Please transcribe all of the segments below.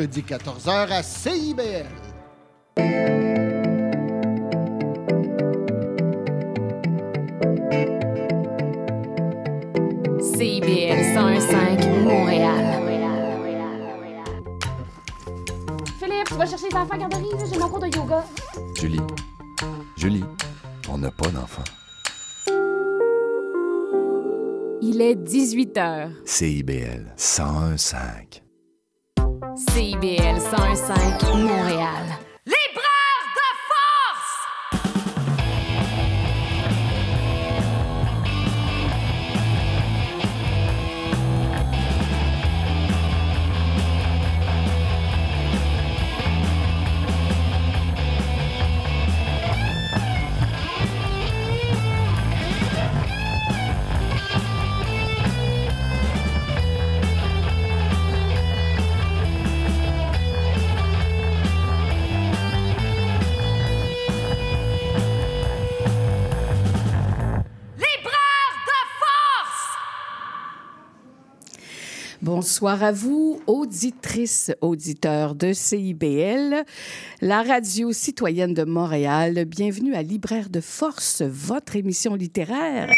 mercredi 14h à CIBL. CIBL 101.5 Montréal. Philippe, tu vas chercher les enfants à garderie, j'ai mon cours de yoga. Julie, Julie, on n'a pas d'enfant. Il est 18 h. CIBL 101.5. CIBL 101.5 Montréal. Bonsoir à vous, auditrices, auditeurs de CIBL, la radio citoyenne de Montréal. Bienvenue à Libraire de Force, votre émission littéraire.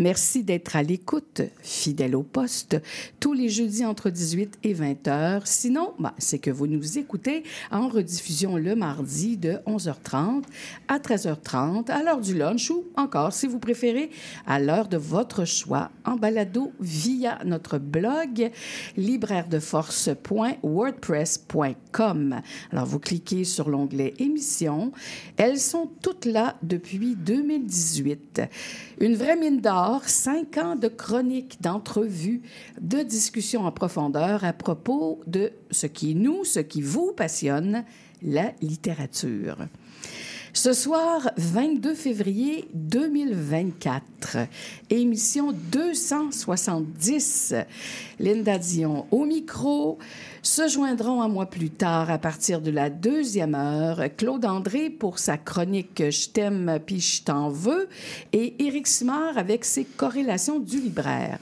Merci d'être à l'écoute, fidèle au poste, tous les jeudis entre 18 et 20 heures. Sinon, bah, c'est que vous nous écoutez en rediffusion le mardi de 11h30 à 13h30, à l'heure du lunch ou encore, si vous préférez, à l'heure de votre choix, en balado via notre blog librairedeforce.wordpress.com. Alors, vous cliquez sur l'onglet Émissions. Elles sont toutes là depuis 2018. Une vraie mine d'or, cinq ans de chroniques, d'entrevues, de discussions en profondeur à propos de ce qui nous, ce qui vous passionne, la littérature. Ce soir, 22 février 2024, émission 270. Linda Dion au micro. Se joindront un mois plus tard, à partir de la deuxième heure, Claude André pour sa chronique Je t'aime puis je t'en veux et Éric Simard avec ses corrélations du libraire.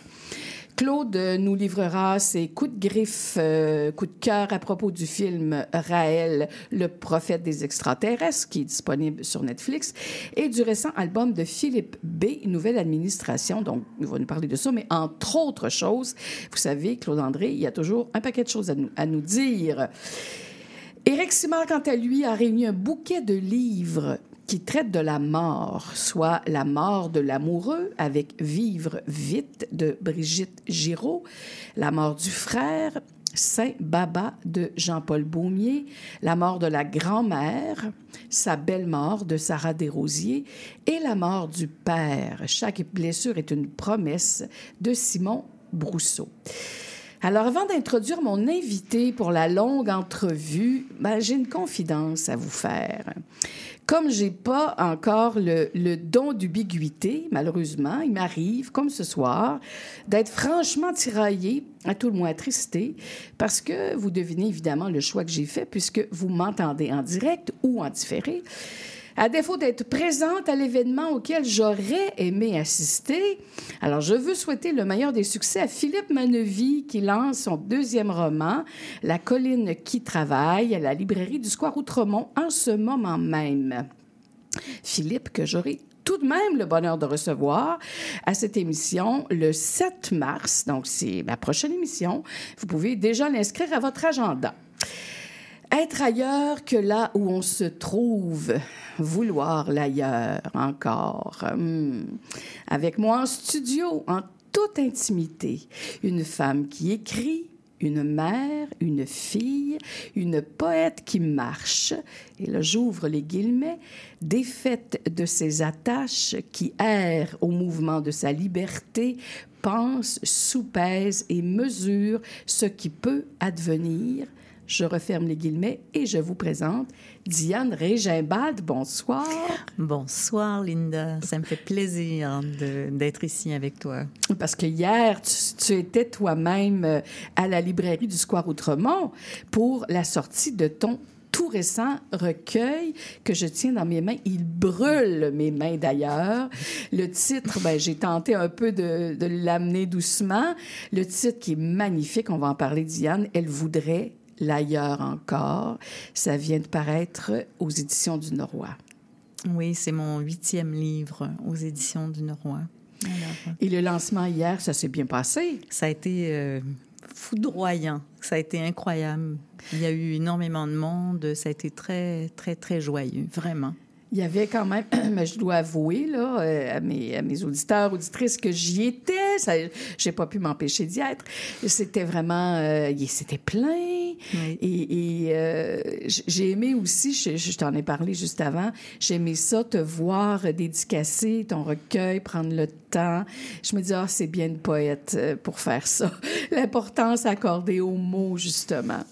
Claude nous livrera ses coups de griffe, euh, coups de cœur à propos du film Raël, le prophète des extraterrestres, qui est disponible sur Netflix, et du récent album de Philippe B, Nouvelle Administration. Donc, il va nous parler de ça, mais entre autres choses, vous savez, Claude André, il y a toujours un paquet de choses à nous, à nous dire. Éric Simard, quant à lui, a réuni un bouquet de livres qui traitent de la mort, soit la mort de l'amoureux avec Vivre vite de Brigitte Giraud, la mort du frère, Saint Baba de Jean-Paul Baumier, la mort de la grand-mère, sa belle mort de Sarah Desrosiers et la mort du père. Chaque blessure est une promesse de Simon Brousseau. Alors, avant d'introduire mon invité pour la longue entrevue, ben, j'ai une confidence à vous faire. Comme j'ai pas encore le, le don d'ubiguïté, malheureusement, il m'arrive, comme ce soir, d'être franchement tiraillée, à tout le moins attristé, parce que vous devinez évidemment le choix que j'ai fait, puisque vous m'entendez en direct ou en différé. À défaut d'être présente à l'événement auquel j'aurais aimé assister, alors je veux souhaiter le meilleur des succès à Philippe Manevy qui lance son deuxième roman, La colline qui travaille, à la librairie du Square Outremont en ce moment même. Philippe, que j'aurai tout de même le bonheur de recevoir à cette émission le 7 mars. Donc, c'est ma prochaine émission. Vous pouvez déjà l'inscrire à votre agenda. Être ailleurs que là où on se trouve, vouloir l'ailleurs encore. Hmm. Avec moi en studio, en toute intimité, une femme qui écrit, une mère, une fille, une poète qui marche, et là j'ouvre les guillemets, défaite de ses attaches, qui erre au mouvement de sa liberté, pense, soupèse et mesure ce qui peut advenir. Je referme les guillemets et je vous présente Diane Régimbald. Bonsoir. Bonsoir, Linda. Ça me fait plaisir d'être ici avec toi. Parce que hier, tu, tu étais toi-même euh, à la librairie du Square Outremont pour la sortie de ton tout récent recueil que je tiens dans mes mains. Il brûle mes mains d'ailleurs. Le titre, ben, j'ai tenté un peu de, de l'amener doucement. Le titre qui est magnifique, on va en parler, Diane, Elle voudrait L'ailleurs encore. Ça vient de paraître aux éditions du Norrois. Oui, c'est mon huitième livre aux éditions du Norrois. Alors, Et le lancement hier, ça s'est bien passé. ça a été euh, foudroyant. Ça a été incroyable. Il y a eu énormément de monde. Ça a été très, très, très joyeux, vraiment. Il y avait quand même, mais je dois avouer là, euh, à, mes, à mes auditeurs, auditrices, que j'y étais. Ça, j'ai pas pu m'empêcher d'y être. C'était vraiment, euh, c'était plein. Oui. Et, et, euh, j'ai aimé aussi, je, je t'en ai parlé juste avant, j'ai aimé ça, te voir dédicacer ton recueil, prendre le temps. Je me dis, ah, c'est bien une poète euh, pour faire ça. L'importance accordée aux mots, justement.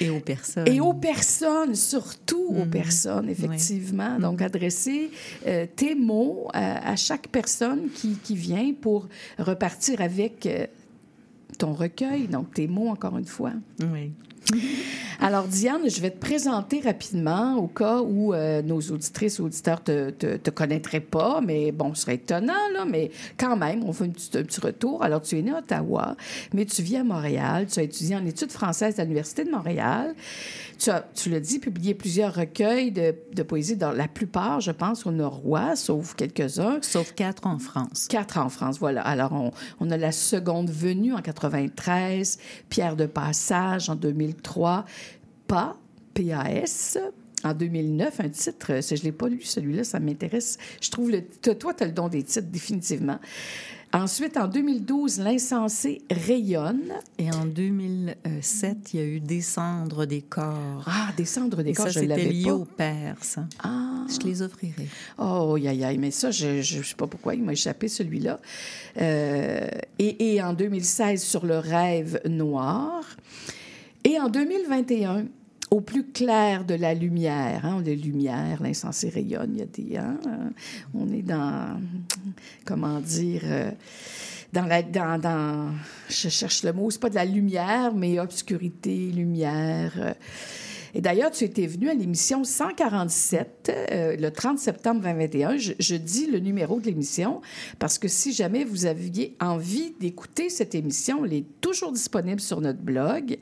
Et aux personnes. Et aux personnes, surtout aux Mhm. personnes, effectivement. Donc, adresser euh, tes mots à, à chaque personne qui, qui vient pour repartir avec euh, ton recueil, donc tes mots, encore une fois. Oui. Alors, Diane, je vais te présenter rapidement au cas où euh, nos auditrices ou auditeurs te, te, te connaîtraient pas, mais bon, ce serait étonnant, là, mais quand même, on fait un petit, un petit retour. Alors, tu es né à Ottawa, mais tu vis à Montréal, tu as étudié en études françaises à l'Université de Montréal. Tu as, tu l'as dit, publié plusieurs recueils de, de poésie, dans la plupart, je pense, au Nord-Ouest, sauf quelques-uns. Sauf quatre en France. Quatre en France, voilà. Alors, on, on a la seconde venue en 93, Pierre de Passage en 2003, Pas, PAS. En 2009, un titre, si je ne l'ai pas lu, celui-là, ça m'intéresse. Je trouve, le, toi, tu as le don des titres, définitivement. Ensuite, en 2012, L'insensé rayonne. Et en 2007, il y a eu Descendre des corps. Ah, Descendre des Et corps, ça, je l'avais lié au père, ça. Ah, Je te les offrirai. Oh, aïe, aïe, mais ça, je ne sais pas pourquoi il m'a échappé celui-là. Euh, et, et en 2016, sur le rêve noir. Et en 2021, au plus clair de la lumière, hein, on a lumière, l'insensé rayonne, il y a des... hein, euh, on est dans, comment dire... euh, dans la, dans, je cherche le mot, c'est pas de la lumière, mais obscurité, lumière. euh, et d'ailleurs, tu étais venu à l'émission 147 euh, le 30 septembre 2021. Je, je dis le numéro de l'émission parce que si jamais vous aviez envie d'écouter cette émission, elle est toujours disponible sur notre blog.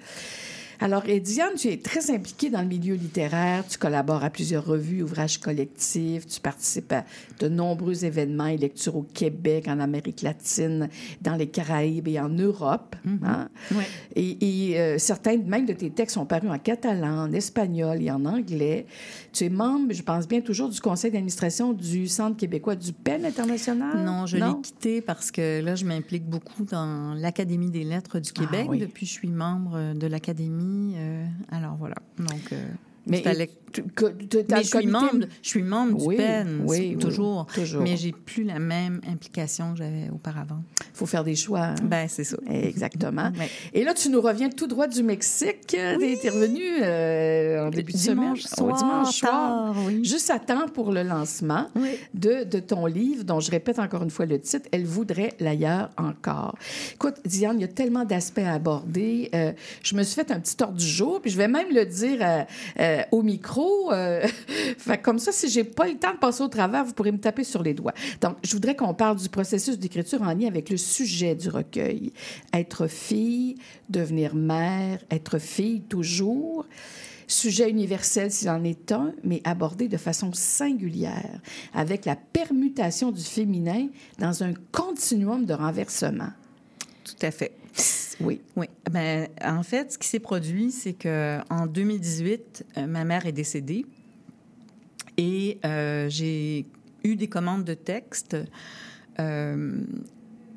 Alors, et Diane, tu es très impliquée dans le milieu littéraire. Tu collabores à plusieurs revues, ouvrages collectifs. Tu participes à de nombreux événements et lectures au Québec, en Amérique latine, dans les Caraïbes et en Europe. hein. Ouais. Et, et, euh, certains même de tes textes sont parus en catalan, en espagnol et en anglais. Tu es membre, je pense bien toujours, du conseil d'administration du Centre québécois du PEN international? Non, je l'ai quitté parce que là, je m'implique beaucoup dans l'Académie des lettres du Québec. Ah oui. Depuis, je suis membre de l'Académie. Euh, alors voilà. Donc, euh, Mais tu- que- Mais je suis membre, je suis membre Oui, du PEN, oui, c'est oui, toujours, toujours. Mais j'ai plus la même implication que j'avais auparavant. Il faut faire des choix. hein. Ben c'est ça. Exactement. Ouais. Et là, tu nous reviens tout droit du Mexique. Tu es revenu euh, en début de semaine. Dimanche Oh, soir, dimanche soir. tard, oui. Juste à temps pour le lancement de, de ton livre, dont je répète encore une fois le titre, Elle voudrait l'ailleurs encore. Écoute, Diane, il y a tellement d'aspects à aborder. Euh, je me suis fait un petit ordre du jour, puis je vais même le dire euh, euh, au micro. euh, fait comme ça, si j'ai pas le temps de passer au travers, vous pourrez me taper sur les doigts. Donc, je voudrais qu'on parle du processus d'écriture en lien avec le sujet du recueil. Être fille, devenir mère, être fille toujours. Sujet universel s'il en est un, mais abordé de façon singulière, avec la permutation du féminin dans un continuum de renversement. Tout à fait. Oui. Oui. Ben, en fait, ce qui s'est produit, c'est que en 2018, euh, ma mère est décédée et euh, j'ai eu des commandes de textes. Euh,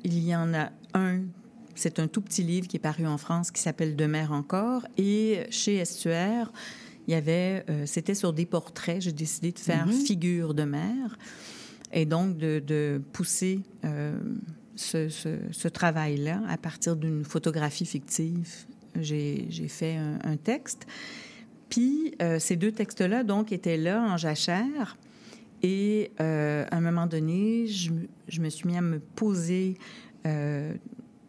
il y en a un, c'est un tout petit livre qui est paru en France qui s'appelle De mer encore. Et chez Estuaire, il y avait, euh, c'était sur des portraits. J'ai décidé de faire figure de mer et donc de, de pousser ce, ce- ce travail-là à partir d'une photographie fictive. J'ai fait un, un texte. Puis euh, ces deux textes-là, donc, étaient là en jachère. Et euh, à un moment donné, je, me- je me suis mis à me poser euh,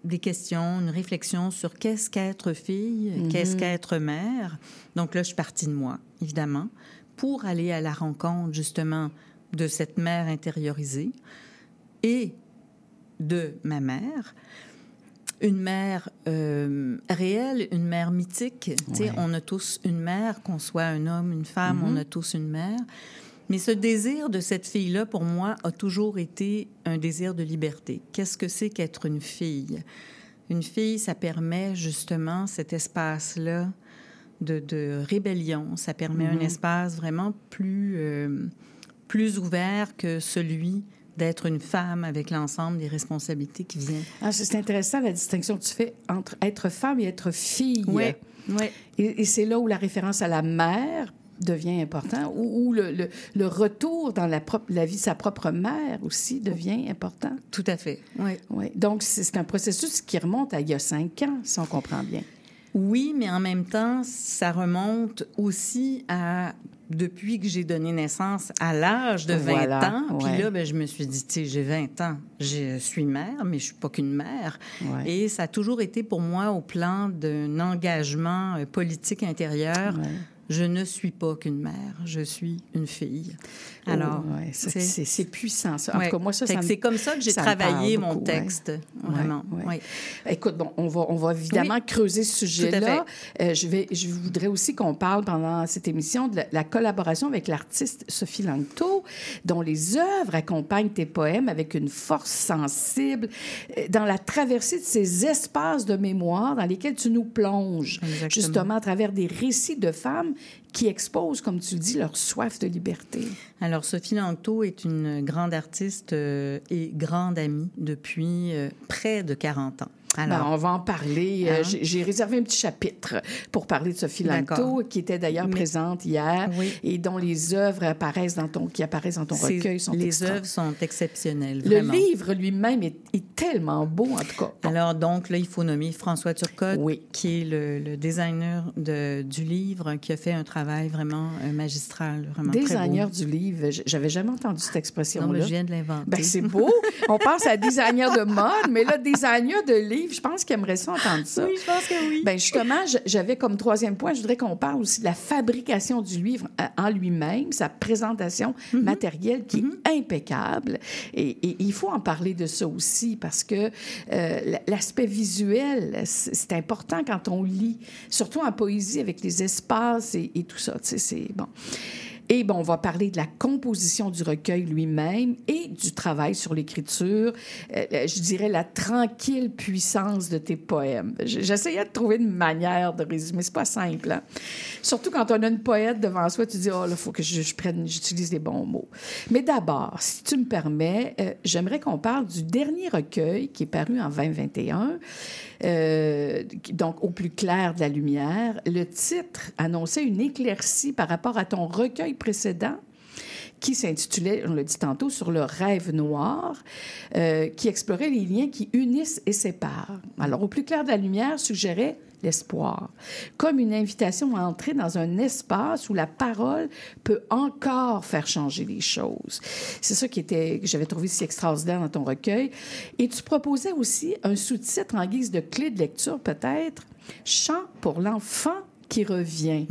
des questions, une réflexion sur qu'est-ce qu'être fille, qu'est-ce qu'être mère. Donc là, je suis partie de moi, évidemment, pour aller à la rencontre, justement, de cette mère intériorisée et de ma mère. une mère euh, réelle, une mère mythique. Ouais. On a tous une mère, qu'on soit un homme, une femme, Mm-hmm. on a tous une mère. Mais ce désir de cette fille-là, pour moi, a toujours été un désir de liberté. Qu'est-ce que c'est qu'être une fille? Une fille, ça permet justement cet espace-là de, de rébellion. Ça permet un espace vraiment plus, euh, plus ouvert que celui d'être une femme avec l'ensemble des responsabilités qui viennent. Ah, c'est intéressant la distinction que tu fais entre être femme et être fille. Oui, oui. Et, et c'est là où la référence à la mère devient important, ou, ou le, le- le retour dans la, propre, la vie de sa propre mère aussi devient important. Tout à fait. Oui. Oui. Donc, c'est un processus qui remonte à il y a cinq ans, si on comprend bien. Oui, mais en même temps, ça remonte aussi à depuis que j'ai donné naissance à l'âge de 20 Voilà, ans. ouais. Puis là, ben, je me suis dit, tu sais, j'ai 20 ans, je suis mère, mais je suis pas qu'une mère. Ouais. Et ça a toujours été pour moi au plan d'un engagement euh, politique intérieur. Ouais. Je ne suis pas qu'une mère, je suis une fille. Alors, Oh, ouais, ça, c'est- puissant, ça. En ouais. tout cas, moi, ça, Fait ça que me- c'est comme ça que j'ai travaillé mon beaucoup, texte. Ouais. Écoute, bon, on va, on va évidemment creuser ce sujet-là. Euh, je, vais, je voudrais aussi qu'on parle pendant cette émission de la, la collaboration avec l'artiste Sophie Langto, dont les œuvres accompagnent tes poèmes avec une force sensible euh, dans la traversée de ces espaces de mémoire dans lesquels tu nous plonges, Exactement. justement à travers des récits de femmes qui exposent, comme tu dis, leur soif de liberté. Alors, Sophie Langto est une grande artiste euh, et grande amie depuis euh, près de 40 ans. Ben, Alors, on va en parler. Euh, Hein? j'ai- réservé un petit chapitre pour parler de Sophie D'accord. qui était d'ailleurs Mais- présente hier Oui. et dont les œuvres apparaissent dans ton, qui apparaissent dans ton recueil sont les œuvres sont exceptionnelles, Le livre lui-même est, est tellement beau, en tout cas. Bon. Alors, donc, là, il faut nommer François Turcotte, Oui. qui est le, le designer de, du livre, qui a fait un travail vraiment euh, magistral, vraiment designer très du livre, j'avais jamais entendu cette beau. Expression-là. je viens de l'inventer. Ben, c'est beau. On pense à designer de mode, mais là, designer de livre, je pense qu'il aimerait ça entendre ça. oui, je pense que oui. Ben justement, j'avais comme troisième point, je voudrais qu'on parle aussi de la fabrication du livre euh, en lui-même, sa présentation Mm-hmm. matérielle qui est impeccable. Et, et il faut en parler de ça aussi parce que euh, l'aspect visuel, c'est important quand on lit, surtout en poésie avec les espaces et, et tout ça. Tu sais, c'est bon. Et bon, on va parler de la composition du recueil lui-même et du travail sur l'écriture. Euh, je dirais la tranquille puissance de tes poèmes. J'essayais de trouver une manière de résumer. C'est pas simple. hein. Surtout quand on a une poète devant soi, tu dis oh là, il faut que je, je prenne, j'utilise les bons mots. Mais d'abord, si tu me permets, euh, j'aimerais qu'on parle du dernier recueil qui est paru en 2021. Euh, donc au plus clair de la lumière. Le titre annonçait une éclaircie par rapport à ton recueil précédent qui s'intitulait, on l'a dit tantôt, sur le rêve noir, euh, qui explorait les liens qui unissent et séparent. Alors, au plus clair de la lumière suggérait l'espoir, comme une invitation à entrer dans un espace où la parole peut encore faire changer les choses. C'est ça qui était, que j'avais trouvé si extraordinaire dans ton recueil. Et tu proposais aussi un sous-titre en guise de clé de lecture, peut-être, Chant pour l'enfant qui revient.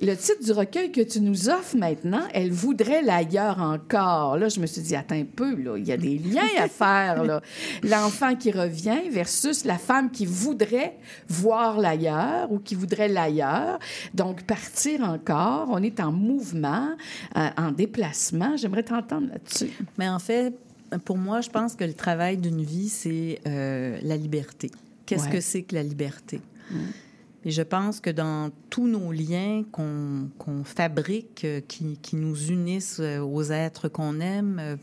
Le titre du recueil que tu nous offres maintenant, Elle voudrait l'ailleurs encore. Là, je me suis dit, attends un peu, là, il y a des liens à faire. là. L'enfant qui revient versus la femme qui voudrait voir l'ailleurs ou qui voudrait l'ailleurs. Donc, partir encore. On est en mouvement, euh, en déplacement. J'aimerais t'entendre là-dessus. Mais en fait, pour moi, je pense que le travail d'une vie, c'est euh, la liberté. Qu'est-ce Ouais. que c'est que la liberté? Et je pense que dans tous nos liens qu'on qu'on fabrique, euh, qui, qui nous unissent euh, aux êtres qu'on aime,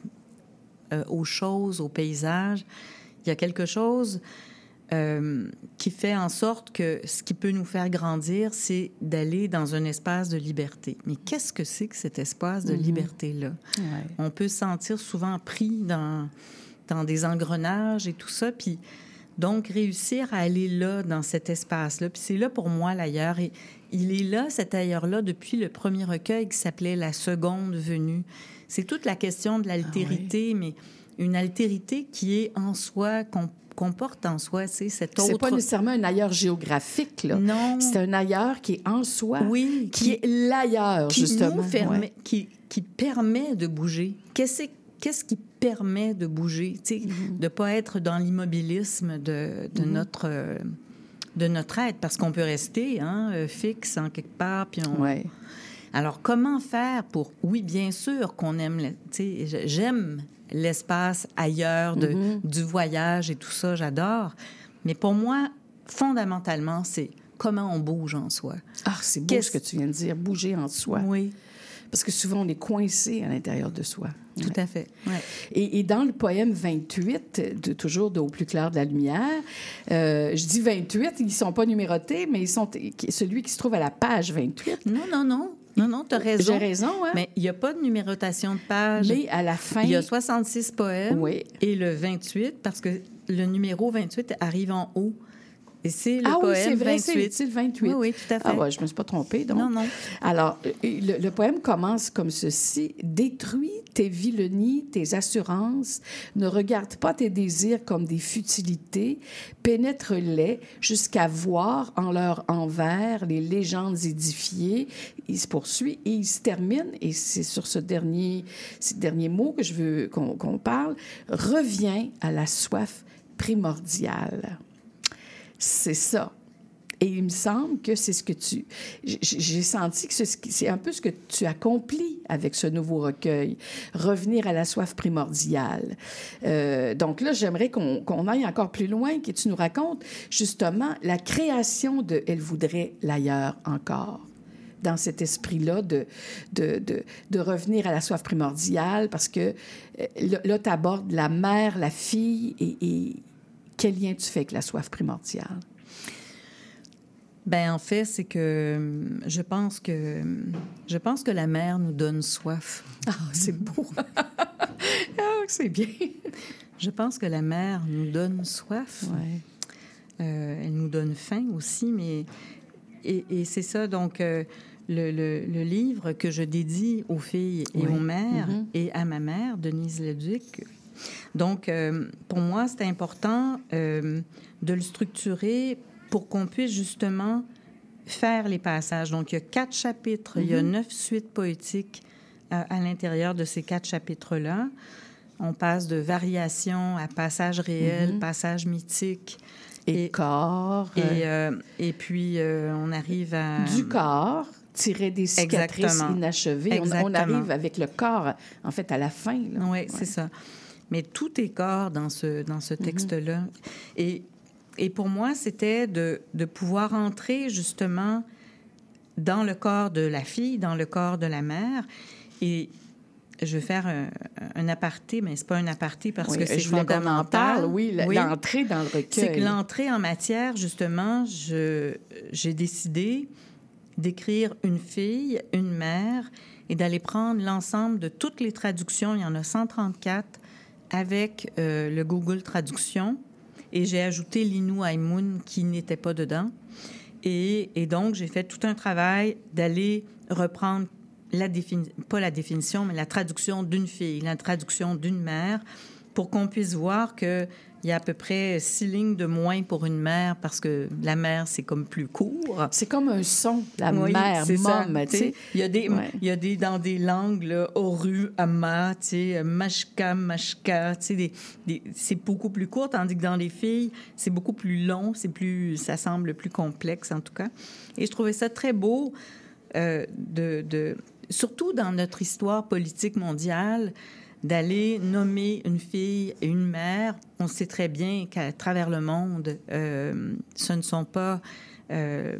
euh, aux choses, aux paysages, il y a quelque chose euh, qui fait en sorte que ce qui peut nous faire grandir, c'est d'aller dans un espace de liberté. Mais qu'est-ce que c'est que cet espace de liberté-là? On peut se sentir souvent pris dans, dans des engrenages et tout ça. Puis donc, réussir à aller là, dans cet espace-là. Puis c'est là pour moi, l'ailleurs. Et il est là, cet ailleurs-là, depuis le premier recueil qui s'appelait La seconde venue. C'est toute la question de l'altérité, mais une altérité qui est en soi, qu'on comporte en soi, c'est cet autre... C'est pas nécessairement un ailleurs géographique, là. Non. C'est un ailleurs qui est en soi. Oui, Qui est l'ailleurs, qui justement. nous Ouais. qui, qui permet de bouger. Qu'est-ce qu'est-ce qui permet de bouger, tu sais, Mm-hmm. de pas être dans l'immobilisme de, de notre euh, de notre être, parce qu'on peut rester hein, euh, fixe en quelque part, puis on, Ouais. alors, comment faire pour... Oui, bien sûr qu'on aime... le- Tu sais, j'aime l'espace ailleurs, de, Mm-hmm. du voyage et tout ça, j'adore. Mais pour moi, fondamentalement, c'est comment on bouge en soi. Ah, c'est beau Qu'est-ce- ce que tu viens de dire, bouger en soi. Oui, Parce que souvent, on est coincé à l'intérieur de soi. tout à fait. Ouais. Et, et dans le poème 28, de, toujours de Au plus clair de la lumière, euh, je dis 28, ils ne sont pas numérotés, mais ils sont celui qui se trouve à la page 28. Non, non, non. Non, non, tu as raison. J'ai raison, hein? Mais il n'y a pas de numérotation de page. Mais à la fin, Il y a 66 poèmes Oui. et le 28, parce que le numéro 28 arrive en haut. Et c'est le ah oui, poème c'est vrai, c'est 28. c'est le 28. Oui, oui, tout à fait. Ah ouais, je me suis pas trompée, donc. Non, non. Alors, euh, le, le poème commence comme ceci. Détruis tes vilenies, tes assurances. Ne regarde pas tes désirs comme des futilités. Pénètre-les jusqu'à voir en leur envers les légendes édifiées. Il se poursuit et il se termine, et c'est sur ce dernier, ces derniers mots que je veux qu'on qu'on parle. Reviens à la soif primordiale. C'est ça. Et il me semble que c'est ce que tu... J'ai senti que c'est un peu ce que tu accomplis avec ce nouveau recueil, revenir à la soif primordiale. Euh, donc là, j'aimerais qu'on aille encore plus loin, que tu nous racontes justement la création de Elle voudrait l'ailleurs encore dans cet esprit-là de, de, de, revenir à la soif primordiale, parce que euh, là, tu abordes la mère, la fille, et quel lien tu fais avec la soif primordiale? Ben en fait, c'est que hum, je pense que hum, je pense que la mer nous donne soif. Ah, c'est beau! ah, c'est bien! Je pense que la mer nous donne soif. Ouais. Euh, elle nous donne faim aussi, mais et, et c'est ça donc euh, le, le- le livre que je dédie aux filles et Oui. aux mères Mhm. et à ma mère, Denise Leduc. Donc euh, pour moi, c'est important euh, de le structurer pour qu'on puisse justement faire les passages. Donc il y a quatre chapitres, il y a Mhm. neuf suites poétiques euh, à l'intérieur de ces quatre chapitres-là. On passe de variations à passages réels, Mhm. passages mythiques. Et, Et- corps, Et, euh, et puis, euh, on arrive à... du corps, tirer des cicatrices Exactement. inachevées. On, on Exactement. arrive avec le corps, en fait, à la fin. là. Oui, Ouais. c'est ça. Mais tout est corps dans ce, dans Mhm. ce texte-là. Et, et pour moi, c'était de, de pouvoir entrer justement dans le corps de la fille, dans le corps de la mère. Et je vais faire un, un aparté, mais c'est pas un aparté parce Oui, que c'est en fondamental. parle, oui, l'entrée dans le recueil. C'est que l'entrée en matière, justement, j'ai décidé d'écrire une fille, une mère, et d'aller prendre l'ensemble de toutes les traductions, il y en a 134, avec euh, le Google Traduction, et j'ai ajouté l'Inu Aimoun qui n'était pas dedans. Et, et donc, j'ai fait tout un travail d'aller reprendre la défini- pas la définition, mais la traduction d'une fille, la traduction d'une mère, pour qu'on puisse voir qu'il y a à peu près six lignes de moins pour une mère, parce que la mère, c'est comme plus court. C'est comme un son, la Oui, mère, mom, tu sais. Il y a des, Ouais. il y a des dans des langues là, Oru, Ama, tu sais, Mashka, Mashka, tu sais, des, des- c'est beaucoup plus court, tandis que dans les filles, c'est beaucoup plus long, c'est plus, ça semble plus complexe en tout cas. Et je trouvais ça très beau euh, de, de, surtout dans notre histoire politique mondiale, d'aller nommer une fille et une mère. On sait très bien qu'à travers le monde, euh, ce ne sont pas euh,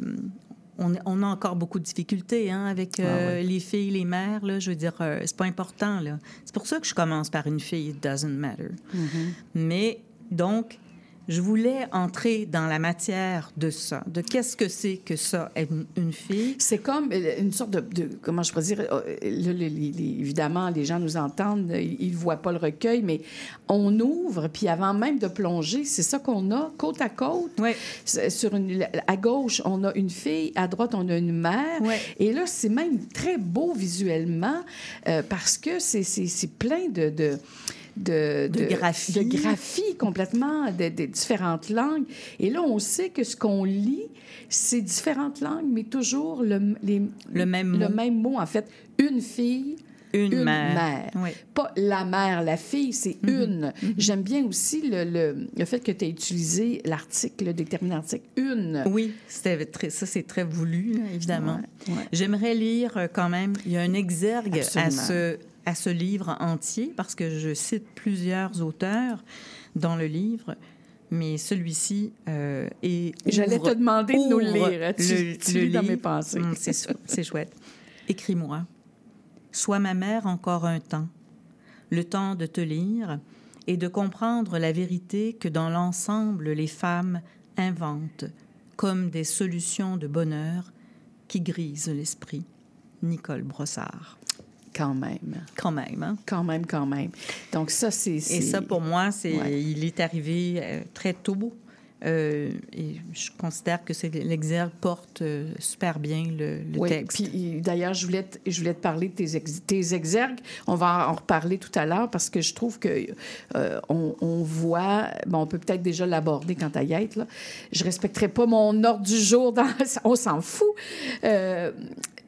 on, on a encore beaucoup de difficultés hein, avec euh, les filles, les mères. Là, je veux dire, c'est pas important. C'est pour ça que je commence par une fille. It doesn't matter. Mais donc, je voulais entrer dans la matière de ça, de qu'est-ce que c'est que ça, une, une fille? C'est comme euh, une sorte de, de- comment je pourrais dire, euh, le- évidemment, les gens nous entendent, euh, ils ne voient pas le recueil, mais on ouvre, puis avant même de plonger, c'est ça qu'on a, côte à côte. Oui. Sur une, à gauche, on a une fille, à droite, on a une mère. Ouais. Et là, c'est même très beau visuellement euh, parce que c'est- plein de... de de, De graphies. de graphies complètement de, de différentes langues. Et là, on sait que ce qu'on lit, c'est différentes langues, mais toujours le, les- Le même le mot. même mot. En fait, une fille, Une, une mère. mère. Oui. Pas la mère, la fille, c'est Mhm. une. J'aime bien aussi le, le, le fait que tu as utilisé l'article, le déterminant article une. Oui, très, ça, c'est très voulu, là, évidemment. Ouais, ouais. J'aimerais lire euh, quand même, il y a un exergue à ce, à ce livre entier, parce que je cite plusieurs auteurs dans le livre, mais celui-ci euh, est. J'allais te demander de nous lire. Tu, le- tu le lis dans mes pensées? C'est chou- c'est chouette. Écris-moi. Sois ma mère encore un temps. Le temps de te lire et de comprendre la vérité que dans l'ensemble les femmes inventent comme des solutions de bonheur qui grisent l'esprit. Nicole Brossard. Quand même. Quand même, hein? Quand même, quand même. Donc, ça, c'est. Et ça, pour moi, c'est, Ouais. il est arrivé euh, très tôt. Euh, et je considère que c'est, l'exergue porte euh, super bien le, le Oui, texte. puis d'ailleurs, je voulais, te, je voulais te parler de tes, ex- tes exergues. On va en reparler tout à l'heure parce que je trouve que euh, on, on voit, bon, on peut peut-être déjà l'aborder quand à y être. Là. Je respecterai pas mon ordre du jour, dans, on s'en fout.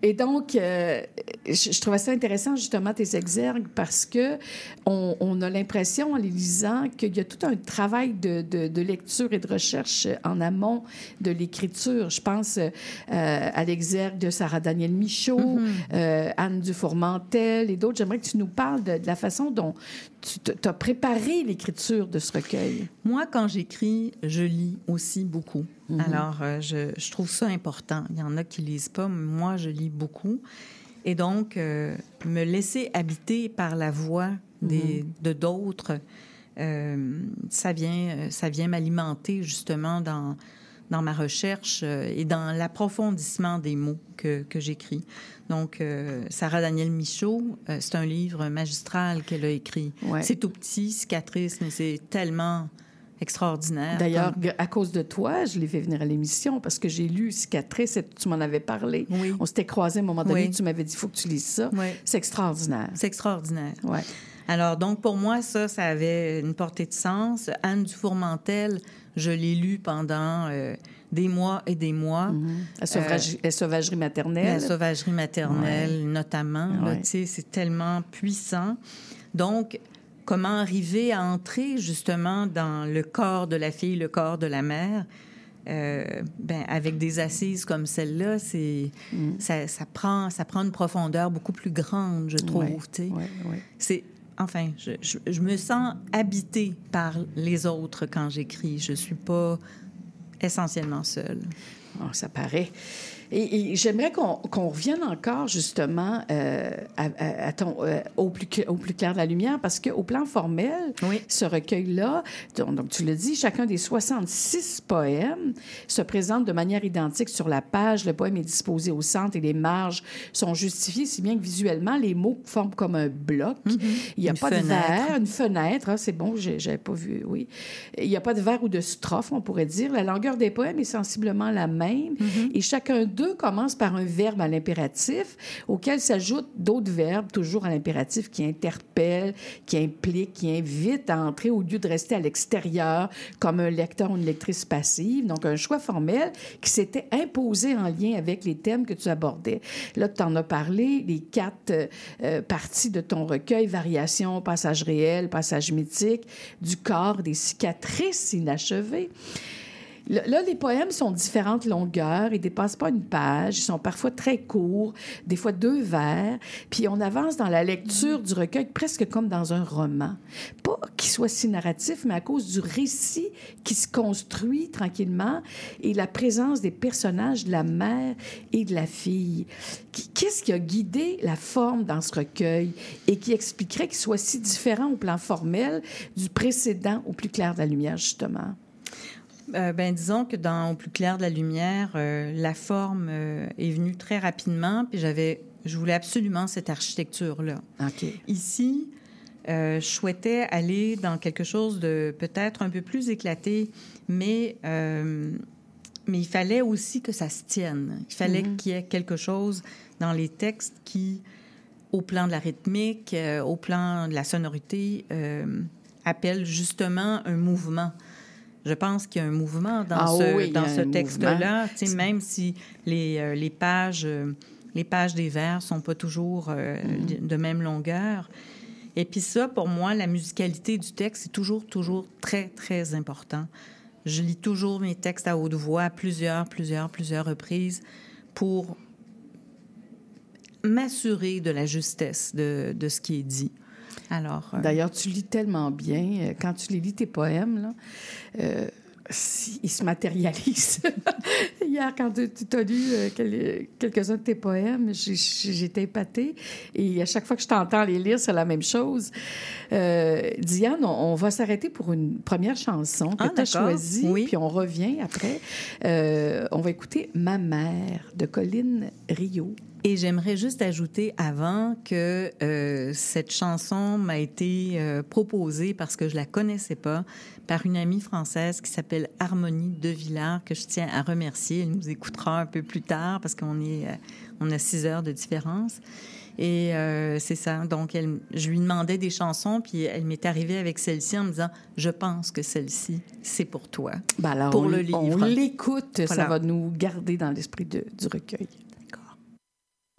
Et donc, euh, je, je trouvais ça intéressant, justement, tes exergues, parce que on, on a l'impression, en les lisant, qu'il y a tout un travail de, de- de lecture et de recherche en amont de l'écriture. Je pense euh, à l'exergue de Sarah Daniel Michaud, euh, Anne Dufourmentel et d'autres. J'aimerais que tu nous parles de, de la façon dont tu as préparé l'écriture de ce recueil. Moi, quand j'écris, je lis aussi beaucoup. Alors, euh, je, je trouve ça important. Il y en a qui lisent pas, mais moi, je lis beaucoup. Et donc, euh, me laisser habiter par la voix des, de d'autres, euh, ça vient, ça vient m'alimenter justement dans, dans ma recherche et dans l'approfondissement des mots que, que j'écris. Donc, euh, Sarah Daniel Michaud, euh, c'est un livre magistral qu'elle a écrit. Ouais. C'est tout petit, cicatrice, mais c'est tellement extraordinaire. D'ailleurs, Comme- à cause de toi, je l'ai fait venir à l'émission parce que j'ai lu Cicatrice et tu m'en avais parlé. Oui. On s'était croisés à un moment donné, Oui. tu m'avais dit, il faut que tu lises ça. Oui. C'est extraordinaire. c'est extraordinaire. Ouais. Alors, donc, pour moi, ça, ça avait une portée de sens. Anne Dufourmentel, je l'ai lu pendant euh, des mois et des mois. La, sauvagerie, la sauvagerie maternelle. La sauvagerie maternelle, notamment. Ouais. tu sais, c'est tellement puissant. Donc, comment arriver à entrer justement dans le corps de la fille, le corps de la mère, euh, ben, avec des assises comme celle-là, c'est ça, ça prend ça prend une profondeur beaucoup plus grande, je trouve. Ouais, tu sais. ouais, ouais. C'est enfin, je, je- je me sens habitée par les autres quand j'écris. Je suis pas essentiellement seule. Oh, ça paraît. Et, et j'aimerais qu'on qu'on revienne encore justement euh, à, à- à ton, euh, au, plus, au plus clair de la lumière, parce qu'au plan formel, Oui. ce recueil-là, donc, tu le dis, chacun des 66 poèmes se présente de manière identique sur la page. Le poème est disposé au centre et les marges sont justifiées, si bien que visuellement, les mots forment comme un bloc. Il n'y a Une pas de verre, une fenêtre. Ah, c'est bon, j'avais pas vu, oui. Il n'y a pas de vers ou de strophe, on pourrait dire. La longueur des poèmes est sensiblement la même. Et chacun d'eux commence par un verbe à l'impératif, auquel s'ajoutent d'autres verbes, toujours à l'impératif, qui interpellent, qui impliquent, qui invitent à entrer au lieu de rester à l'extérieur, comme un lecteur ou une lectrice passive. Donc, un choix formel qui s'était imposé en lien avec les thèmes que tu abordais. Là, tu en as parlé, les quatre euh, parties de ton recueil, variations, passage réel, passage mythique, du corps, des cicatrices inachevées. Là, les poèmes sont de différentes longueurs. Ils dépassent pas une page. Ils sont parfois très courts, des fois deux vers. Puis on avance dans la lecture du recueil presque comme dans un roman. Pas qu'il soit si narratif, mais à cause du récit qui se construit tranquillement et la présence des personnages de la mère et de la fille. Qu'est-ce qui a guidé la forme dans ce recueil et qui expliquerait qu'il soit si différent au plan formel du précédent au plus clair de la lumière, justement? Euh, ben, disons que dans Au plus clair de la lumière, euh, la forme euh, est venue très rapidement, puis j'avais, je voulais absolument cette architecture-là. Ici, je souhaitais aller dans quelque chose de peut-être un peu plus éclaté, mais, mais il fallait aussi que ça se tienne. Il fallait qu'il y ait quelque chose dans les textes qui, au plan de la rythmique, euh, au plan de la sonorité, euh, appelle justement un mouvement. Je pense qu'il y a un mouvement dans Ah ce, oui, dans ce texte-là. Même si les, euh, les pages, euh, les pages des vers sont pas toujours euh, de même longueur. Et puis ça, pour moi, la musicalité du texte, c'est toujours, toujours très, très important. Je lis toujours mes textes à haute voix à plusieurs, plusieurs, plusieurs reprises pour m'assurer de la justesse de, de ce qui est dit. Alors, euh, D'ailleurs, tu lis tellement bien. euh, Quand tu les lis, tes poèmes, là, euh, si- ils se matérialisent. Hier, quand tu as lu euh, quel- quelques-uns de tes poèmes, j'étais épatée. Et à chaque fois que je t'entends les lire, c'est la même chose. Diane, on, on va s'arrêter pour une première chanson que Ah, tu as choisie, Oui. puis on revient après. On va écouter Ma mère de Colline Rio. Et j'aimerais juste ajouter avant que euh, cette chanson m'a été euh, proposée parce que je la connaissais pas par une amie française qui s'appelle Harmonie de Villard que je tiens à remercier. Elle nous écoutera un peu plus tard parce qu'on est euh, on a six heures de différence. Et c'est ça. Donc, elle, je lui demandais des chansons, puis elle m'est arrivée avec celle-ci en me disant Je pense que celle-ci, c'est pour toi. Ben alors, Pour on, le on livre. l'écoute, ça va nous garder dans l'esprit du recueil.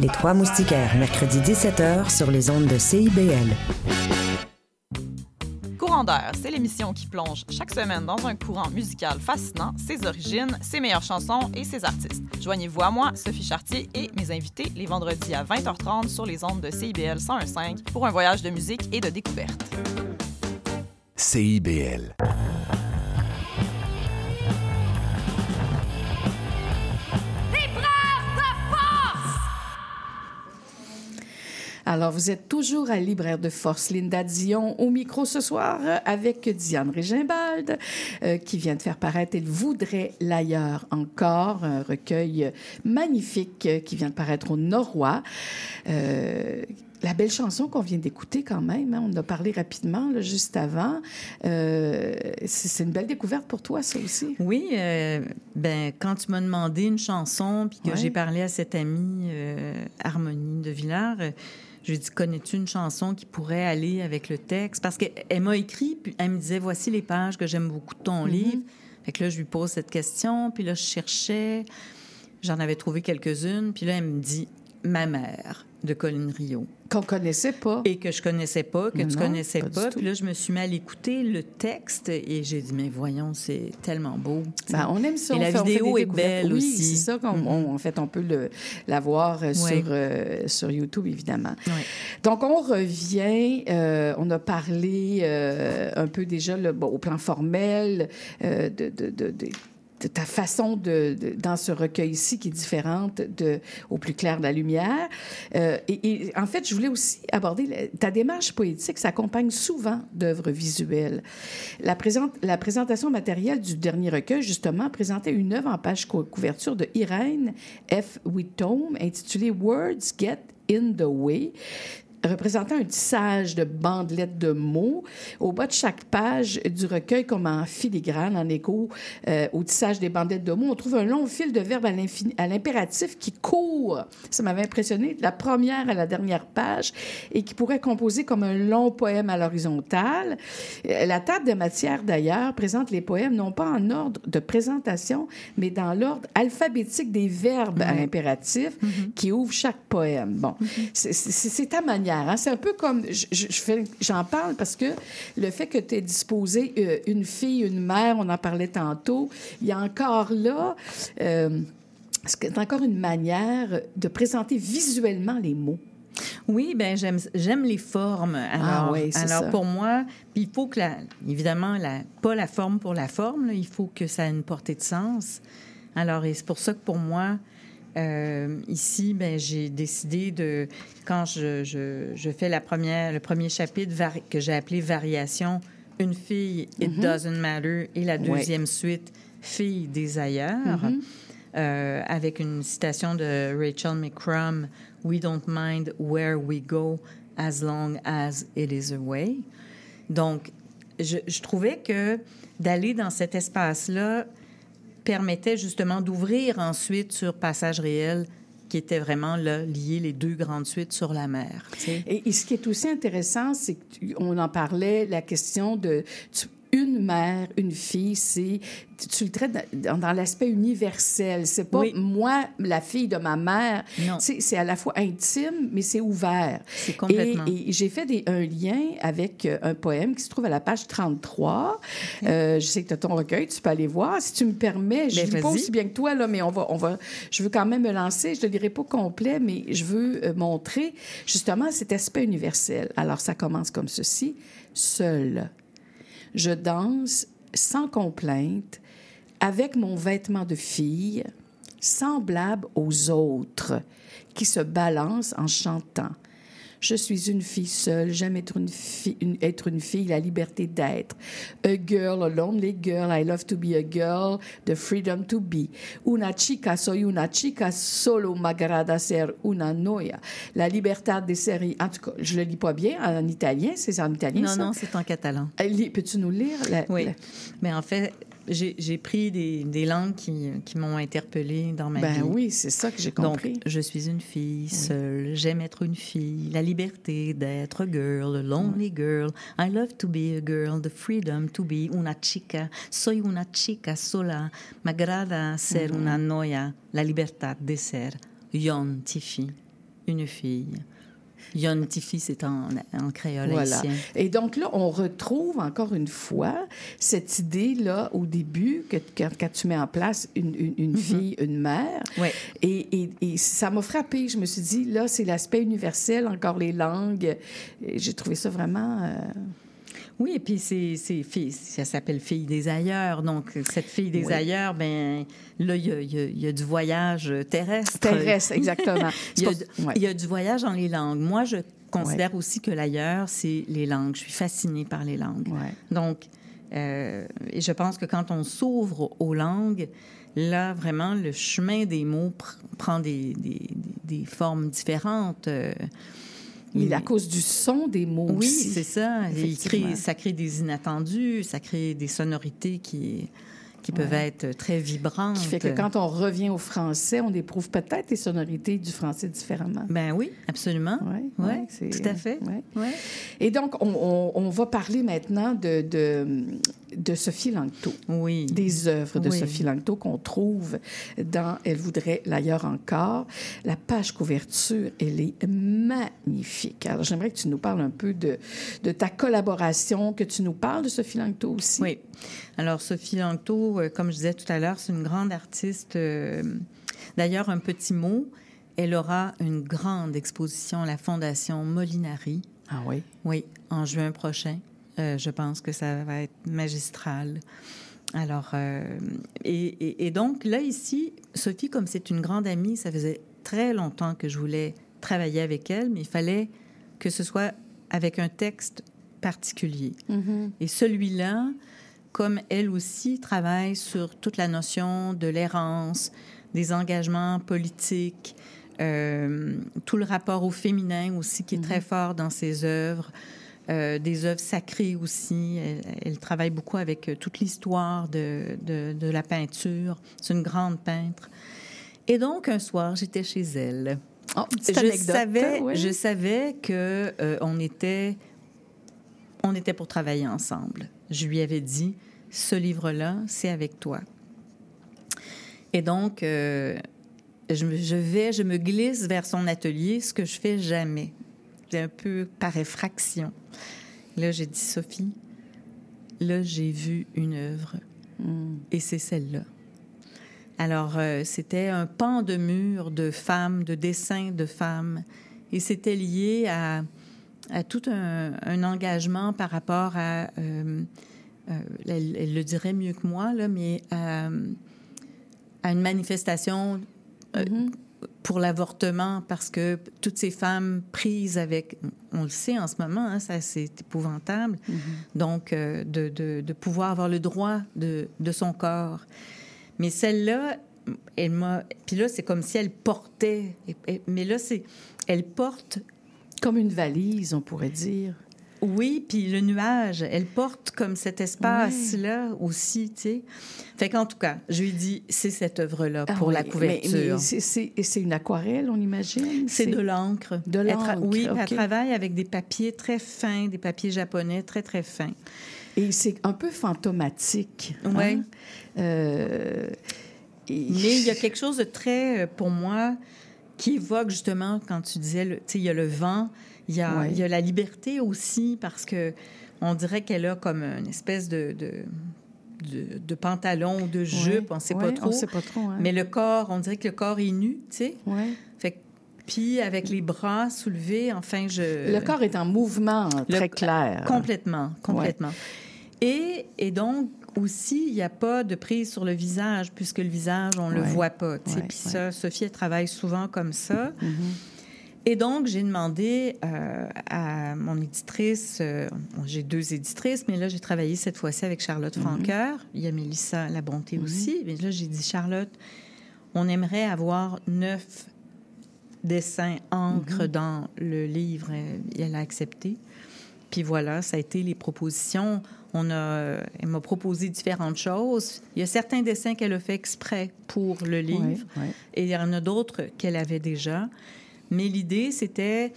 Les Trois Moustiquaires, mercredi 17h sur les ondes de CIBL. Courant d'air, c'est l'émission qui plonge chaque semaine dans un courant musical fascinant, ses origines, ses meilleures chansons et ses artistes. Joignez-vous à moi, Sophie Chartier et mes invités les vendredis à 20h30 sur les ondes de CIBL 101.5 pour un voyage de musique et de découverte. CIBL. Alors, vous êtes toujours à Libraire de Force. Linda Dion au micro ce soir euh, avec Diane Régimbald euh, qui vient de faire paraître Elle voudrait l'ailleurs encore, un recueil magnifique euh, qui vient de paraître au Norrois. Euh, la belle chanson qu'on vient d'écouter quand même, hein, on en a parlé rapidement là, juste avant. Euh, c'est une belle découverte pour toi, ça aussi. Oui, euh, ben quand tu m'as demandé une chanson, puis que Ouais. j'ai parlé à cette amie euh, Harmonie de Villars, euh, je lui ai dit connais-tu une chanson qui pourrait aller avec le texte? Parce qu'elle m'a écrit, puis elle me disait voici les pages que j'aime beaucoup de ton Mhm. livre. Fait que là, je lui pose cette question, puis là, je cherchais, j'en avais trouvé quelques-unes, puis là, elle me dit ma mère de Colin Rio. Qu'on connaissait pas. Et que je connaissais pas, que Non, tu connaissais pas. Puis là, je me suis mis à l'écouter, le texte, et j'ai dit, mais voyons, c'est tellement beau. Ben, on aime ça. Et on la fait- on fait vidéo est belle oui, aussi. c'est ça. qu'on- Mhm. on- en fait, on peut le, la voir euh, sur, euh, sur YouTube, évidemment. Donc, on revient. euh, on a parlé euh, un peu déjà bon, au plan formel de, de, de, ta façon de, dans ce recueil-ci qui est différente de au plus clair de la lumière. Euh, et, en fait, je voulais aussi aborder ta démarche poétique s'accompagne souvent d'œuvres visuelles. La, présente, la présentation matérielle du dernier recueil, justement, présentait une œuvre en page cou- couverture de Irène F. Whitome intitulée Words Get in the Way représentant un tissage de bandelettes de mots. Au bas de chaque page du recueil, comme en filigrane, en écho euh, au tissage des bandelettes de mots, on trouve un long fil de verbes à à l'impératif qui court. Ça m'avait impressionné, de la première à la dernière page, et qui pourrait composer comme un long poème à l'horizontale. Euh, La table de matière, d'ailleurs, présente les poèmes non pas en ordre de présentation, mais dans l'ordre alphabétique des verbes à l'impératif qui ouvre chaque poème. Bon, c'est- c'est c'est ta manière. hein. C'est un peu comme, j'en parle parce que le fait que tu aies disposé euh, une fille, une mère, on en parlait tantôt, il y a encore là... euh, c'est encore une manière de présenter visuellement les mots? Oui, ben j'aime j'aime les formes. Alors, Ah oui, c'est alors ça. pour moi, il faut que la, évidemment la, pas la forme pour la forme, là, il faut que ça ait une portée de sens. Alors et c'est pour ça que pour moi euh, ici, ben j'ai décidé de quand je, je, je fais la première le premier chapitre que j'ai appelé variation, une fille, it Mhm. doesn't matter, et la Ouais. deuxième suite, fille des ailleurs. Mhm. euh, avec une citation de Rachel McCrum, We don't mind where we go as long as it is away. Donc, je, je trouvais que d'aller dans cet espace-là permettait justement d'ouvrir ensuite sur Passage réel, qui était vraiment là, lié les deux grandes suites sur la mer. Et, ce qui est aussi intéressant, c'est qu'on en parlait, la question de une mère, une fille, c'est tu, le traites dans, dans l'aspect universel. C'est pas Oui. moi, la fille de ma mère. Non. C'est à la fois intime, mais c'est ouvert. C'est complètement. Et, et j'ai fait des- un lien avec euh, un poème qui se trouve à la page 33. Euh, je sais que tu as ton recueil, tu peux aller voir. Si tu me permets, je Ben, ne lis pas aussi bien que toi, là, mais on va, on va, je veux quand même me lancer. Je ne le lirai pas complet, mais je veux euh, montrer justement cet aspect universel. Alors, ça commence comme ceci. Seul, je danse sans complainte, avec mon vêtement de fille, semblable aux autres, qui se balancent en chantant. Je suis une fille seule, j'aime être une fille, une- être une fille, la liberté d'être. A girl, a lonely girl, I love to be a girl, the freedom to be. Una chica, soy una chica, solo m'agrada ser una noia. La libertà de ser, en tout cas, je le lis pas bien en italien, c'est en italien Non, ça? non, c'est en catalan. Peux-tu nous lire? la- Oui. la- Mais en fait, j'ai pris des, des langues qui, qui m'ont interpellée dans ma vie. Ben oui, c'est ça que j'ai compris. Donc, je suis une fille seule, j'aime être une fille, la liberté d'être girl, a lonely girl. I love to be a girl, the freedom to be una chica. Soy una chica sola, m'agrada ser Mhm. una noia, la libertad de ser. Yon Tifi, une fille. Yon Tifi, c'est en, en créole Voilà. haïtien. Et donc là, on retrouve encore une fois cette idée-là au début, que, quand, quand tu mets en place une, une- une fille, une mère. Ouais. Et, et- et ça m'a frappé. Je me suis dit, là, c'est l'aspect universel, encore les langues. J'ai trouvé ça vraiment. euh, Oui, et puis c'est, ça s'appelle Fille des ailleurs. Donc, cette fille des Oui. ailleurs, ben là, il y a, il y a- il y a du voyage terrestre. Terrestre, exactement. il, y a, C'est pour- ouais. il y a du voyage dans les langues. Moi, je considère aussi que l'ailleurs, c'est les langues. Je suis fascinée par les langues. Ouais. Donc, euh, et je pense que quand on s'ouvre aux langues, là, vraiment, le chemin des mots pr- prend des, des- des- des formes différentes. euh, Mais il- à cause du son des mots oui, aussi. c'est ça. Et il Effectivement. crée- ça crée des inattendus, ça crée des sonorités qui, qui peuvent Ouais. être très vibrantes. Qui fait que quand on revient au français, on éprouve peut-être les sonorités du français différemment. Ben oui, absolument. Oui, Ouais, tout à fait. Ouais. Et donc, on, on- on va parler maintenant de, de, de Sophie Langto. Oui. Des œuvres de Oui. Sophie Langto qu'on trouve dans Elle voudrait l'ailleurs encore. La page couverture, elle est magnifique. Alors, j'aimerais que tu nous parles un peu de, de ta collaboration, que tu nous parles de Sophie Langto aussi. Oui. Alors, Sophie Langto, euh, comme je disais tout à l'heure, c'est une grande artiste. euh, D'ailleurs, un petit mot, elle aura une grande exposition à la Fondation Molinari. Ah oui? Oui, en juin prochain. Euh, je pense que ça va être magistral. Alors, euh, et, et- et donc, là, ici, Sophie, comme c'est une grande amie, ça faisait très longtemps que je voulais travailler avec elle, mais il fallait que ce soit avec un texte particulier. Mhm. Et celui-là, comme elle aussi travaille sur toute la notion de l'errance, des engagements politiques, euh, tout le rapport au féminin aussi qui est très fort dans ses œuvres, euh, des œuvres sacrées aussi. Elle, elle travaille beaucoup avec euh, toute l'histoire de, de, de la peinture. C'est une grande peintre. Et donc, un soir, j'étais chez elle. Oh, je anecdote, savais, je savais que euh, on était, on était pour travailler ensemble. Je lui avais dit, ce livre-là, c'est avec toi. Et donc, euh, je, je vais, je me glisse vers son atelier, ce que je fais jamais. C'est un peu par effraction. Là, j'ai dit, Sophie, là, j'ai vu une œuvre, Mm. et c'est celle-là. Alors, euh, c'était un pan de mur de femmes, de dessins de femmes. Et c'était lié à, à tout un, un engagement par rapport à, euh, euh, elle, elle le dirait mieux que moi, là, mais à, à une manifestation euh, pour l'avortement, parce que toutes ces femmes prises avec, on le sait en ce moment, hein, ça c'est épouvantable, donc euh, de, de- de pouvoir avoir le droit de, de son corps. Mais celle-là, elle m'a. Puis là, c'est comme si elle portait. Mais là, c'est. Elle porte. Comme une valise, on pourrait dire. Oui, puis le nuage, elle porte comme cet espace-là aussi, tu sais. Fait qu'en tout cas, je lui dis, c'est cette œuvre-là Ah pour oui, la couverture. mais c'est- c'est et c'est une aquarelle, on imagine? C'est de l'encre. De Elle l'encre, Oui, elle travaille avec des papiers très fins, des papiers japonais très, très fins. Et c'est un peu fantomatique. hein? Ouais. Euh, et- Mais il y a quelque chose de très, euh, pour moi, qui évoque justement quand tu disais, tu sais, il y a le vent, il y a, Ouais. il y a la liberté aussi, parce que on dirait qu'elle a comme une espèce de, de, de, de pantalon ou de jupe, on ne sait ouais, pas trop. on sait pas trop, hein. Mais le corps, on dirait que le corps est nu, tu sais. Ouais. Fait que- puis avec les bras soulevés, enfin, je... Le corps est en mouvement Le- très clair. Complètement, complètement. Et, et donc, aussi, il n'y a pas de prise sur le visage, puisque le visage, on ne le voit pas. Puis ça, Sophie, elle travaille souvent comme ça. Mhm. Et donc, j'ai demandé euh, à mon éditrice, euh, j'ai deux éditrices, mais là, j'ai travaillé cette fois-ci avec Charlotte Mhm. Franqueur. Il y a Mélissa La Bonté aussi. Mais là, j'ai dit, Charlotte, on aimerait avoir neuf dessins encre Mhm. dans le livre. Et Elle a accepté. Puis voilà, ça a été les propositions. On a, elle m'a proposé différentes choses. Il y a certains dessins qu'elle a fait exprès pour le livre, Ouais, ouais. et il y en a d'autres qu'elle avait déjà. Mais l'idée, c'était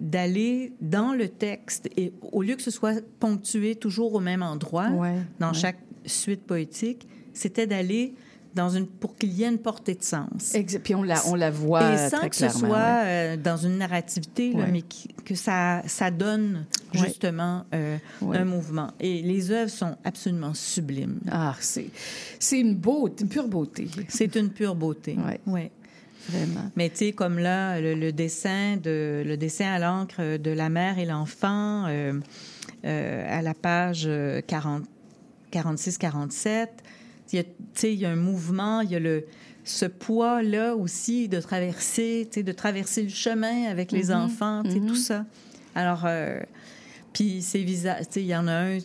d'aller dans le texte et au lieu que ce soit ponctué toujours au même endroit Ouais, dans ouais. chaque suite poétique, c'était d'aller dans une pour qu'il y ait une portée de sens. Exa- Puis on la, on la voit Et sans très que ce soit ouais. euh, dans une narrativité, là, mais qui- que ça, ça donne justement euh, un mouvement. Et les œuvres sont absolument sublimes. Ah, c'est, c'est une beauté, une pure beauté. C'est une pure beauté. Ouais. Vraiment. Mais tu sais, comme là, le, le dessin de le dessin à l'encre de la mère et l'enfant euh, euh, à la page euh, 40, 46-47, il y a, tu sais, il y a un mouvement, il y a le ce poids-là aussi de traverser, tu sais, de traverser le chemin avec les Mhm, enfants, tu sais, mhm. tout ça. Alors, euh, puis ces visages, tu sais, il y en a un,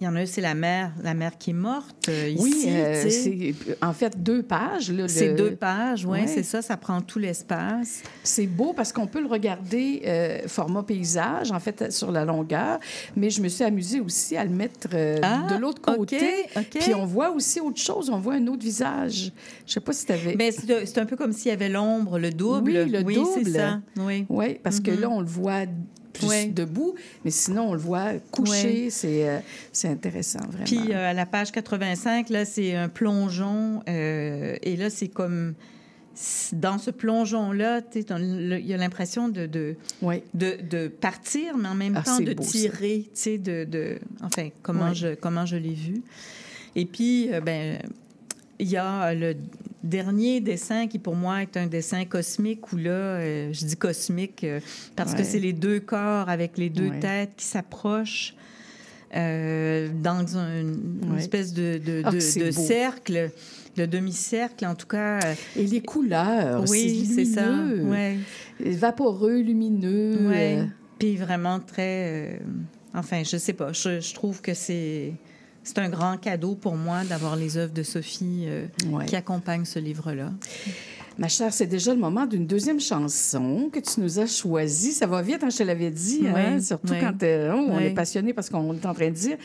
il y en a un, c'est la mère, la mère qui est morte euh, ici. Oui, euh, c'est en fait deux pages. là, C'est le- deux pages, oui, Ouais. c'est ça, ça prend tout l'espace. C'est beau parce qu'on peut le regarder euh, format paysage, en fait, sur la longueur, mais je me suis amusée aussi à le mettre Ah, de l'autre côté. OK. Puis on voit aussi autre chose, on voit un autre visage. Je sais pas si tu avais... Ben, c'est c'est un peu comme s'il y avait l'ombre, le double. Oui, le c'est double. ça. Oui. Oui, parce que Mhm. là, on le voit plus Ouais. debout, mais sinon, on le voit couché. Ouais. C'est euh, c'est intéressant, vraiment. Puis euh, à la page 85, là, c'est un plongeon. euh, et là, c'est comme. Dans ce plongeon-là, il y a l'impression de, de, de, de partir, mais en même Ah, temps de beau, tirer, tu sais, de, de... Enfin, comment, je, comment je l'ai vu. Et puis, ben, il y a le dernier dessin qui, pour moi, est un dessin cosmique où là, euh, je dis cosmique euh, parce Ouais. que c'est les deux corps avec les deux Ouais. têtes qui s'approchent euh, dans un- une Ouais. espèce de, de, Ah, de- cercle, le demi-cercle, en tout cas. Et les couleurs, oui, c'est ça. Vaporeux, lumineux. Puis vraiment très. enfin, je sais pas. Je, je trouve que c'est. C'est un grand cadeau pour moi d'avoir les œuvres de Sophie euh, Ouais. qui accompagnent ce livre-là. Ma chère, c'est déjà le moment d'une deuxième chanson que tu nous as choisie. Ça va vite, hein, je te l'avais dit, hein, Oui, surtout oui. quand euh, on Oui. est passionné parce qu'on est en train de dire.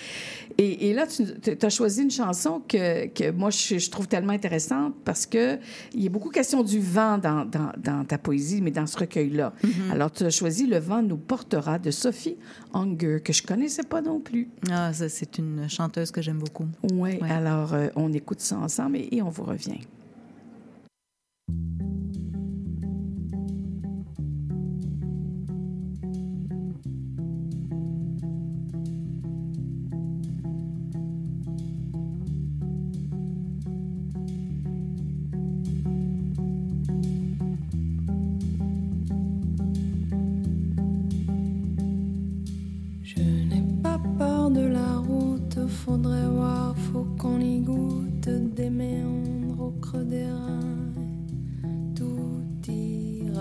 Et, et là, tu as choisi une chanson que, que moi, je, je trouve tellement intéressante parce que il y a beaucoup question du vent dans, dans, dans ta poésie, mais dans ce recueil-là. Mm-hmm. Alors, tu as choisi Le vent nous portera de Sophie Unger, que je connaissais pas non plus. Ah, ça, c'est une chanteuse que j'aime beaucoup. Ouais, Ouais. alors euh, on écoute ça ensemble et, et on vous revient. Faudrait voir, faut qu'on y goûte des méandres au creux des reins.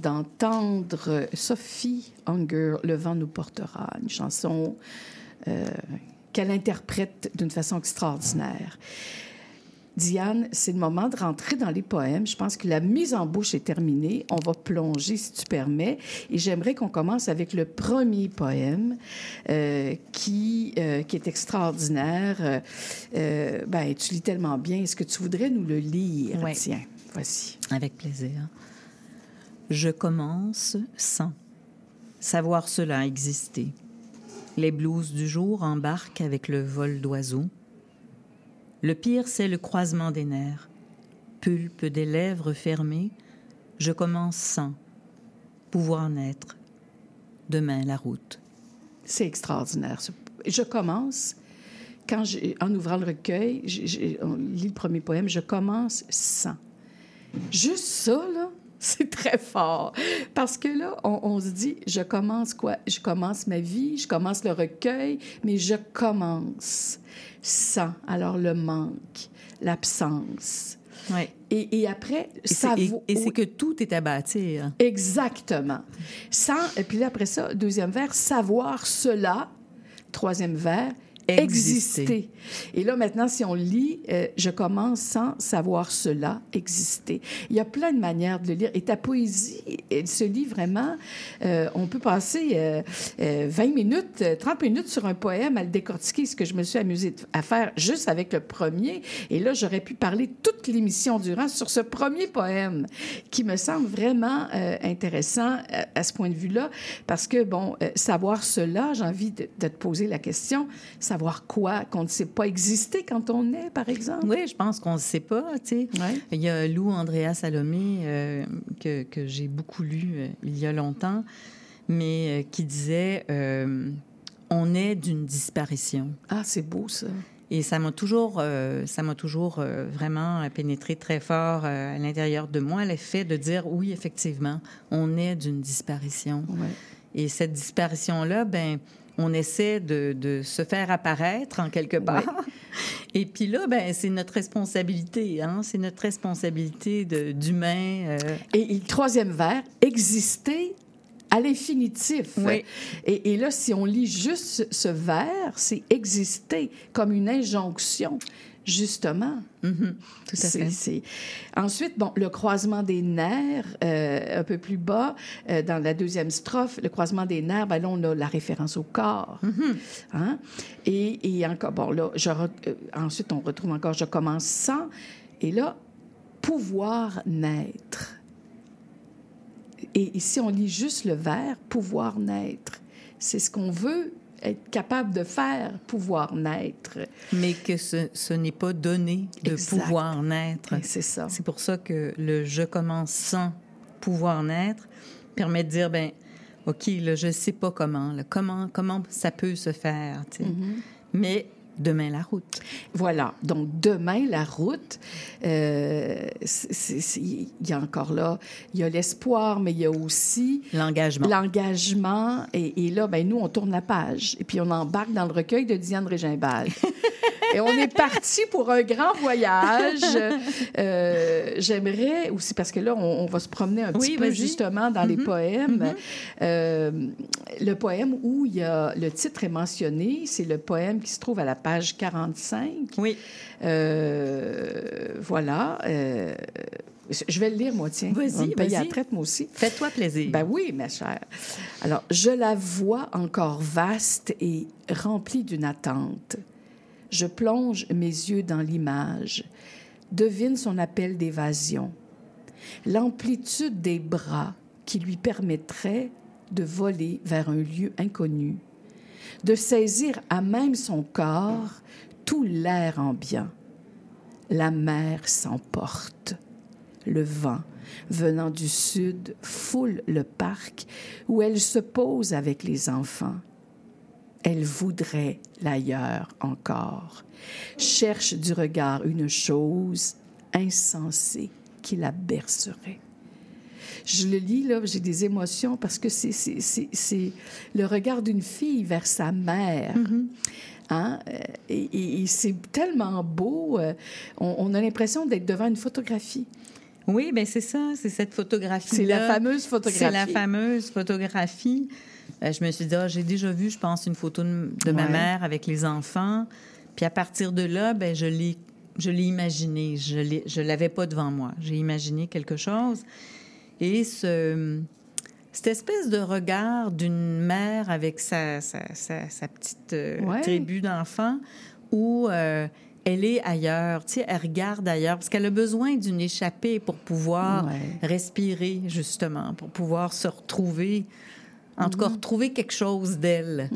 d'entendre Sophie Unger, Le vent nous portera, une chanson euh, qu'elle interprète d'une façon extraordinaire. Diane, c'est le moment de rentrer dans les poèmes. Je pense que la mise en bouche est terminée. On va plonger, si tu permets. Et j'aimerais qu'on commence avec le premier poème euh, qui, euh, qui est extraordinaire. Euh, ben, tu lis tellement bien. Est-ce que tu voudrais nous le lire? Oui. Tiens, voici. Avec plaisir. Je commence sans savoir cela exister. Les blouses du jour embarquent avec le vol d'oiseaux. Le pire, c'est le croisement des nerfs. Pulpe des lèvres fermées, je commence sans pouvoir naître. Demain, la route. C'est extraordinaire. Je commence, quand en ouvrant le recueil, on lit le premier poème, je commence sans. Juste ça, là, c'est très fort. Parce que là, on, on se dit, je commence quoi? Je commence ma vie, je commence le recueil, mais je commence sans. Alors, le manque, l'absence. Ouais. Et, et après, Et ça et- vaut- et c'est que tout est à bâtir. Exactement. Sans, et puis là, après ça, deuxième vers, savoir cela. Troisième vers, Exister. exister. Et là, maintenant, si on lit, euh, je commence sans savoir cela, exister. Il y a plein de manières de le lire. Et ta poésie, elle se lit vraiment. euh, on peut passer euh, euh, 20 minutes, euh, 30 minutes sur un poème à le décortiquer, ce que je me suis amusée à faire juste avec le premier. Et là, j'aurais pu parler toute l'émission durant sur ce premier poème qui me semble vraiment intéressant à ce point de vue-là, parce que, bon, savoir cela, j'ai envie de, de te poser la question, savoir quoi qu'on ne sait pas exister quand on est, par exemple? Oui, je pense qu'on ne sait pas. Tu sais. Il y a Lou Andrea Salomé euh, que, que j'ai beaucoup lu euh, il y a longtemps, mais euh, qui disait On est d'une disparition. Ah, c'est beau, ça. Et ça m'a toujours, ça m'a toujours vraiment pénétré très fort à l'intérieur de moi, le fait de dire oui, effectivement, on est d'une disparition. Et cette disparition-là, ben, on essaie de, de se faire apparaître en quelque part. Et puis là, ben, c'est notre responsabilité, hein? c'est notre responsabilité d'humain. euh, Et, et le troisième vers, exister à l'infinitif. Oui. Et, et là, si on lit juste ce vers, c'est exister comme une injonction, justement. Mhm. Tout à fait. Ensuite, bon, le croisement des nerfs, euh, un peu plus bas, euh, dans la deuxième strophe, le croisement des nerfs, ben là, on a la référence au corps. Mhm. Hein? Et, et encore, bon, là, je re- euh, ensuite, on retrouve encore, je commence sans, et là, pouvoir naître. Et, et si on lit juste le vers, pouvoir naître, c'est ce qu'on veut être capable de faire, pouvoir naître. Mais que ce, ce n'est pas donné de Exact. pouvoir naître. C'est ça. C'est pour ça que le je commence sans pouvoir naître permet de dire, ben, OK, là, je ne sais pas comment, là, comment, comment ça peut se faire. Mhm. Mais demain, la route. Voilà. Donc, demain, la route, euh, il y a encore là, il y a l'espoir, mais il y a aussi L'engagement. l'engagement. Et, et là, ben, nous, on tourne la page. Et puis, on embarque dans le recueil de Diane Régimbal. Et on est parti pour un grand voyage. Euh, J'aimerais aussi, parce que là, on, on va se promener un petit Oui, peu justement dans les Mhm. poèmes. Mhm. Euh, le poème où il y a, le titre est mentionné, c'est le poème qui se trouve à la page page 45. Oui. Euh, voilà. euh, je vais le lire, moi, tiens. Vas-y, On me payer vas-y. la traite, moi aussi. Fais-toi plaisir. Ben oui, ma chère. Alors, je la vois encore vaste et remplie d'une attente. Je plonge mes yeux dans l'image, devine son appel d'évasion, l'amplitude des bras qui lui permettrait de voler vers un lieu inconnu, de saisir à même son corps tout l'air ambiant. La mer s'emporte. Le vent, venant du sud, foule le parc où elle se pose avec les enfants. Elle voudrait l'ailleurs encore, cherche du regard une chose insensée qui la bercerait. Je le lis, là, j'ai des émotions parce que c'est- c'est c'est- c'est le regard d'une fille vers sa mère. Hein? Euh, Et, et- et c'est tellement beau. euh, On, on a l'impression d'être devant une photographie. Oui, bien c'est ça, c'est cette photographie. C'est la fameuse photographie. C'est la fameuse photographie. Euh, je me suis dit, ah, j'ai déjà vu, je pense, une photo de, de ma mère avec les enfants. Puis à partir de là, ben, je l'ai, je l'ai imaginé. Je l'ai, je l'avais pas devant moi. J'ai imaginé quelque chose. Et ce, cette espèce de regard d'une mère avec sa, sa, sa, sa petite euh, Ouais. tribu d'enfants où euh, elle est ailleurs, tu sais, elle regarde ailleurs parce qu'elle a besoin d'une échappée pour pouvoir Ouais. respirer, justement, pour pouvoir se retrouver, en tout cas, Mhm. retrouver quelque chose d'elle.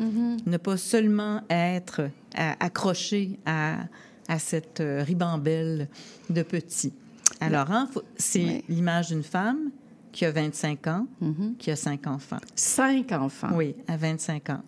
Ne pas seulement être accrochée à, à cette euh, ribambelle de petits. Alors, hein, c'est l'image d'une femme qui a 25 ans, Mhm. qui a cinq enfants. Cinq enfants. Oui, à 25 ans.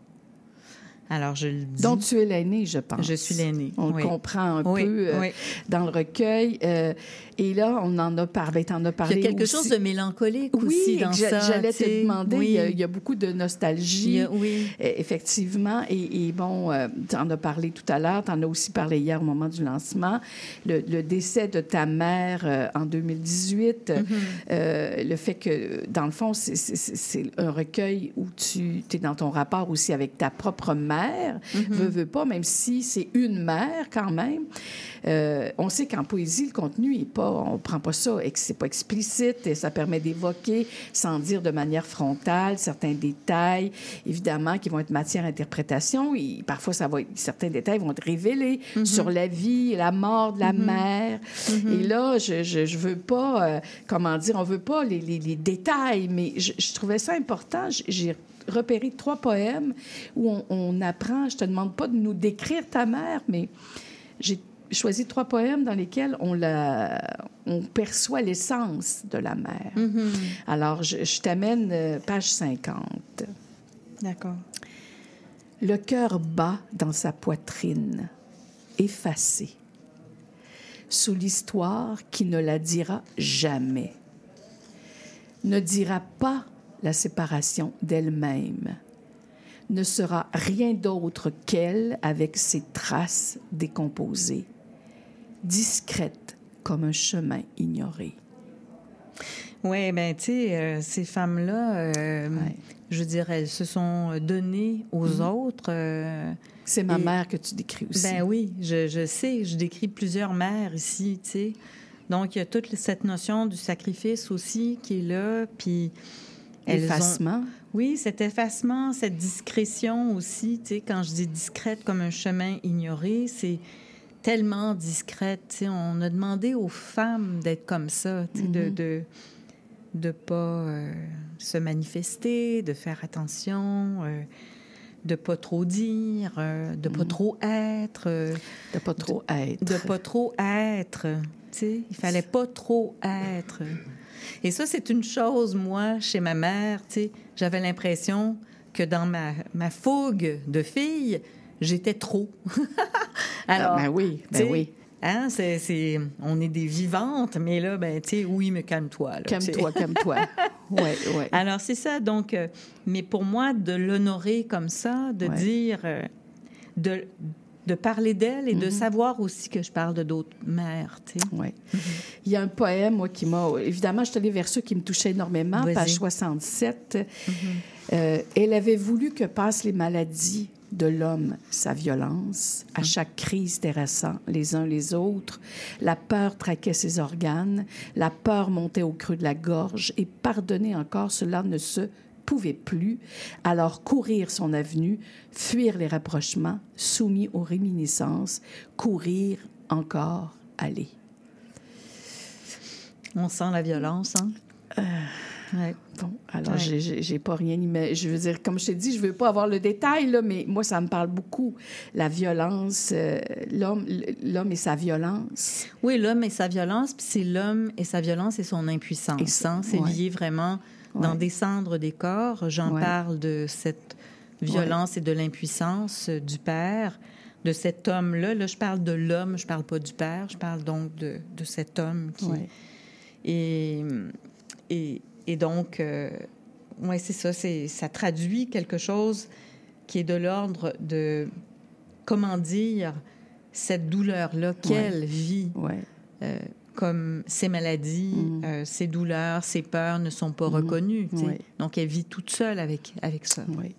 Alors, je le dis. Dont tu es l'aîné, je pense. Je suis l'aînée, On oui. le comprend un Oui, peu euh, oui. dans le recueil. euh, et là, on en a parlé. Tu en as Il y a quelque aussi. chose de mélancolique Oui, aussi dans ça. j'allais te demander. Oui. Il, y a, il y a beaucoup de nostalgie. a- oui. Euh, Effectivement. Et, et bon, tu en as parlé tout à l'heure. Tu en as aussi parlé hier au moment du lancement. Le, le décès de ta mère euh, en 2018. Mm-hmm. euh, le fait que, dans le fond, c'est un recueil où tu es dans ton rapport aussi avec ta propre mère. Mm-hmm. Veux, veux pas, même si c'est une mère quand même. Euh, on sait qu'en poésie, le contenu est pas, on prend pas ça, et c'est pas explicite, et ça permet d'évoquer sans dire de manière frontale certains détails, évidemment, qui vont être matière d'interprétation. Et parfois, ça va être- certains détails vont être révélés sur la vie et la mort de la mère. Et là, je, je, je veux pas, euh, comment dire, on veut pas les, les, les détails, mais je, je trouvais ça important. J'ai repéré trois poèmes où on, on apprend, je te demande pas de nous décrire ta mère, mais j'ai choisi trois poèmes dans lesquels on, la, on perçoit l'essence de la mère. Alors, je, je t'amène euh, page 50. D'accord. Le cœur bat dans sa poitrine, effacé, sous l'histoire qui ne la dira jamais, ne dira pas la séparation d'elle-même, ne sera rien d'autre qu'elle avec ses traces décomposées, discrète comme un chemin ignoré. Oui, bien, tu sais, euh, ces femmes-là, euh, Ouais. je dire, elles se sont données aux autres. euh, C'est ma Et- mère que tu décris aussi. Ben oui, je, je sais, je décris plusieurs mères ici, tu sais. Donc, il y a toute cette notion du sacrifice aussi qui est là, puis... ont- Effacement. Oui, cet effacement, cette discrétion aussi, tu sais, quand je dis discrète comme un chemin ignoré, c'est tellement discrète, tu sais. On a demandé aux femmes d'être comme ça, tu sais, de... de de pas euh, se manifester, de faire attention, euh, de pas trop dire, euh, de pas trop être, euh, De pas trop être. de pas trop être. Tu sais, il fallait pas trop être. Et ça, c'est une chose, moi, chez ma mère, tu sais, j'avais l'impression que dans ma, ma fougue de fille, j'étais trop. Ah, ben oui, ben oui. Hein, c'est, c'est- on est des vivantes, mais là, ben, tu sais, oui, mais calme-toi. Calme-toi, calme-toi. Oui, oui. Alors, c'est ça. Donc, euh, mais pour moi, de l'honorer comme ça, de Ouais. dire, euh, de, de parler d'elle et de savoir aussi que je parle de d'autres mères, tu sais. Oui. Il y a un poème, moi, qui m'a. Évidemment, je suis allée vers ceux qui me touchaient énormément, page 67. Euh, elle avait voulu que passent les maladies de l'homme sa violence, à chaque crise terrassant les uns les autres, la peur traquait ses organes, la peur montait au creux de la gorge, et pardonner encore cela ne se pouvait plus, alors courir son avenue, fuir les rapprochements, soumis aux réminiscences, courir encore, aller. On sent la violence, hein? Ouais. Bon, alors Ouais. j'ai- j'ai pas rien mais Je veux dire, comme je t'ai dit, je veux pas avoir le détail, là, mais moi, ça me parle beaucoup. La violence, euh, l'homme l'homme et sa violence. Oui, l'homme et sa violence, puis c'est l'homme et sa violence et son impuissance. Hein? C'est ouais. lié vraiment dans Ouais. des cendres des corps. J'en Ouais. parle de cette violence et de l'impuissance euh, du père, de cet homme-là. Là, je parle de l'homme, je parle pas du père, je parle donc de, de cet homme qui... Ouais. Et, et, et donc, euh, ouais, c'est ça, c'est, ça traduit quelque chose qui est de l'ordre de, comment dire, cette douleur-là qu'elle vit. Ouais. euh, comme ces maladies, Mm. euh, ces douleurs, ces peurs ne sont pas reconnues. sais. Ouais. Donc, elle vit toute seule avec, avec ça. Oui.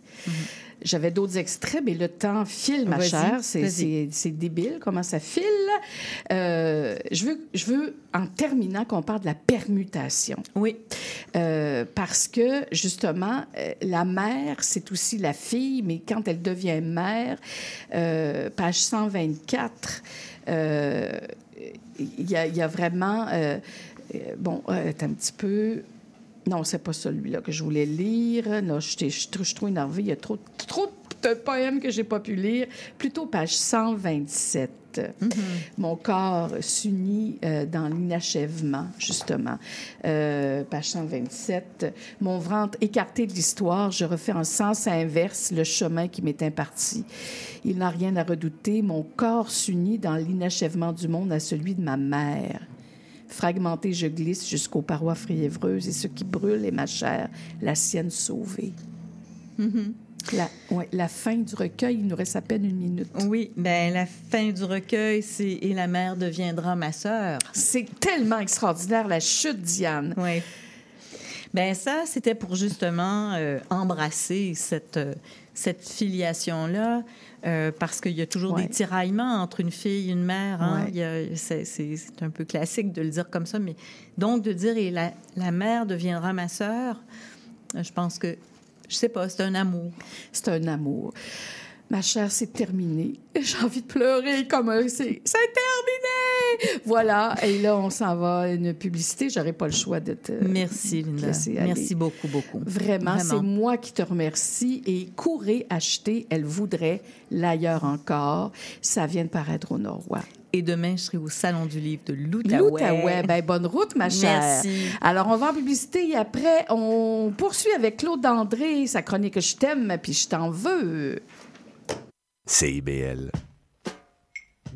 J'avais d'autres extraits, mais le temps file, ma chère. C'est- vas-y. C'est c'est débile comment ça file. Euh, je, veux, je veux, en terminant, qu'on parle de la permutation. Oui. Euh, parce que, justement, euh, la mère, c'est aussi la fille, mais quand elle devient mère, page 124, euh, il y, a- vraiment... euh, euh, bon, euh, attends un petit peu... Non, c'est pas celui-là que je voulais lire. Là, je suis trop énervée. Il y a trop, trop de poèmes que j'ai pas pu lire. Plutôt page 127. Mon corps s'unit euh, dans l'inachèvement, justement. Euh, page 127. Mon ventre écarté de l'histoire, je refais en sens inverse le chemin qui m'est imparti. Il n'a rien à redouter. Mon corps s'unit dans l'inachèvement du monde à celui de ma mère. Fragmenté, je glisse jusqu'aux parois fiévreuses et ce qui brûle est ma chair, la sienne sauvée. La, ouais, la fin du recueil, il nous reste à peine une minute. Oui, ben la fin du recueil, c'est Et la mère deviendra ma sœur. C'est tellement extraordinaire, la chute, Diane. Oui. Ben ça, c'était pour justement euh, embrasser cette, euh, cette filiation-là, euh, parce qu'il y a toujours Ouais. des tiraillements entre une fille et une mère. hein. Ouais. C'est un peu classique de le dire comme ça, mais donc de dire et la, la mère deviendra ma sœur, je pense que, je sais pas, c'est un amour. C'est un amour. Ma chère, c'est terminé. J'ai envie de pleurer comme un... C'est terminé! Voilà. Et là, on s'en va à une publicité. J'aurais pas le choix de te... Merci, Linda. Merci beaucoup, beaucoup. Vraiment, c'est moi qui te remercie. Et courez acheter, elle voudrait l'ailleurs encore. Ça vient de paraître au Nord-Ouest. Et demain, je serai au Salon du livre de l'Outaouais. L'Outaouais. Ben, bonne route, ma chère. Merci. Alors, on va en publicité et après, on poursuit avec Claude André, sa chronique Je t'aime, puis je t'en veux. CIBL.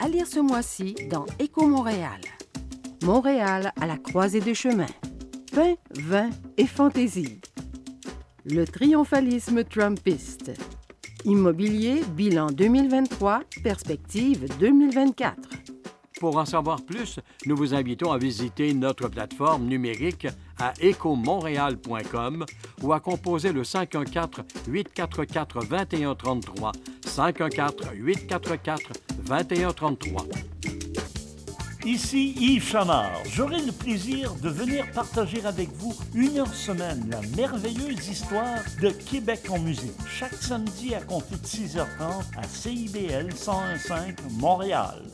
À lire ce mois-ci dans Éco Montréal. Montréal à la croisée des chemins. Pain, vin et fantaisie. Le triomphalisme trumpiste. Immobilier, bilan 2023, perspective 2024. Pour en savoir plus, nous vous invitons à visiter notre plateforme numérique à écomontréal.com ou à composer le 514-844-2133, 514-844-2133. Ici Yves Chamard. J'aurai le plaisir de venir partager avec vous une heure semaine la merveilleuse histoire de Québec en musique. Chaque samedi à compter de 6h30 à CIBL 101.5 Montréal.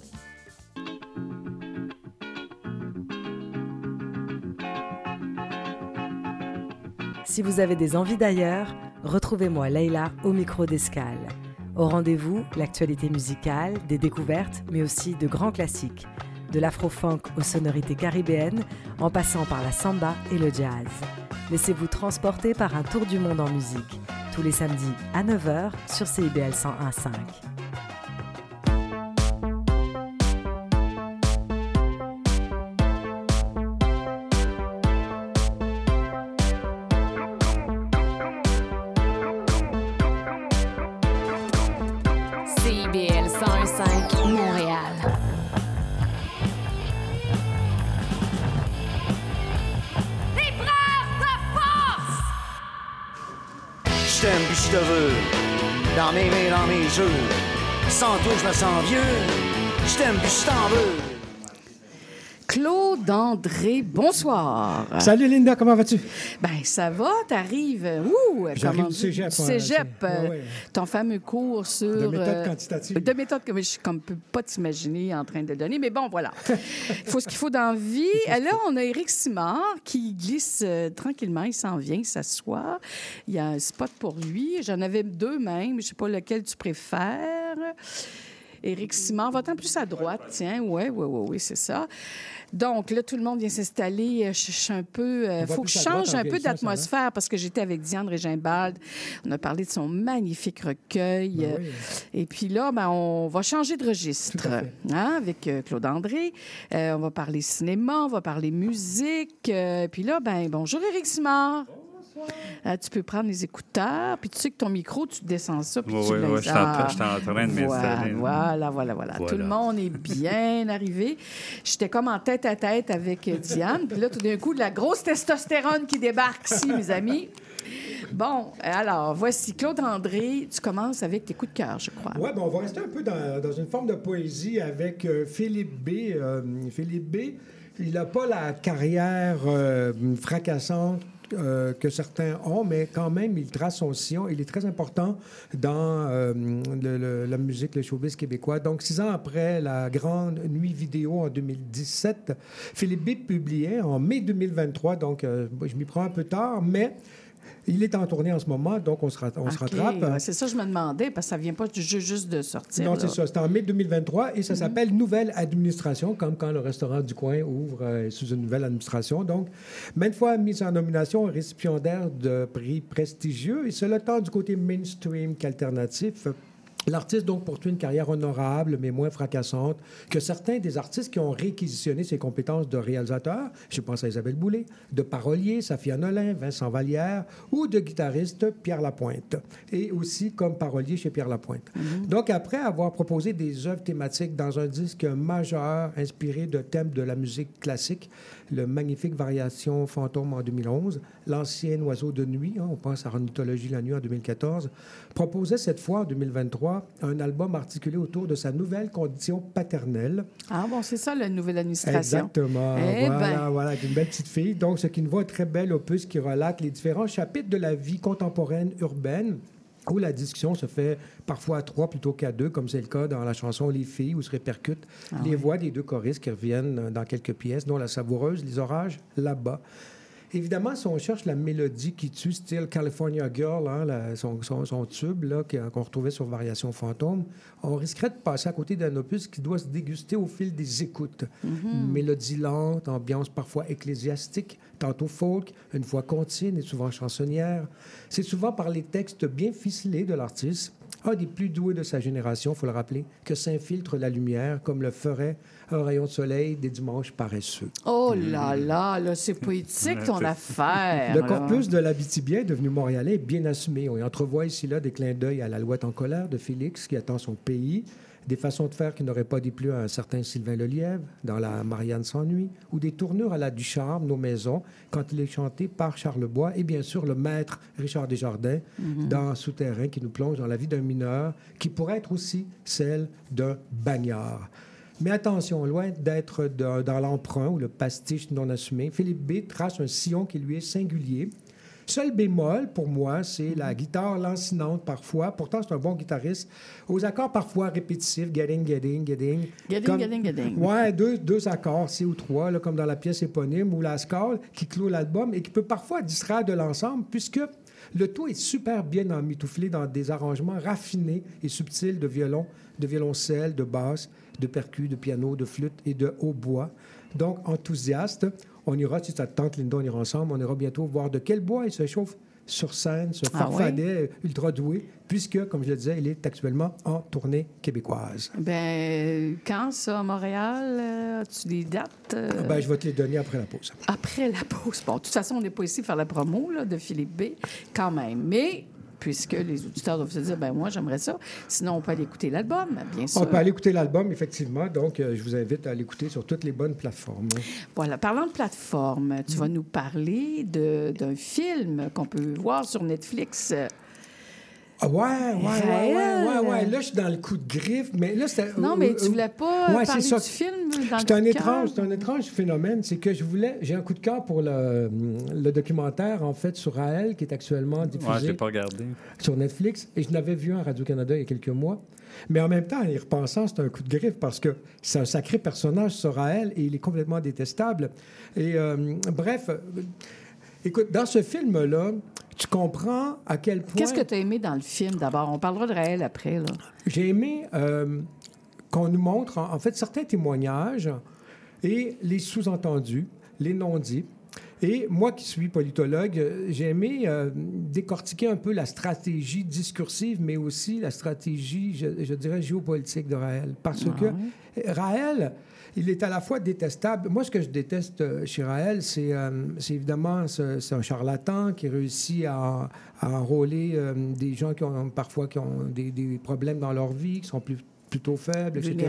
Si vous avez des envies d'ailleurs, retrouvez-moi Leïla au micro d'Escale. Au rendez-vous, l'actualité musicale, des découvertes, mais aussi de grands classiques, de l'afro-funk aux sonorités caribéennes, en passant par la samba et le jazz. Laissez-vous transporter par un tour du monde en musique, tous les samedis à 9h sur CIBL 101.5. Sans toi, je me sens vieux. Je t'aime puis je t'en veux. Claude André, bonsoir. Salut Linda, comment vas-tu? Ben ça va, t'arrives. Ouh, comment du cégep, du cégep, c'est- euh, ouais, ouais. ton fameux cours sur De méthode euh, quantitative. De méthode que je ne peux pas t'imaginer en train de donner, mais bon voilà. Il faut ce qu'il faut dans vie. Là, on a Éric Simard qui glisse euh, tranquillement, il s'en vient, il s'assoit. Il y a un spot pour lui. J'en avais deux même, je sais pas lequel tu préfères. Éric Simard, va-t'en plus à droite, tiens. Oui, oui, oui, oui, c'est ça. Donc, là, tout le monde vient s'installer. Je je suis un peu. Il va faut que je change un peu d'atmosphère parce que j'étais avec Diane Régimbald. On a parlé de son magnifique recueil. Ben oui. Et puis là, ben, on va changer de registre hein, avec euh, Claude André. Euh, on va parler cinéma, on va parler musique. Euh, puis là, ben, bonjour Éric Simard. Euh, tu peux prendre les écouteurs, puis tu sais que ton micro, tu descends ça, puis Oui, tu oui, oui, je suis en- train de Voilà, m'installer. Voilà, voilà, voilà, Tout le monde est bien arrivé. J'étais comme en tête à tête avec Diane, puis là, tout d'un coup, de la grosse testostérone qui débarque ici, mes amis. Bon, alors, voici Claude André. Tu commences avec tes coups de cœur, je crois. Oui, ben on va rester un peu dans, dans une forme de poésie avec euh, Philippe B. Euh, Philippe B, il n'a pas la carrière euh, fracassante euh, que certains ont, mais quand même, il trace son sillon. Il est très important dans euh, la musique, le showbiz québécois. Donc, six ans après la grande nuit vidéo en 2017, Philippe B publiait en mai 2023, donc euh, je m'y prends un peu tard, mais il est en tournée en ce moment, donc on se, on rattrape. ouais, c'est ça que je me demandais, parce que ça vient pas du jeu juste de sortir. Non, c'est ça. C'est en mai 2023 et ça s'appelle Nouvelle Administration, comme quand le restaurant du coin ouvre euh, sous une nouvelle administration. Donc, maintes fois mis en nomination, récipiendaire de prix prestigieux et cela tant du côté mainstream qu'alternatif. L'artiste donc poursuit une carrière honorable, mais moins fracassante que certains des artistes qui ont réquisitionné ses compétences de réalisateur. Je pense à Isabelle Boulay, de parolier, Safia Nolin, Vincent Vallière, ou de guitariste Pierre Lapointe, et aussi comme parolier chez Pierre Lapointe. Donc, après avoir proposé des œuvres thématiques dans un disque majeur inspiré de thèmes de la musique classique, le magnifique Variation fantôme en 2011, l'ancien Oiseau de nuit, hein, on pense à Ornithologie la nuit en 2014, proposait cette fois en 2023 un album articulé autour de sa nouvelle condition paternelle. Ah bon, c'est ça, la nouvelle administration. Exactement. Eh voilà, ben. voilà, avec une belle petite fille. Donc, ce qui nous voit un très bel opus qui relate les différents chapitres de la vie contemporaine urbaine où la discussion se fait parfois à trois plutôt qu'à deux, comme c'est le cas dans la chanson Les filles, où se répercutent Ah les oui. voix des deux choristes qui reviennent dans quelques pièces, dont La savoureuse, Les orages, là-bas. Évidemment, si on cherche la mélodie qui tue, style California Girl, hein, la- son, son- son tube qu'on retrouvait sur Variation Fantôme, on risquerait de passer à côté d'un opus qui doit se déguster au fil des écoutes. Une mélodie lente, ambiance parfois ecclésiastique, tantôt folk, une fois contine et souvent chansonnière. C'est souvent par les textes bien ficelés de l'artiste, un des plus doués de sa génération, il faut le rappeler, que s'infiltre la lumière comme le ferait un rayon de soleil des dimanches paresseux. Oh là là, là, c'est poétique ton affaire. Le corpus de l'Abitibien, devenu montréalais, est bien assumé. On y entrevoit ici là des clins d'œil à l'Alouette en colère de Félix qui attend son pays, des façons de faire qui n'auraient pas déplu à un certain Sylvain Lelièvre dans la Marianne s'ennuie, ou des tournures à la Ducharme, Nos maisons, quand il est chanté par Charles Bois, et bien sûr le maître Richard Desjardins Mhm. dans Souterrain qui nous plonge dans la vie d'un mineur qui pourrait être aussi celle d'un bagnard. Mais attention, loin d'être dans l'emprunt ou le pastiche non assumé, Philippe B trace un sillon qui lui est singulier. Seul bémol, pour moi, c'est la guitare lancinante parfois. Pourtant, c'est un bon guitariste. Aux accords parfois répétitifs, getting, getting, getting. Getting, getting, getting. Ouais, deux, deux accords, C ou trois, là, comme dans la pièce éponyme, ou la scale qui clôt l'album et qui peut parfois distraire de l'ensemble, puisque le tout est super bien emmitouflé dans des arrangements raffinés et subtils de violon, de violoncelle, de basse, de percus, de piano, de flûte et de hautbois. Donc, enthousiaste, on ira, si ça te tente, Linda, on ira ensemble, on ira bientôt voir de quel bois il se chauffe sur scène, ce Ah farfadet ultra doué, puisque, comme je le disais, il est actuellement en tournée québécoise. Ben, quand ça, à Montréal? euh, As-tu des dates? euh, Ben, je vais te les donner après la pause. Après la pause. Bon, de toute façon, on n'est pas ici pour faire la promo là, de Philippe B, quand même. Mais, puisque les auditeurs doivent se dire, ben moi, j'aimerais ça. Sinon, on peut aller écouter l'album, bien sûr. On peut aller écouter l'album, effectivement. Donc, euh, je vous invite à l'écouter sur toutes les bonnes plateformes. Voilà. Parlant de plateforme, tu vas nous parler d'un film qu'on peut voir sur Netflix. Ah ouais, ouais, ouais, ouais, ouais, ouais. Là, je suis dans le coup de griffe, mais là, c'était... Non, mais tu voulais pas Ouais, parler du film dans C'est le un coup de étrange, c'est un étrange phénomène. C'est que je voulais, j'ai un coup de cœur pour le, le documentaire en fait sur Raël qui est actuellement diffusé Ouais, je l'ai pas regardé. sur Netflix. Et je l'avais vu en Radio Canada il y a quelques mois. Mais en même temps, en y repensant, c'est un coup de griffe parce que c'est un sacré personnage sur Raël et il est complètement détestable. Et euh, bref, euh, écoute, dans ce film-là, tu comprends à quel point. Qu'est-ce que tu as aimé dans le film d'abord? On parlera de Raël après. Là. J'ai aimé euh, qu'on nous montre, en, en fait, certains témoignages et les sous-entendus, les non-dits. Et moi qui suis politologue, j'ai aimé euh, décortiquer un peu la stratégie discursive, mais aussi la stratégie, je, je dirais, géopolitique de Raël. Parce Ah que euh, Raël, il est à la fois détestable. Moi, ce que je déteste euh, chez Raël, c'est euh, évidemment, un charlatan qui réussit à, enrôler euh, des gens qui ont parfois des problèmes dans leur vie, qui sont plus plutôt faibles, etc.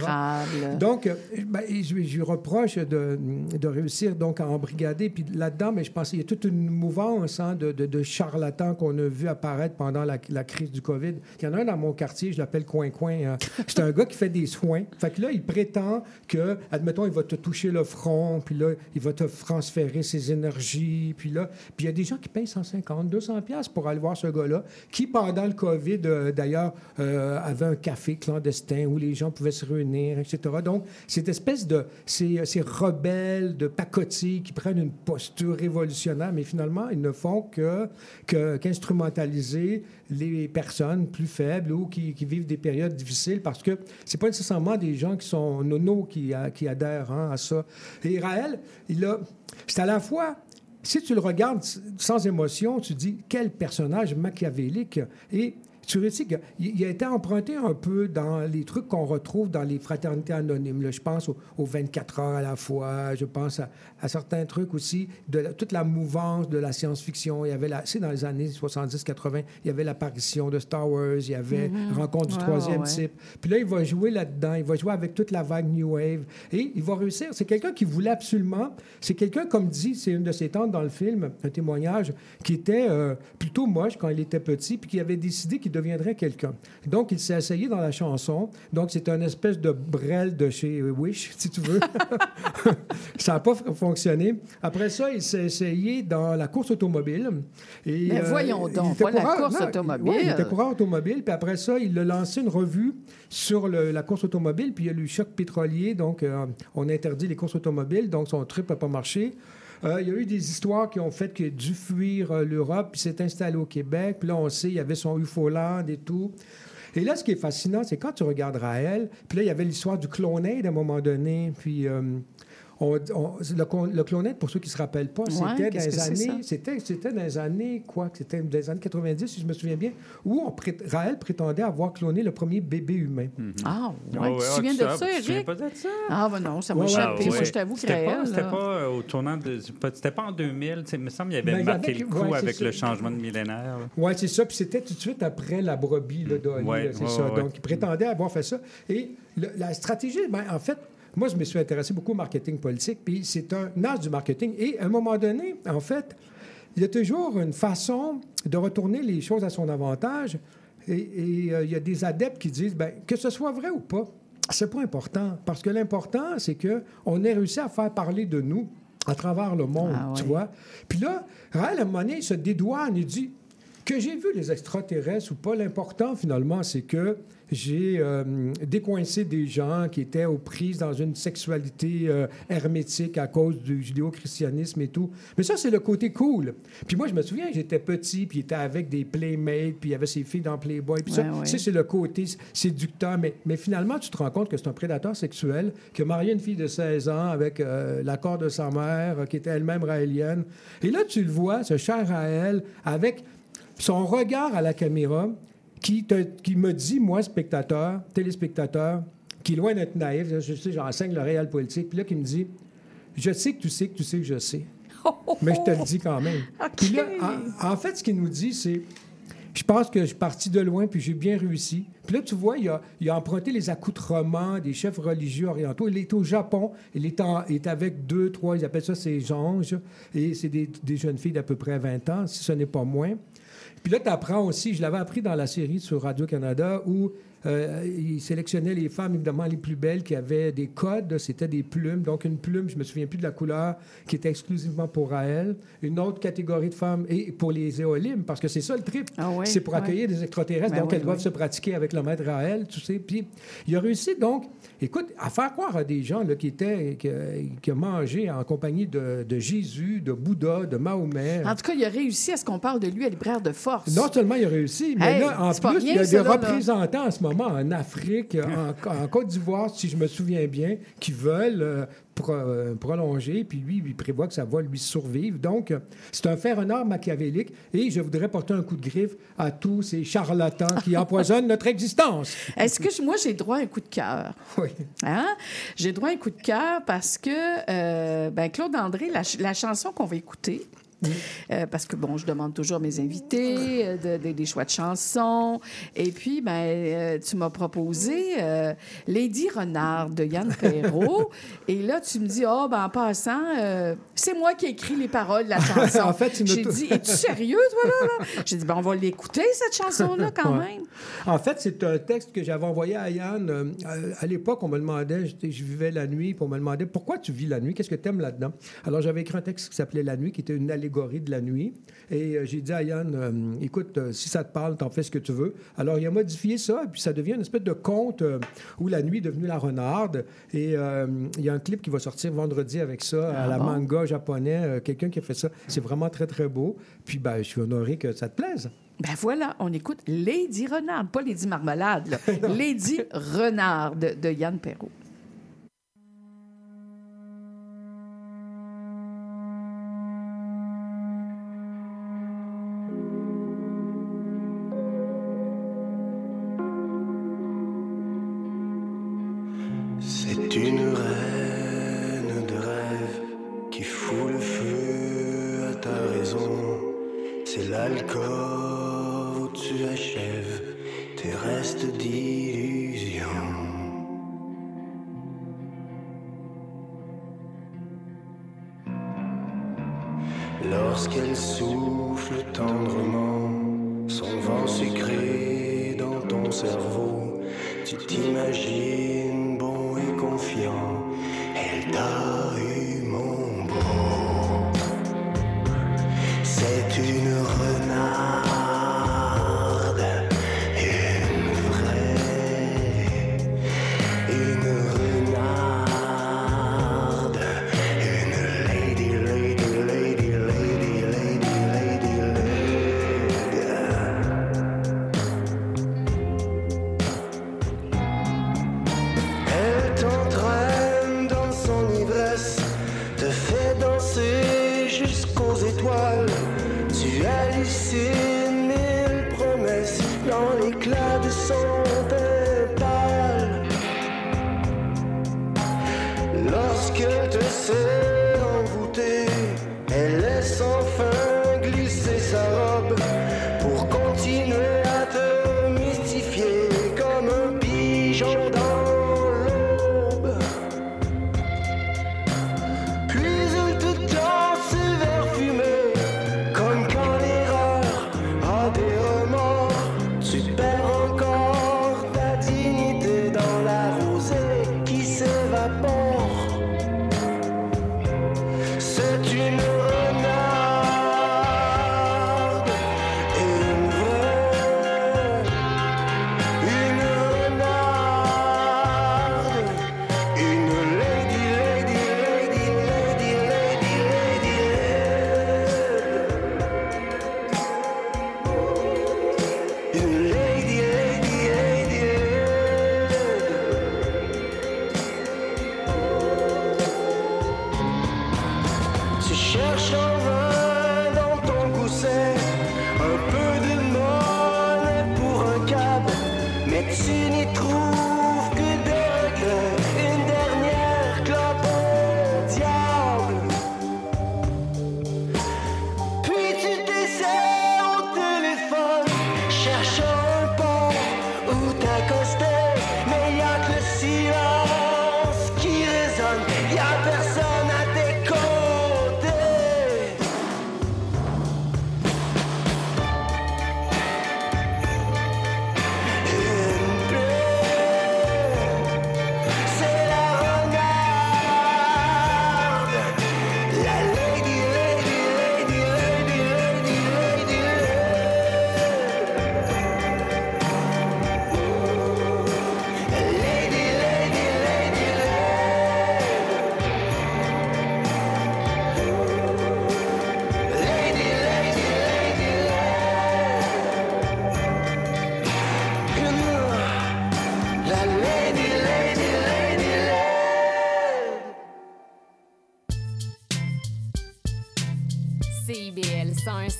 Donc, euh, ben, je, lui reproche de, de réussir donc à embrigader. Puis là-dedans, mais je pense qu'il y a toute une mouvance hein, de, de- de charlatans qu'on a vu apparaître pendant la, la crise du COVID. Il y en a un dans mon quartier, je l'appelle Coin Coin. hein. C'est un gars qui fait des soins. Fait que là, il prétend que, admettons, il va te toucher le front, puis là, il va te transférer ses énergies. Puis là, puis il y a des gens qui payent 150, 200 pièces pour aller voir ce gars-là, qui, pendant le COVID, euh, d'ailleurs, euh, avait un café clandestin où les gens pouvaient se réunir, etc. Donc, cette espèce de... Ces, rebelles de pacotille qui prennent une posture révolutionnaire, mais finalement, ils ne font que qu'instrumentaliser les personnes plus faibles ou qui, vivent des périodes difficiles parce que c'est pas nécessairement des gens qui sont nonos qui, a- qui adhèrent hein, à ça. Et Raël, il a... C'est à la fois si tu le regardes sans émotion, tu dis quel personnage machiavélique. Et qu'il il a été emprunté un peu dans les trucs qu'on retrouve dans les fraternités anonymes. là. Je pense aux, aux 24 heures à la fois, je pense à, à certains trucs aussi, de la- toute la mouvance de la science-fiction. Il y avait c'est dans les années 70-80, il y avait l'apparition de Star Wars, il y avait Mhm. Rencontre du troisième ouais. type. Puis là, il va jouer là-dedans, il va jouer avec toute la vague New Wave. Et il va réussir. C'est quelqu'un qui voulait absolument. C'est quelqu'un, comme dit, c'est une de ses tantes dans le film, un témoignage, qui était euh, plutôt moche quand il était petit, puis qui avait décidé qu'il deviendrait quelqu'un. Donc, il s'est essayé dans la chanson. Donc, c'est un espèce de Brel de chez Wish, si tu veux. ça n'a pas fonctionné. Après ça, il s'est essayé dans la course automobile. Et, Mais voyons il donc, pas la course non, automobile. il était coureur automobile. Puis après ça, il a lancé une revue sur le- la course automobile. Puis il y a eu le choc pétrolier. Donc, euh, on a interdit les courses automobiles. Donc, son trip n'a pas marché. Euh, il y a eu des histoires qui ont fait qu'il a dû fuir euh, l'Europe, puis s'est installé au Québec. Puis là, on sait, il y avait son UFO-land et tout. Et là, ce qui est fascinant, c'est quand tu regardes Raël, puis là, il y avait l'histoire du clonade à un moment donné, puis... euh, on- on- le, le clonade, pour ceux qui ne se rappellent pas, Ouais, c'était dans qu'est-ce que les années... C'était, c'était dans les années, quoi? C'était dans les années 90, si je me souviens bien, où on Raël prétendait avoir cloné le premier bébé humain. Ah, ouais. Ah ouais, tu te ah, souviens de ça, Eric? pas de ça? Ah, ben non, ça m'a Ouais, échappé. Ah, Moi, ouais. je t'avoue que C'était pas, Raël, c'était là- pas euh, au tournant de. C'était pas en 2000. tu sais, Il me semble qu'il avait Ben, il y marqué avait- le coup ouais, avec ça. le changement de millénaire. Oui, c'est ça. Puis c'était tout de suite après la brebis Ouais, là, c'est ouais, ça. ouais, Donc, il prétendait avoir fait ça. Et le- la stratégie, ben, en fait, moi, je me suis intéressé beaucoup au marketing politique, puis c'est un âge du marketing. Et à un moment donné, en fait, il y a toujours une façon de retourner les choses à son avantage. Et, et, euh, il y a des adeptes qui disent, ben, que ce soit vrai ou pas, c'est pas important. Parce que l'important, c'est qu'on ait réussi à faire parler de nous à travers le monde, Ah tu vois. Puis là, Raël, à un moment donné, il se dédouane, il dit que j'ai vu les extraterrestres ou pas, l'important finalement, c'est que j'ai euh, décoincé des gens qui étaient aux prises dans une sexualité euh, hermétique à cause du judéo-christianisme et tout. Mais ça, c'est le côté cool. Puis moi, je me souviens, j'étais petit, puis il était avec des playmates, puis il y avait ses filles dans Playboy, puis ça, Ouais, ça, c'est le côté séducteur. Mais, mais finalement, tu te rends compte que c'est un prédateur sexuel qui a marié une fille de 16 ans avec euh, l'accord de sa mère, qui était elle-même raélienne. Et là, tu le vois, ce cher Raël, avec son regard à la caméra, qui, te- qui me dit, moi, spectateur, téléspectateur, qui est loin d'être naïf, je sais, j'enseigne le réel politique, puis là, qui me dit, je sais que tu sais que tu sais que je sais. Mais je te le dis quand même. Puis là, en, en fait, ce qu'il nous dit, c'est Je pense que je suis parti de loin, puis j'ai bien réussi. Puis là, tu vois, il a, il a emprunté les accoutrements des chefs religieux orientaux. Il est au Japon. Il est, en- il est avec deux, trois, ils appellent ça ses anges. Et c'est des, des jeunes filles d'à peu près 20 ans, si ce n'est pas moins. Puis là, tu apprends aussi, je l'avais appris dans la série sur Radio-Canada, où il sélectionnait les femmes, évidemment, les plus belles, qui avaient des codes, c'était des plumes. Donc, une plume, je me souviens plus de la couleur, qui était exclusivement pour Raël. Une autre catégorie de femmes, et pour les éolimes, parce que c'est ça le trip. ouais, c'est pour ouais. accueillir des extraterrestres, Ben donc oui, elles doivent oui. se pratiquer avec le maître Raël, tu sais. Puis, il a réussi, donc, écoute, à faire croire à des gens là, qui étaient, qui, qui ont mangé en compagnie de, de Jésus, de Bouddha, de Mahomet. En tout cas, il a réussi à ce qu'on parle de lui à libraire de force. Non seulement il a réussi, mais Hey, là, en plus, rien, il y a des là. représentants en ce moment en Afrique, en, en Côte d'Ivoire, si je me souviens bien, qui veulent euh, pro- euh, prolonger, puis lui, il prévoit que ça va lui survivre. Donc, c'est un fer renard machiavélique, et je voudrais porter un coup de griffe à tous ces charlatans qui empoisonnent notre existence. Est-ce que je- moi, j'ai droit à un coup de cœur? Oui. Hein? J'ai droit à un coup de cœur parce que euh, ben, Claude André, la, ch- la chanson qu'on va écouter, euh, parce que, bon, je demande toujours à mes invités euh, de- de- des choix de chansons. Et puis, ben, euh, tu m'as proposé Lady Renard de Yann Perrault. et là, tu me dis, oh, ben, en passant, c'est moi qui ai écrit les paroles de la chanson. En fait, J'ai dit, es-tu sérieux, toi, là? là? J'ai dit, ben, on va l'écouter, cette chanson-là, quand Ouais. même. En fait, c'est un texte que j'avais envoyé à Yann. À- à l'époque, on me demandait, je vivais la nuit, puis on me demandait pourquoi tu vis la nuit, qu'est-ce que tu aimes là-dedans. Alors, j'avais écrit un texte qui s'appelait La nuit, qui était une de la nuit. Et euh, j'ai dit à Yann, euh, écoute, euh, si ça te parle, t'en fais ce que tu veux. Alors, il a modifié ça, et puis ça devient une espèce de conte où la nuit est devenue la renarde. Et il y a un clip qui va sortir vendredi avec ça, à Ah la bon? manga japonais, quelqu'un qui a fait ça. C'est vraiment très, très beau. Puis, ben, je suis honoré que ça te plaise. Ben voilà, on écoute Lady Renard, pas Lady Marmelade, là. Lady Renard de, de Yann Perrault.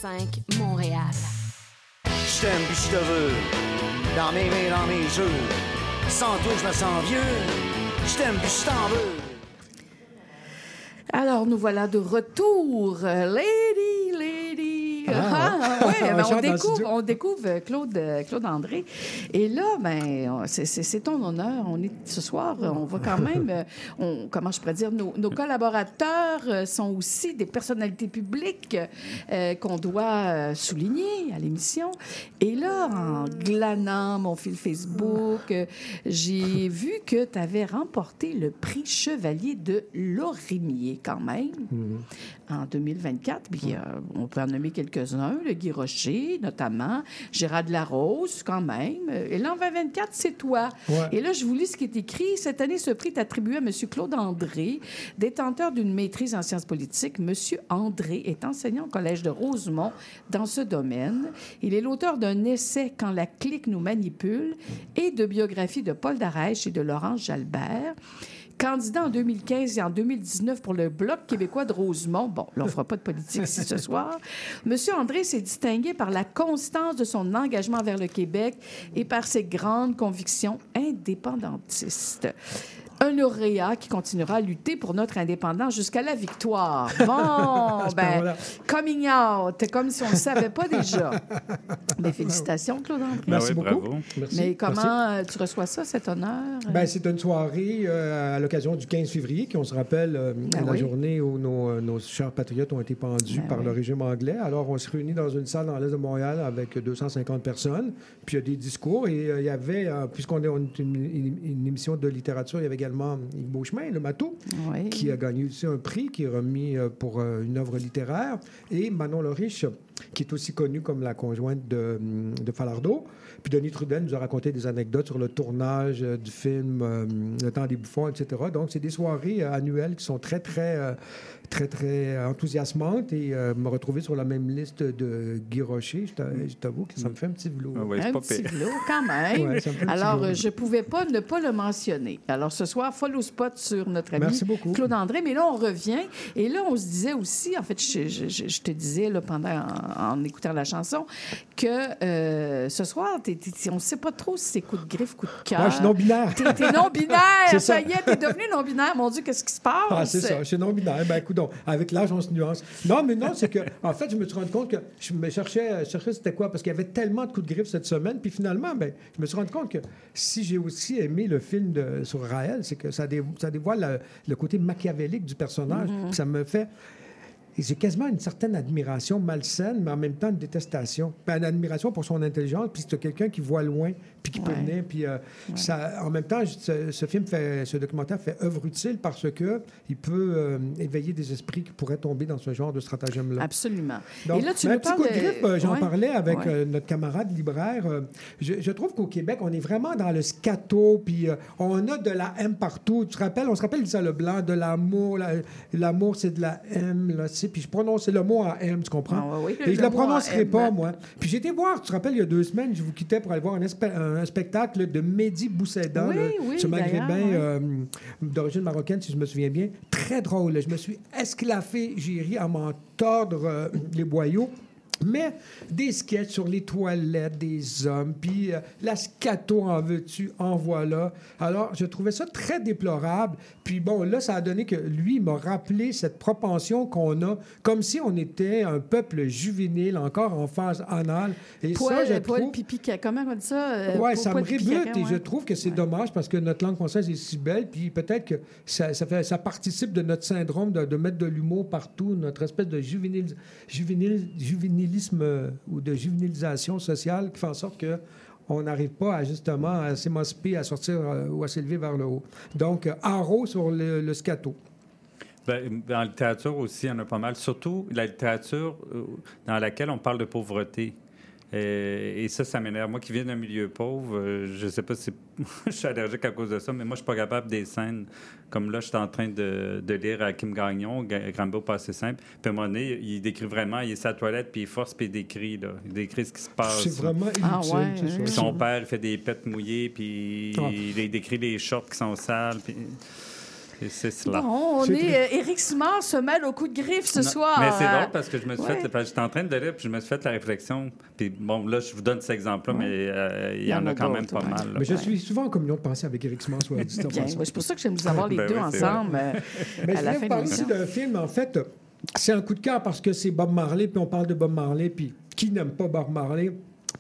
105 Montréal. Je t'aime puis je te veux, dans mes mains, dans mes jeux. Sans toi, je me sens vieux. Je t'aime puis je t'en veux. Alors, nous voilà de retour. Euh, Lady, lady. Ah, Ah, ouais, On ben, on, découvre, on découvre Claude, euh, Claude André. Et là, ben, c'est- ton honneur. On est ce soir, on va quand même, euh, on, comment je pourrais dire, nos, nos collaborateurs euh, sont aussi des personnalités publiques euh, qu'on doit souligner à l'émission. Et là, en glanant mon fil Facebook, j'ai vu que tu avais remporté le prix Chevalier de Lorimier quand même en 2024. Puis euh, on peut en nommer quelques-uns, le Guy Rocher notamment, Gérard de Larose quand même. Et là, en 2024, c'est toi. Ouais. Et là, je vous lis ce qui est écrit. Cette année, ce prix est attribué à M. Claude André, détenteur d'une maîtrise en sciences politiques. M. André est enseignant au Collège de Rosemont dans ce domaine. Il est l'auteur d'un essai Quand la clique nous manipule et de biographies de Paul Darèche et de Laurence Jalbert. Candidat en 2015 et en 2019 pour le Bloc québécois de Rosemont. Bon, là, on fera pas de politique ici ce soir. Monsieur André s'est distingué par la constance de son engagement vers le Québec et par ses grandes convictions indépendantistes. Un lauréat qui continuera à lutter pour notre indépendance jusqu'à la victoire. Bon, ben, Voilà. coming out, comme si on ne le savait pas déjà. Mais félicitations, Claude André. Merci Ben oui, beaucoup. bravo. Merci. Mais comment euh, tu reçois ça, cet honneur? Ben, c'est une soirée euh, à l'occasion du 15 février, qui, on se rappelle, euh, Ben la oui. journée où nos, euh, nos chers patriotes ont été pendus Ben par oui. le régime anglais. Alors, on se réunit dans une salle dans l'est de Montréal avec 250 personnes, puis il y a des discours. Et euh, il y avait, euh, puisqu'on est on est une, une- une émission de littérature, il y avait également Yves Beauchemin, le matou, Oui. qui a gagné aussi un prix qui est remis euh, pour euh, une œuvre littéraire, et Manon Loriche, qui est aussi connue comme la conjointe de, de Falardeau. Puis Denis Trudel nous a raconté des anecdotes sur le tournage euh, du film Le temps des bouffons, etc. Donc, c'est des soirées annuelles qui sont très, très, très, très enthousiasmantes. Et euh, me retrouver sur la même liste de Guy Rocher, je t'a- je t'avoue que ça me fait un petit velours. Ah un pas petit velours, quand même. Ouais, Alors, velours. je ne pouvais pas ne pas le mentionner. Alors, ce soir, follow spot sur notre ami Merci beaucoup. Claude André. Mais là, on revient. Et là, on se disait aussi, en fait, je, je- je- je te disais là, pendant, en, en écoutant la chanson, que euh, ce soir, on ne sait pas trop si c'est coup de griffe, coup de cœur. Ouais, je suis non-binaire. T'es, t'es non-binaire. Ça ça. y est, t'es devenu non-binaire. Mon Dieu, qu'est-ce qui se passe? Ah, c'est ça. Je suis non-binaire. Ben, écoute, donc, avec l'âge, on se nuance. Non, mais non, c'est que, en fait, je me suis rendu compte que je me cherchais, je cherchais c'était quoi, parce qu'il y avait tellement de coups de griffe cette semaine. Puis finalement, ben, je me suis rendu compte que si j'ai aussi aimé le film de, sur Raël, c'est que ça, dé- ça dévoile le, le côté machiavélique du personnage. Puis Ça me fait. J'ai quasiment une certaine admiration malsaine, mais en même temps une détestation. Ben, une admiration pour son intelligence, puis c'est quelqu'un qui voit loin, puis qui peut venir. Puis euh, ça, en même temps, ce, ce film fait, ce documentaire fait œuvre utile parce que il peut euh, éveiller des esprits qui pourraient tomber dans ce genre de stratagème-là. Absolument. Donc, Et là, tu nous parles coup de griffe, euh, j'en Ouais. parlais avec notre camarade libraire. je, je trouve qu'au Québec, on est vraiment dans le scato, puis on a de la M partout. Tu te rappelles, on se rappelle ça, le blanc, de l'amour. la- L'amour, c'est de la M, là, tu sais, puis je prononce le mot en M, tu comprends? Ah, oui, Et je le prononcerai pas, moi. Puis été voir, tu te rappelles, il y a deux semaines, je vous quittais pour aller voir un, un- un spectacle de Mehdi Boussédan, Oui, là, oui, ce maghrébin ouais. euh, d'origine marocaine, si je me souviens bien. Très drôle. Je me suis esclaffé, j'ai ri à m'en tordre euh, les boyaux. Mais des sketchs sur les toilettes des hommes, puis euh, la scato en veux-tu, en voilà. Alors, je trouvais ça très déplorable. Puis bon, là, ça a donné que lui m'a rappelé cette propension qu'on a, comme si on était un peuple juvénile, encore en phase anale. Et Poil, ça, je poil trouve... pipi. Comment on dit ça? Euh, Ouais, ça me rébute et ouais. je trouve que c'est dommage parce que notre langue française est si belle, puis peut-être que ça, ça, fait, ça participe de notre syndrome de, de mettre de l'humour partout, notre espèce de juvénil, juvénil- euh, ou de juvénilisation sociale qui fait en sorte que on n'arrive pas à justement à s'émanciper, à sortir euh, ou à s'élever vers le haut. Donc, euh, haro sur le, le scato. Ben, dans la littérature aussi, il y en a pas mal. Surtout la littérature dans laquelle on parle de pauvreté. Euh, et ça, ça m'énerve. Moi qui viens d'un milieu pauvre, euh, je sais pas si je suis allergique à cause de ça, mais moi, je suis pas capable des scènes. Comme là, je suis en train de, de lire à Kim Gagnon, Ga- Grambo pas assez simple. Puis à un moment donné, il décrit vraiment, il est sa toilette, puis il force, puis il décrit, là. Il décrit ce qui se passe. C'est vraiment inutile. Ah ouais, c'est ça. Puis son père, il fait des pets mouillées, puis Ah. il, il décrit les shorts qui sont sales. Puis... Et c'est cela. Bon, on est. euh, Éric Simard se mêle au coup de griffe ce Non, soir. Mais c'est hein. drôle parce que je me suis Ouais. fait. J'étais en train de lire, puis je me suis fait la réflexion. Puis bon, là, je vous donne cet exemple-là, mais euh, il y, en a, quand même pas mal. là. Mais je suis souvent en communion de pensée avec Éric Simon, soit dit c'est pour ça que j'aime vous avoir les Ben deux oui, c'est ensemble euh, Mais à je la fin de aussi d'un film, en fait, c'est un coup de cœur parce que c'est Bob Marley, puis on parle de Bob Marley, puis qui n'aime pas Bob Marley?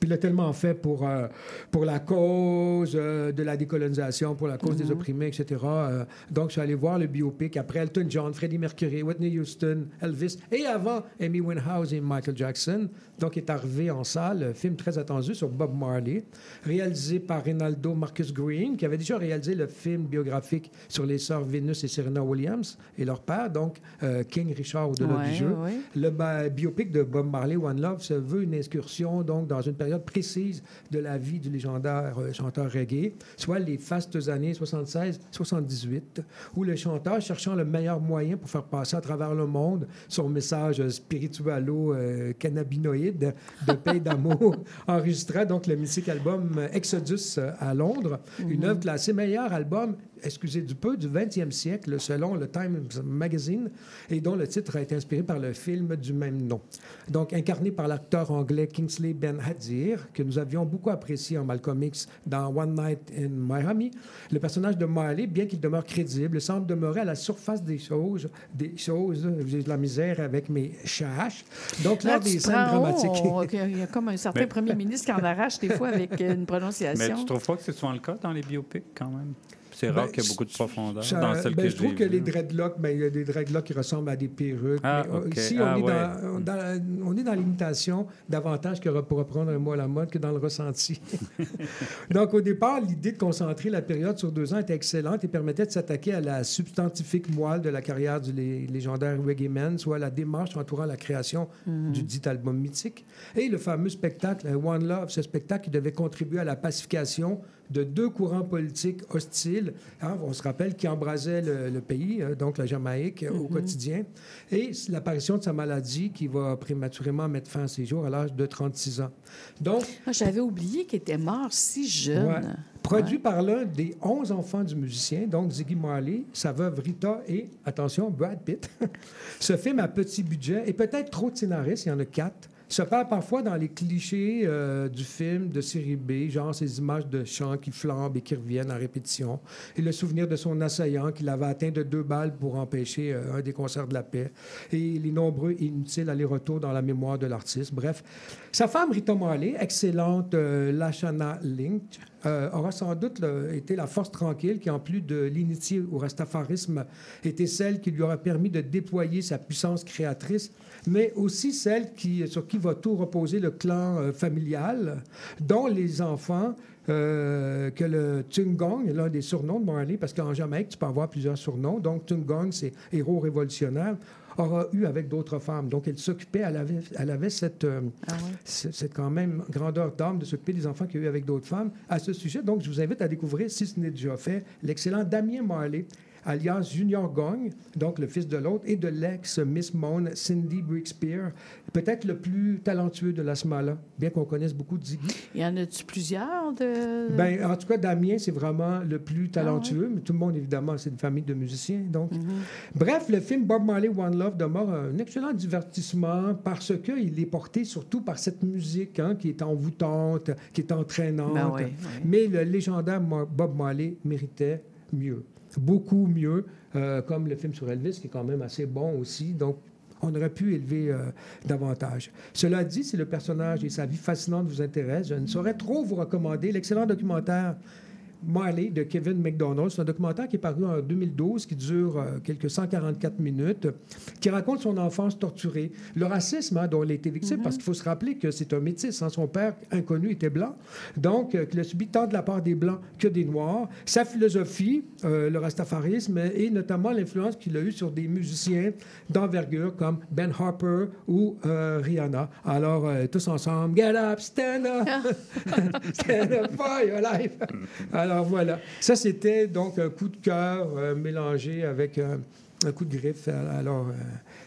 Puis il a tellement fait pour, euh, pour la cause euh, de la décolonisation, pour la cause des opprimés, etc. Euh, donc, je suis allé voir le biopic après Elton John, Freddie Mercury, Whitney Houston, Elvis, et avant Amy Winehouse et Michael Jackson. Donc, il est arrivé en salle, un film très attendu sur Bob Marley, réalisé par Rinaldo Marcus Green, qui avait déjà réalisé le film biographique sur les sœurs Venus et Serena Williams et leur père, donc King Richard au-delà Ouais, du jeu. ouais. Le biopic de Bob Marley, One Love, se veut une excursion donc dans une période précise de la vie du légendaire euh, chanteur reggae, soit les fastes années 76-78, où le chanteur, cherchant le meilleur moyen pour faire passer à travers le monde son message euh, spiritualo-cannabinoïde de paix d'amour, enregistra donc le mythique album euh, Exodus euh, à Londres, une œuvre classée meilleur album excusez du peu, du 20e siècle, selon le Times Magazine, et dont le titre a été inspiré par le film du même nom. Donc, incarné par l'acteur anglais Kingsley Ben Hadir, que nous avions beaucoup apprécié en Malcolm X dans One Night in Miami, le personnage de Marley, bien qu'il demeure crédible, semble demeurer à la surface des choses, des choses, j'ai de la misère avec mes chaches. Donc, Là, lors des scènes prends- dramatiques. oh, Il y a comme un certain Mais- premier ministre qui en arrache des fois avec une Mais prononciation. tu trouves pas que c'est souvent le cas dans les biopics, quand même? C'est Ben, rare qu'il y ait beaucoup de profondeur Ça- dans celle ben, que je trouve que les dreadlocks, ben, il y a des dreadlocks qui ressemblent à des perruques. Ah, mais, euh, ok. Ici, on, Ah, est ouais. dans, dans- on est dans l'imitation davantage que pour reprendre un mot à la mode que dans le ressenti. Donc, au départ, l'idée de concentrer la période sur deux ans était excellente et permettait de s'attaquer à la substantifique moelle de la carrière du lé- légendaire reggae man, soit la démarche entourant la création Mhm. du dit album mythique, et le fameux spectacle euh, One Love, ce spectacle qui devait contribuer à la pacification de deux courants politiques hostiles, hein, on se rappelle, qui embrasaient le, le pays, euh, donc la Jamaïque, euh, au Mhm. quotidien, et l'apparition de sa maladie qui va prématurément mettre fin à ses jours à l'âge de 36 ans. Donc, Ah, J'avais oublié qu'il était mort si jeune. Ouais. Produit par l'un des 11 enfants du musicien, donc Ziggy Marley, sa veuve Rita et, attention, Brad Pitt. Ce film à petit budget et peut-être trop de scénaristes, il y en a quatre, se perd parfois dans les clichés euh, du film de série B, genre ces images de chants qui flambent et qui reviennent en répétition, et le souvenir de son assaillant qui l'avait atteint de deux balles pour empêcher euh, un des concerts de la paix, et les nombreux inutiles allers-retours dans la mémoire de l'artiste. Bref, sa femme Rita Marley, excellente euh, Lashana Lynch, euh, aura sans doute été la force tranquille qui, en plus de l'initié au rastafarisme, était celle qui lui aura permis de déployer sa puissance créatrice, mais aussi celle qui, sur qui va tout reposer le clan euh, familial, dont les enfants. euh, que le Tungong est l'un des surnoms de Marley, parce qu'en Jamaïque, tu peux avoir plusieurs surnoms. Donc, Tungong, c'est héros révolutionnaire, aura eu avec d'autres femmes. Donc, elle s'occupait, elle avait, elle avait cette, euh, c- cette quand même grandeur d'âme de s'occuper des enfants qu'il y a eu avec d'autres femmes. À ce sujet, donc, je vous invite à découvrir, si ce n'est déjà fait, l'excellent Damien Marley, alias Junior Gong, donc le fils de l'autre, et de l'ex-Miss Moan Cindy Breakspear, peut-être le plus talentueux de la Smala, bien qu'on connaisse beaucoup de Ziggy. Il y en a-tu plusieurs de. Ben, en tout cas, Damien, c'est vraiment le Ah plus talentueux, mais tout le monde, évidemment, c'est une famille de musiciens. Donc. Mhm. Bref, le film Bob Marley One Love demeure un excellent divertissement parce qu'il est porté surtout par cette musique hein, qui est envoûtante, qui est entraînante. Ben oui, oui. Mais le légendaire Bob Marley méritait mieux, beaucoup mieux, euh, comme le film sur Elvis, qui est quand même assez bon aussi. Donc, on aurait pu élever euh, davantage. Cela dit, si le personnage et sa vie fascinante vous intéressent, je ne saurais trop vous recommander l'excellent documentaire Marley de Kevin McDonald. C'est un documentaire qui est paru en 2012, qui dure euh, quelques 144 minutes, qui raconte son enfance torturée, le racisme hein, dont il a été victime, parce qu'il faut se rappeler que c'est un métis. hein. Son père inconnu était blanc, donc euh, qu'il a subi tant de la part des blancs que des noirs. Sa philosophie, euh, le rastafarisme, et notamment l'influence qu'il a eue sur des musiciens d'envergure comme Ben Harper ou euh, Rihanna. Alors, euh, tous ensemble, get up, stand up, stand up for your life. Alors voilà, ça c'était donc un coup de cœur euh, mélangé avec euh, un coup de griffe. Alors, euh,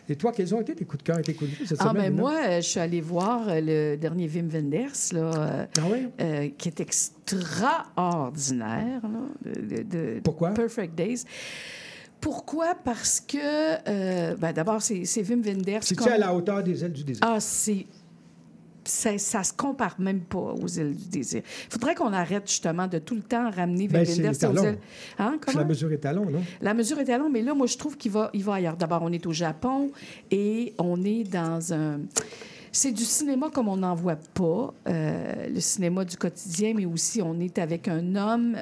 et toi, quels ont été tes coups de cœur et tes coups de griffe cette Ah, semaine? ben moi, je suis allée voir le dernier Wim Wenders, là, Ah euh, qui est extraordinaire. là, de, Pourquoi? Perfect Days. Pourquoi? Parce que, euh, ben, d'abord, c'est c'est Wim Wenders. C'est-tu comme- à la hauteur des ailes du désir? Ah, c'est. Ça, ça se compare même pas aux îles du désir. Il faudrait qu'on arrête justement de tout le temps ramener Wim Ben, c'est Wenders aux îles. Hein? La mesure est talon, non? La mesure est long, mais là, moi, je trouve qu'il va, il va ailleurs. D'abord, on est au Japon et on est dans un. C'est du cinéma comme on n'en voit pas, euh, le cinéma du quotidien, mais aussi on est avec un homme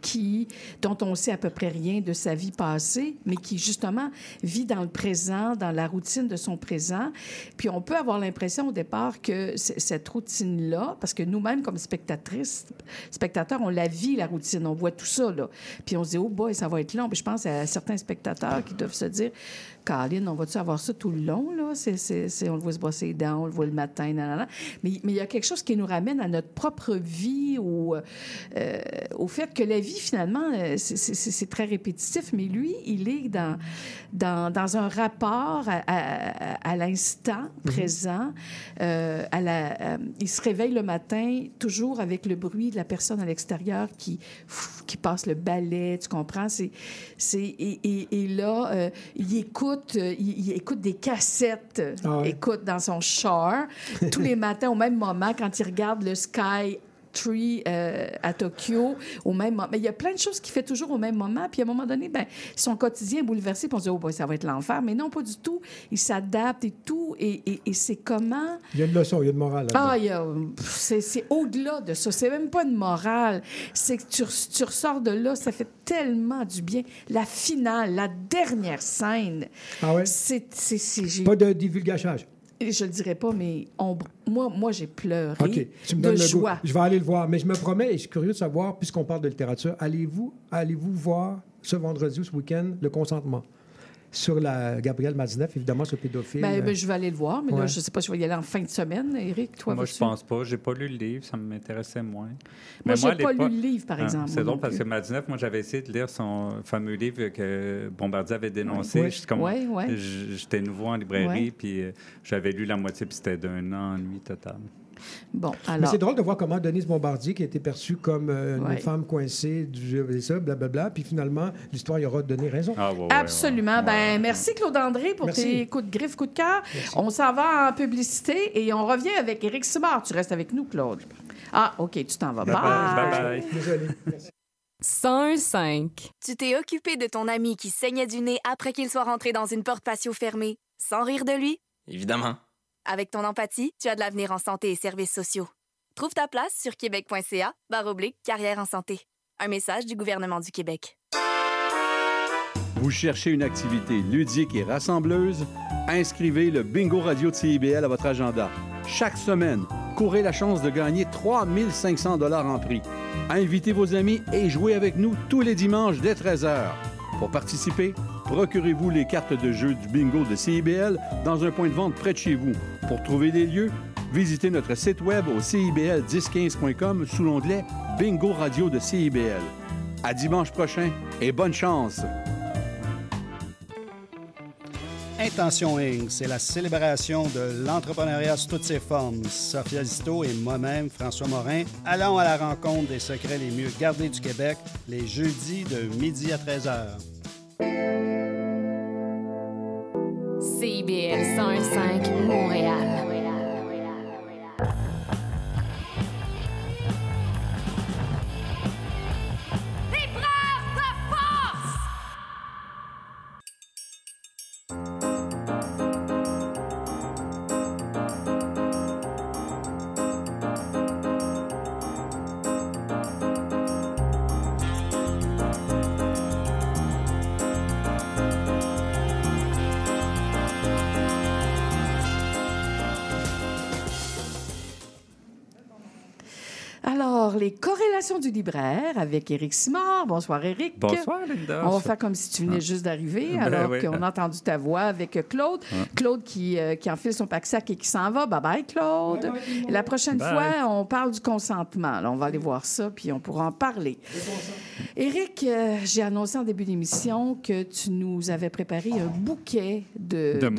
qui, dont on sait à peu près rien de sa vie passée, mais qui justement vit dans le présent, dans la routine de son présent. Puis on peut avoir l'impression au départ que cette routine-là, parce que nous-mêmes, comme spectatrices, spectateurs, on la vit, la routine, on voit tout ça, là. Puis on se dit, oh boy, ça va être long. Puis je pense à certains spectateurs qui doivent se dire, Caroline, on va-tu avoir ça tout le long, là? C'est- c'est- on le voit se brosser les dents, on le voit le matin, nanana. Mais mais il y a quelque chose qui nous ramène à notre propre vie, au, euh, au fait que la vie, finalement, euh, c'est- très répétitif, mais lui, il est dans, dans, dans un rapport à, à- à l'instant présent. euh, à la, euh, il se réveille le matin toujours avec le bruit de la personne à l'extérieur qui, qui passe le balai, tu comprends? C'est, et, et- et là, il écoute, euh, il, il écoute des cassettes, Ah ouais. écoute dans son char, tous les matins au même moment quand il regarde le Sky Tree euh, à Tokyo au même moment. Mais il y a plein de choses qu'il fait toujours au même moment. Puis à un moment donné, ben, son quotidien est bouleversé. Puis on se dit, oh, boy, ça va être l'enfer. Mais non, pas du tout. Il s'adapte et tout. Et, et- et c'est comment? Il y a une leçon, il y a une morale. Ah, il y a- c'est, au-delà de ça. C'est même pas une morale. C'est que tu, tu ressors de là, ça fait tellement du bien. La finale, la dernière scène. Ah ouais? C'est, Pas de divulgachage. Je le dirais pas, mais on- moi, moi j'ai pleuré. Tu me de goût. joie. Je vais aller le voir. Mais je me promets, et je suis curieux de savoir, puisqu'on parle de littérature, allez-vous allez-vous voir ce vendredi ou ce week-end le consentement? Sur la Gabrielle Mazineff, évidemment, ce pédophile. Ben, euh, ben, je vais aller le voir, mais là, je sais pas si je vais y aller en fin de semaine. Éric, toi, moi, je vas-tu? pense pas. J'ai pas lu le livre, ça m'intéressait moins. Moi, j'ai à pas lu le livre, par Ah, exemple, C'est drôle parce que Madineff, moi, j'avais essayé de lire son fameux livre que Bombardier avait dénoncé. Ouais. Comme- Ouais, J'étais nouveau en librairie, Ouais. puis euh, j'avais lu la moitié, puis c'était d'un ennui total. Bon, Mais c'est drôle de voir comment Denise Bombardier, qui a été perçue comme euh, une Ouais. femme coincée, du jeu et ça, blablabla, puis finalement, l'histoire y aura donné raison. Ah, Absolument. Ben, merci Claude André pour Merci. tes coups de griffe, coups de cœur. On s'en va en publicité et on revient avec Éric Simard. Tu restes avec nous, Claude. Ah, OK, tu t'en vas. Bye. Désolé. 101.5. Tu t'es occupé de ton ami qui saignait du nez après qu'il soit rentré dans une porte patio fermée, sans rire de lui? Évidemment. Avec ton empathie, tu as de l'avenir en santé et services sociaux. Trouve ta place sur québec.ca oblique carrière en santé. Un message du gouvernement du Québec. Vous cherchez une activité ludique et rassembleuse? Inscrivez le Bingo Radio de CIBL à votre agenda. Chaque semaine, courez la chance de gagner 3500 dollars en prix. Invitez vos amis et jouez avec nous tous les dimanches dès 13h. Pour participer, procurez-vous les cartes de jeu du bingo de CIBL dans un point de vente près de chez vous. Pour trouver des lieux, visitez notre site web au cibl1015.com sous l'onglet Bingo Radio de CIBL. À dimanche prochain et bonne chance! Intention Inc., c'est la célébration de l'entrepreneuriat sous toutes ses formes. Sophia Zito et moi-même, François Morin, allons à la rencontre des secrets les mieux gardés du Québec les jeudis de midi à 13h. CIBL 101.5 Montréal. Du libraire avec Éric Simard. Bonsoir, Éric. Bonsoir, Linda. On va faire comme si tu venais Ah. juste d'arriver, Ben alors oui. qu'on a entendu ta voix avec Claude. Ah. Claude qui, euh, qui enfile son pack-sac et qui s'en va. Bye-bye, Claude. La prochaine Bye. fois, on parle du consentement. Là, on va aller voir ça, puis on pourra en parler. Éric, euh, j'ai annoncé en début d'émission que tu nous avais préparé un bouquet de... De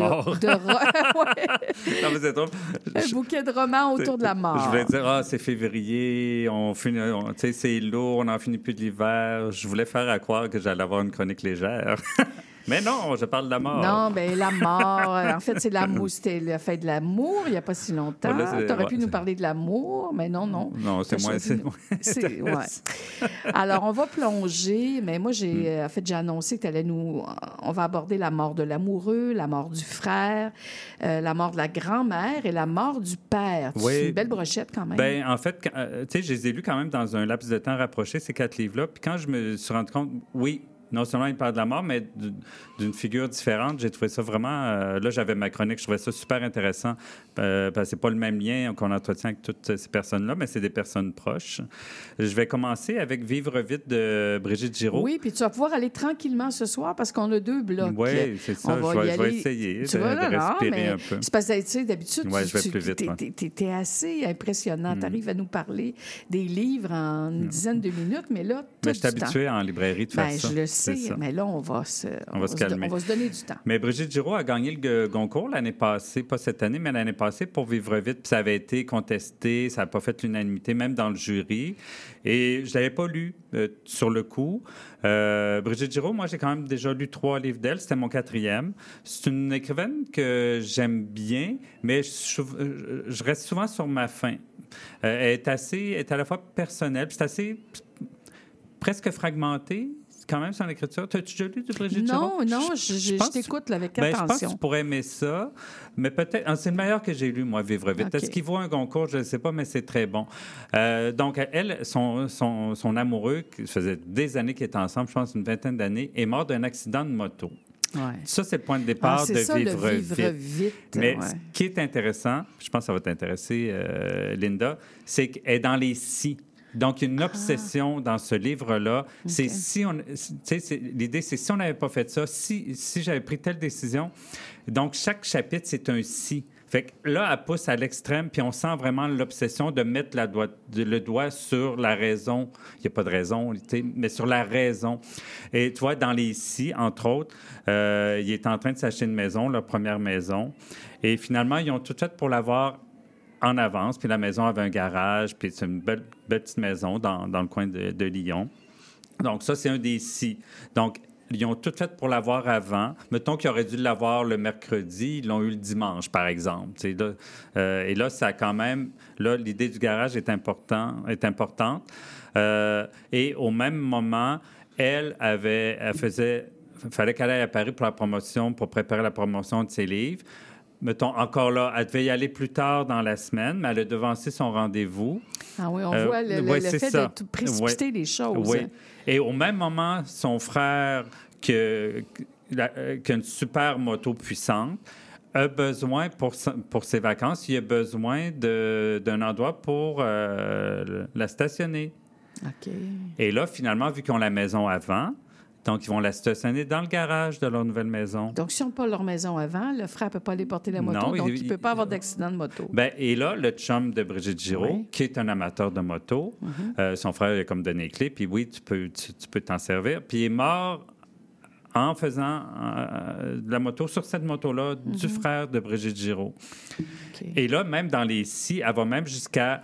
Ouais. Non, mais c'est drôle. un bouquet de romans autour de la mort. Je voulais dire, ah, c'est février, on finit, on- c'est lourd, on n'en finit plus de l'hiver. Je voulais faire à croire que j'allais avoir une chronique légère. mais non, je parle de la mort. Non, ben la mort. euh, En fait, c'est l'amour. C'était la fête de l'amour il n'y a pas si longtemps. Tu aurais pu nous parler de l'amour, mais non, non. Non, c'est choisi- c'est ouais. Alors, on va plonger, mais moi, j'ai Hmm. euh, en fait, j'ai annoncé que allais nous. On va aborder la mort de l'amoureux, la mort du frère, euh, la mort de la grand-mère et la mort du père. Oui. C'est une belle brochette quand même. Ben, en fait, tu sais, je les ai lus quand même dans un laps de temps rapproché, ces quatre livres-là. Puis quand je me suis rendu compte, oui, non seulement il parle de la mort, mais d'une figure différente, j'ai trouvé ça vraiment. euh, là, j'avais ma chronique, je trouvais ça super intéressant. euh, parce que c'est pas le même lien qu'on entretient avec toutes ces personnes-là, mais c'est des personnes proches. Je vais commencer avec Vivre vite de Brigitte Giraud. Oui, puis tu vas pouvoir aller tranquillement ce soir parce qu'on a deux blocs. Oui, c'est ça. On va Je vais- y je vais aller- essayer Tu de- vas de là, non, respirer mais un peu. C'est parce que, tu sais, d'habitude, Ouais, tu, je vais tu- ouais. t'es assez impressionnant. Mm. Tu arrives à nous parler des livres en une dizaine de minutes, mais là, Mais je suis habitué en librairie de faire Ben, ça. je le sais, mais là, on va se, On va se calmer. on va se donner du temps. Mais Brigitte Giraud a gagné le Goncourt l'année passée, pas cette année, mais l'année passée pour Vivre vite. Puis ça avait été contesté, ça n'a pas fait l'unanimité, même dans le jury. Et je ne l'avais pas lu euh, sur le coup. Euh, Brigitte Giraud, moi, j'ai quand même déjà lu trois livres d'elle. C'était mon quatrième. C'est une écrivaine que j'aime bien, mais je, je- je reste souvent sur ma faim. Euh, elle est assez, elle est à la fois personnelle, puis c'est assez presque fragmentée. Quand même, son écriture. T'as-tu déjà lu de Brigitte Non, non, je, je- je t'écoute avec ben, je pense que attention. tu pourrais aimer ça, mais peut-être. ah, C'est le meilleur que j'ai lu, moi, Vivre vite. Est-ce qu'il vaut un concours? Je ne sais pas, mais c'est très bon. Euh, donc, elle, son, son, son amoureux, qui faisait des années qu'ils étaient ensemble, je pense une vingtaine d'années, est mort d'un accident de moto. Ouais. Ça, c'est le point de départ Ah, de ça, le vivre, vivre vite. vite, Mais ouais. ce qui est intéressant, je pense que ça va t'intéresser, euh, Linda, c'est qu'elle est dans les si. Donc, une obsession dans ce livre-là. C'est si on. L'idée, c'est si on n'avait pas fait ça, si, si j'avais pris telle décision. Donc, chaque chapitre, c'est un si. Fait que là, elle pousse à l'extrême, puis on sent vraiment l'obsession de mettre la doigt, de- le doigt sur la raison. Il n'y a pas de raison, mais sur la raison. Et tu vois, dans les si, entre autres, euh, il est en train de s'acheter une maison, leur première maison. Et finalement, ils ont tout fait pour l'avoir en avance. Puis la maison avait un garage, puis c'est une belle, belle petite maison dans, dans le coin de, Lyon. Donc, ça, c'est un des si. Donc, ils ont tout fait pour l'avoir avant. Mettons qu'ils auraient dû l'avoir le mercredi, ils l'ont eu le dimanche, par exemple. Là, euh, et là, ça a quand même... Là, l'idée du garage est, important, est importante. Euh, et au même moment, elle avait... Elle faisait... fallait qu'elle aille à Paris pour la promotion, pour préparer la promotion de ses livres. Mettons, encore là, elle devait y aller plus tard dans la semaine, mais elle a devancé son rendez-vous. Ah oui, on Euh, voit le, ouais, le fait ça. de précipiter Ouais. les choses. Oui. Et au même moment, son frère, euh, qui a une super moto puissante, a besoin, pour, pour ses vacances, il a besoin d'un endroit pour euh, la stationner. OK. Et là, finalement, vu qu'ils ont la maison avant, donc ils vont la stationner dans le garage de leur nouvelle maison. Donc, si on pas leur maison avant, le frère ne peut pas aller porter la moto, Non, donc il- ne peut pas avoir d'accident de moto. Ben, et là, le chum de Brigitte Giraud, Oui. qui est un amateur de moto, Mhm. euh, son frère lui a comme donné les clés, puis oui, tu peux tu, tu peux t'en servir. Puis il est mort en faisant euh, de la moto sur cette moto-là du Mhm. frère de Brigitte Giraud. Et là, même dans les si, elle va même jusqu'à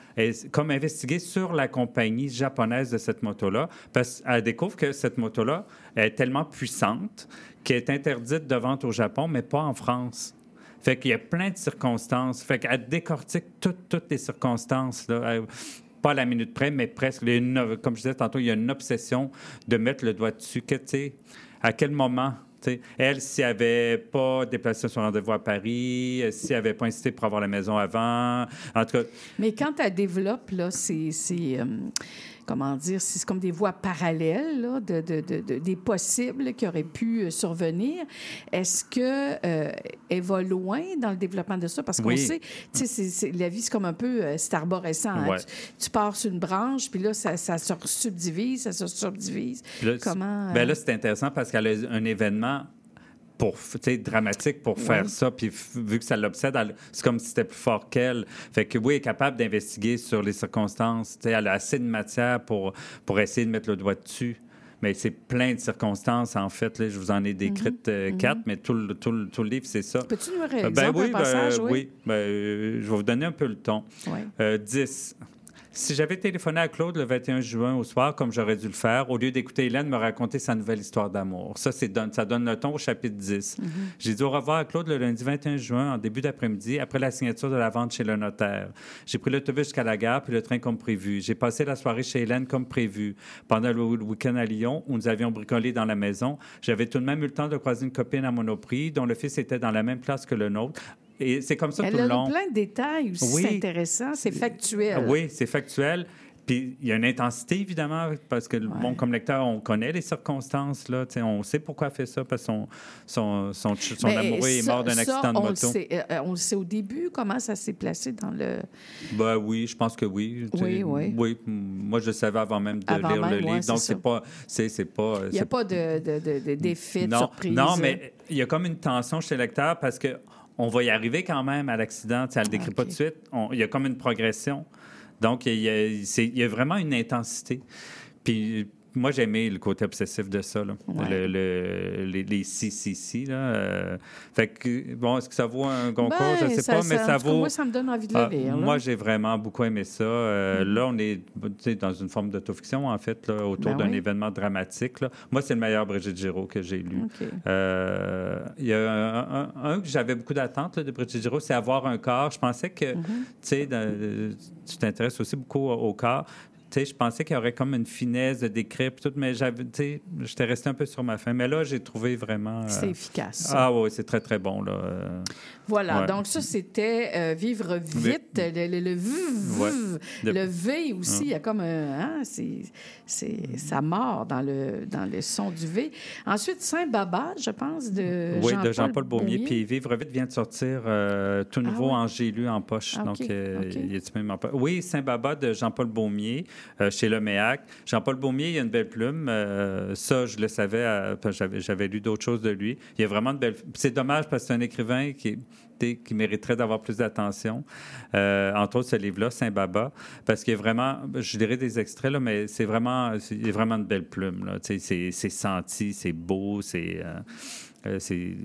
comme investiguer sur la compagnie japonaise de cette moto-là, parce qu'elle découvre que cette moto-là est tellement puissante qu'elle est interdite de vente au Japon, mais pas en France. Fait qu'il y a plein de circonstances. Fait qu'elle décortique toutes, toutes les circonstances. Là. Elle- pas à la minute près, mais presque. Une- comme je disais tantôt, il y a une obsession de mettre le doigt dessus. Que, à quel moment? Elle, si elle n'avait pas déplacé son rendez-vous à Paris, euh, si elle n'avait pas insisté pour avoir la maison avant, en tout cas, Mais quand elle développe, là, c'est, c'est, euh, comment dire, c'est comme des voies parallèles là, de, de- de- de- des possibles qui auraient pu euh, survenir. Est-ce que euh, elle va loin dans le développement de ça? Parce qu'on Oui. sait, tu sais, la vie, c'est comme un peu euh, c'est arborescent. hein. Tu, tu pars sur une branche, puis là, ça, ça se subdivise, ça se subdivise. Là, Comment... ben euh, là, c'est intéressant parce qu'elle a un événement pour, dramatique pour faire ça. Puis vu que ça l'obsède, c'est comme si c'était plus fort qu'elle. Fait que oui, elle est capable d'investiguer sur les circonstances. Tu sais, elle a assez de matière pour, pour essayer de mettre le doigt dessus. mais c'est plein de circonstances, en fait. Là, je vous en ai décrites euh, mhm. quatre, mais tout le, tout, le, tout le livre, c'est ça. Peux-tu nous ben oui, un passage? ben, oui. Ben, euh, je vais vous donner un peu le ton. Oui. Euh, 10. Si j'avais téléphoné à Claude le 21 juin au soir, comme j'aurais dû le faire, au lieu d'écouter Hélène me raconter sa nouvelle histoire d'amour. Ça, donne, ça donne le ton au chapitre 10. Mhm. J'ai dit au revoir à Claude le lundi 21 juin, en début d'après-midi, après la signature de la vente chez le notaire. J'ai pris l'autobus jusqu'à la gare, puis le train comme prévu. J'ai passé la soirée chez Hélène comme prévu. Pendant le week-end à Lyon, où nous avions bricolé dans la maison, j'avais tout de même eu le temps de croiser une copine à Monoprix, dont le fils était dans la même classe que le nôtre. Et c'est comme ça Elle tout le a long. plein de détails aussi Oui. c'est intéressant. C'est factuel. Ah Oui, c'est factuel. Puis il y a une intensité, évidemment, parce que, bon, comme lecteur, on connaît les circonstances, là. On sait pourquoi elle fait ça, parce que son, son, son, son Mais amoureux est mort d'un accident de on le moto. sait, euh, on le sait au début, comment ça s'est placé dans le... Ben oui, je pense que oui. Oui, oui. Oui, moi, je le savais avant même de Avant lire le même, livre. Donc, c'est pas... C'est pas... Il n'y a pas de, de, de, de défis, de non, surprise. Non, mais il y a comme une tension chez le lecteur parce que on va y arriver quand même à l'accident. Elle ne le décrit pas tout de suite. Il y a comme une progression. Donc, il y a, il y a vraiment une intensité. Puis, moi, j'ai aimé le côté obsessif de ça, là. Ouais. Le- le- les, les si, si, si. Là. euh, fait que, bon, est-ce que ça vaut un concours? Ben, je ne sais ça- pas, mais ça- vaut. moi, ça me donne envie de le Ah, lire, là. Moi, j'ai vraiment beaucoup aimé ça. Euh, Mhm. Là, on est sais, dans une forme d'autofiction, en fait, là, autour Ben d'un oui. événement dramatique. là. Moi, c'est le meilleur Brigitte Giraud que j'ai lu. Euh, Il y a un, un- un que j'avais beaucoup d'attentes là, de Brigitte Giraud, c'est avoir un corps. Je pensais que, Mhm. tu sais, dans- tu t'intéresses aussi beaucoup au, au corps. Tu sais, je pensais qu'il y aurait comme une finesse de décrire tout, mais j'avais, tu sais, j'étais resté un peu sur ma fin. Mais là, j'ai trouvé vraiment. euh, C'est efficace. Ah oui, c'est très très bon là. Euh, Voilà, ouais. donc ça, c'était euh, Vivre vite, le, le, le v, Ouais. Le V aussi, Hum. il y a comme un... hein, c'est, ça mord dans le, dans le son du V. Ensuite, Saint-Baba, je pense, de oui, de Jean-Paul Beaumier. Beaumier. Puis Vivre vite vient de sortir tout nouveau ouais? en J'ai lu en poche. Ah, Donc, il est même en poche. Oui, Saint-Baba de Jean-Paul Beaumier euh, chez Le Méac. Jean-Paul Beaumier, il a une belle plume. Euh, ça, je le savais. euh, j'avais, lu d'autres choses de lui. Il y a vraiment de belles. C'est dommage parce que c'est un écrivain qui est mériterait d'avoir plus d'attention. Euh, entre autres, ce livre-là, Saint-Baba, parce qu'il y a vraiment, je dirais des extraits, là, mais c'est vraiment, il y a vraiment de belles plumes. Là. Tu sais, C'est, c'est senti, c'est beau, c'est, c'est,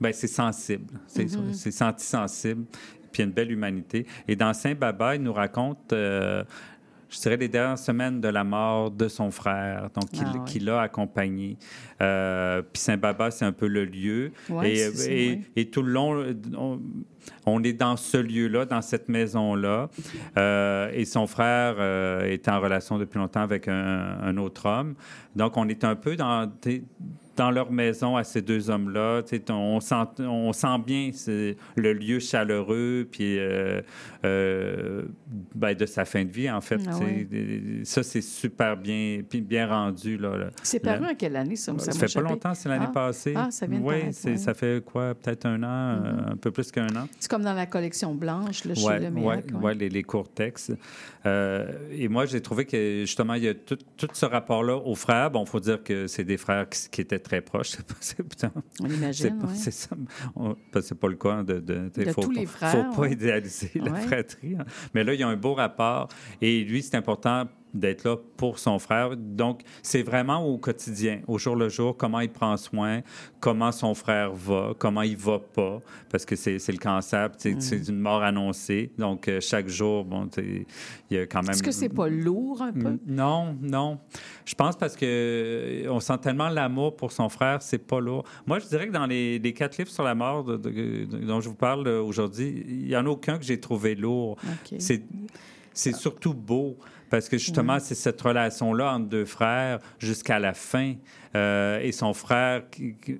ben, c'est sensible. C'est, Mhm. c'est senti sensible, puis il y a une belle humanité. Et dans Saint-Baba, il nous raconte... euh, je dirais les dernières semaines de la mort de son frère, donc qui, Ah, ouais. qui l'a accompagné. Euh, puis Saint-Baba, c'est un peu le lieu. Ouais, et, c'est ça, et- ouais. et tout le long, on, on est dans ce lieu-là, dans cette maison-là. Euh, et son frère euh, est en relation depuis longtemps avec un, un autre homme. Donc, on est un peu dans, dans leur maison à ces deux hommes-là. On sent, on sent bien le lieu chaleureux, puis euh, euh, ben, de sa fin de vie, en fait. Ah ouais. Ça, c'est super bien, bien rendu. Là, là. C'est paru en quelle année, ça? ça fait pas longtemps, c'est l'année Ah. passée. Ah, ça vient de Oui, ouais. ça fait quoi, peut-être un an, euh, un peu plus qu'un an. C'est comme dans la collection blanche, là, chez Oui, le Méac. ouais. ouais, les, les courts textes. Euh, et moi, j'ai trouvé que justement, il y a tout, tout ce rapport-là aux frères. Bon, il faut dire que c'est des frères qui, qui étaient très proches. C'est pas- On imagine, c'est pas- ouais. C'est pas le cas de. de, De faut, tous pas- les frères, faut pas ouais. idéaliser la Ouais. fratrie. hein. Mais là, il y a un beau rapport. Et lui, c'est important d'être là pour son frère. Donc, c'est vraiment au quotidien, au jour le jour, comment il prend soin, comment son frère va, comment il va pas, parce que c'est le cancer, c'est- Mm. une mort annoncée. Donc, euh, chaque jour, bon, il y a quand même... Est-ce que c'est pas lourd un peu? Mm, Non, non. Je pense parce que euh, on sent tellement l'amour pour son frère, c'est pas lourd. Moi, je dirais que dans les, les quatre livres sur la mort de- de- de- dont je vous parle aujourd'hui, il y en a aucun que j'ai trouvé lourd. OK. C'est c'est surtout beau parce que justement, c'est cette relation-là entre deux frères jusqu'à la fin. Euh, et son frère qui- qui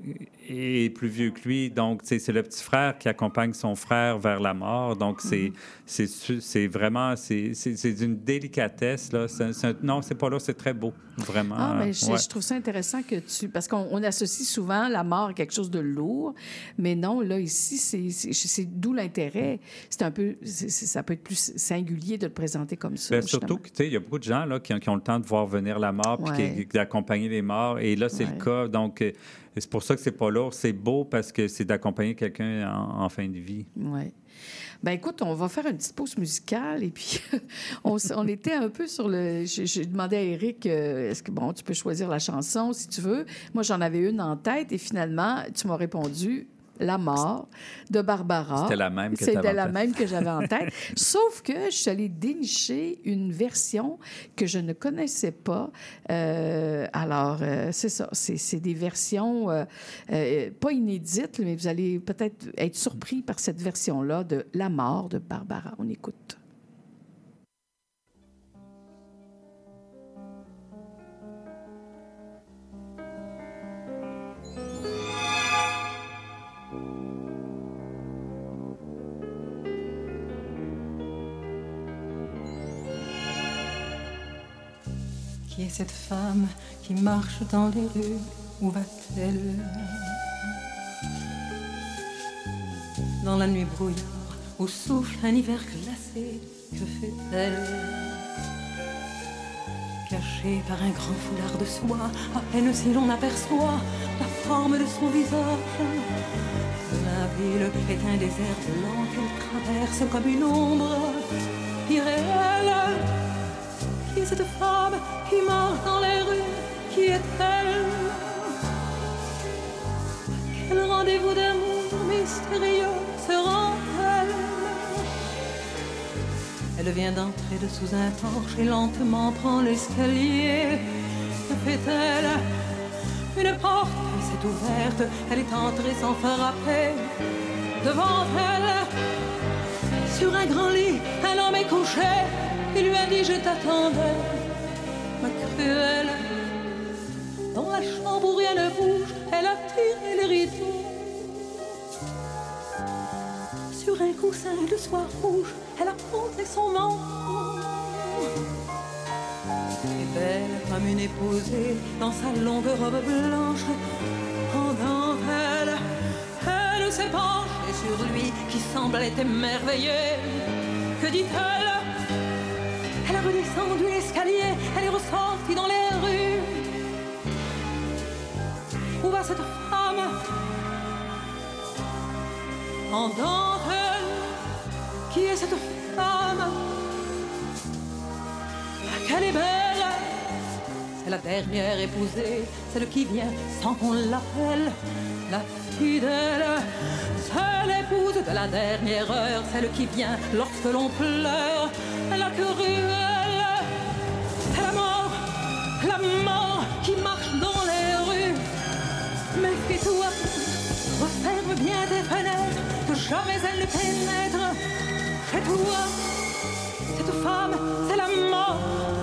est plus vieux que lui, donc c'est le petit frère qui accompagne son frère vers la mort. Donc c'est Mhm. c'est vraiment c'est d'une délicatesse là. C'est- c'est- non, c'est pas là, c'est très beau, vraiment. Ah, mais je, Ouais. je trouve ça intéressant que tu. Parce qu'on on associe souvent la mort à quelque chose de lourd, mais non, là, ici, c'est- d'où l'intérêt. C'est un peu. ça peut être plus singulier de le présenter comme ça. Justement. surtout que tu sais, il y a beaucoup de gens là, qui, ont, qui ont le temps de voir venir la mort puis d'accompagner les morts. Et là, c'est Ouais. le cas. Donc, euh, c'est pour ça que c'est pas lourd. C'est beau parce que c'est d'accompagner quelqu'un en, en fin de vie. Oui. Ben écoute, on va faire une petite pause musicale et puis on, on était un peu sur le. J'ai j'ai demandé à Eric, euh, est-ce que bon, tu peux choisir la chanson si tu veux. Moi, j'en avais une en tête et finalement, tu m'as répondu. La mort de Barbara. C'était la même que C'était la même que j'avais en tête. Sauf que je suis allée dénicher une version que je ne connaissais pas. Euh, alors, euh, c'est ça. C'est des versions euh, pas inédites, mais vous allez peut-être être surpris par cette version-là de La mort de Barbara. On écoute. Qui est cette femme qui marche dans les rues Où va-t-elle? Dans la nuit brouillard où souffle un hiver glacé, que fait-elle? Cachée par un grand foulard de soie, à peine si l'on aperçoit la forme de son visage. La ville est un désert blanc qu'elle traverse comme une ombre irréelle. Cette femme qui marche dans les rues Qui est-elle Quel rendez-vous d'amour mystérieux se rend-elle Elle vient d'entrer de sous un porche et lentement prend l'escalier. Que fait-elle? Une porte s'est ouverte, elle est entrée sans frapper. Devant elle, sur un grand lit, un homme est couché. Il lui a dit Je t'attendais, ma cruelle. Dans la chambre où rien ne bouge, elle a tiré les rideaux. Sur un coussin de soie rouge, elle a posé son manteau. Et belle comme une épousée dans sa longue robe blanche, en dentelle, elle s'est penchée sur lui qui semblait émerveillé. Que dit-elle? Elle a redescendu l'escalier, elle est ressortie dans les rues. Où va cette femme? En dentelle, qui est cette femme? Qu'elle est belle C'est la dernière épousée, celle qui vient sans qu'on l'appelle la fidèle. C'est l'épouse de la dernière heure, celle qui vient lorsque l'on pleure. La cruelle, c'est la mort, la mort qui marche dans les rues. Méfie-toi, referme bien tes fenêtres, que jamais elle ne pénètre chez toi. Cette femme, c'est la mort.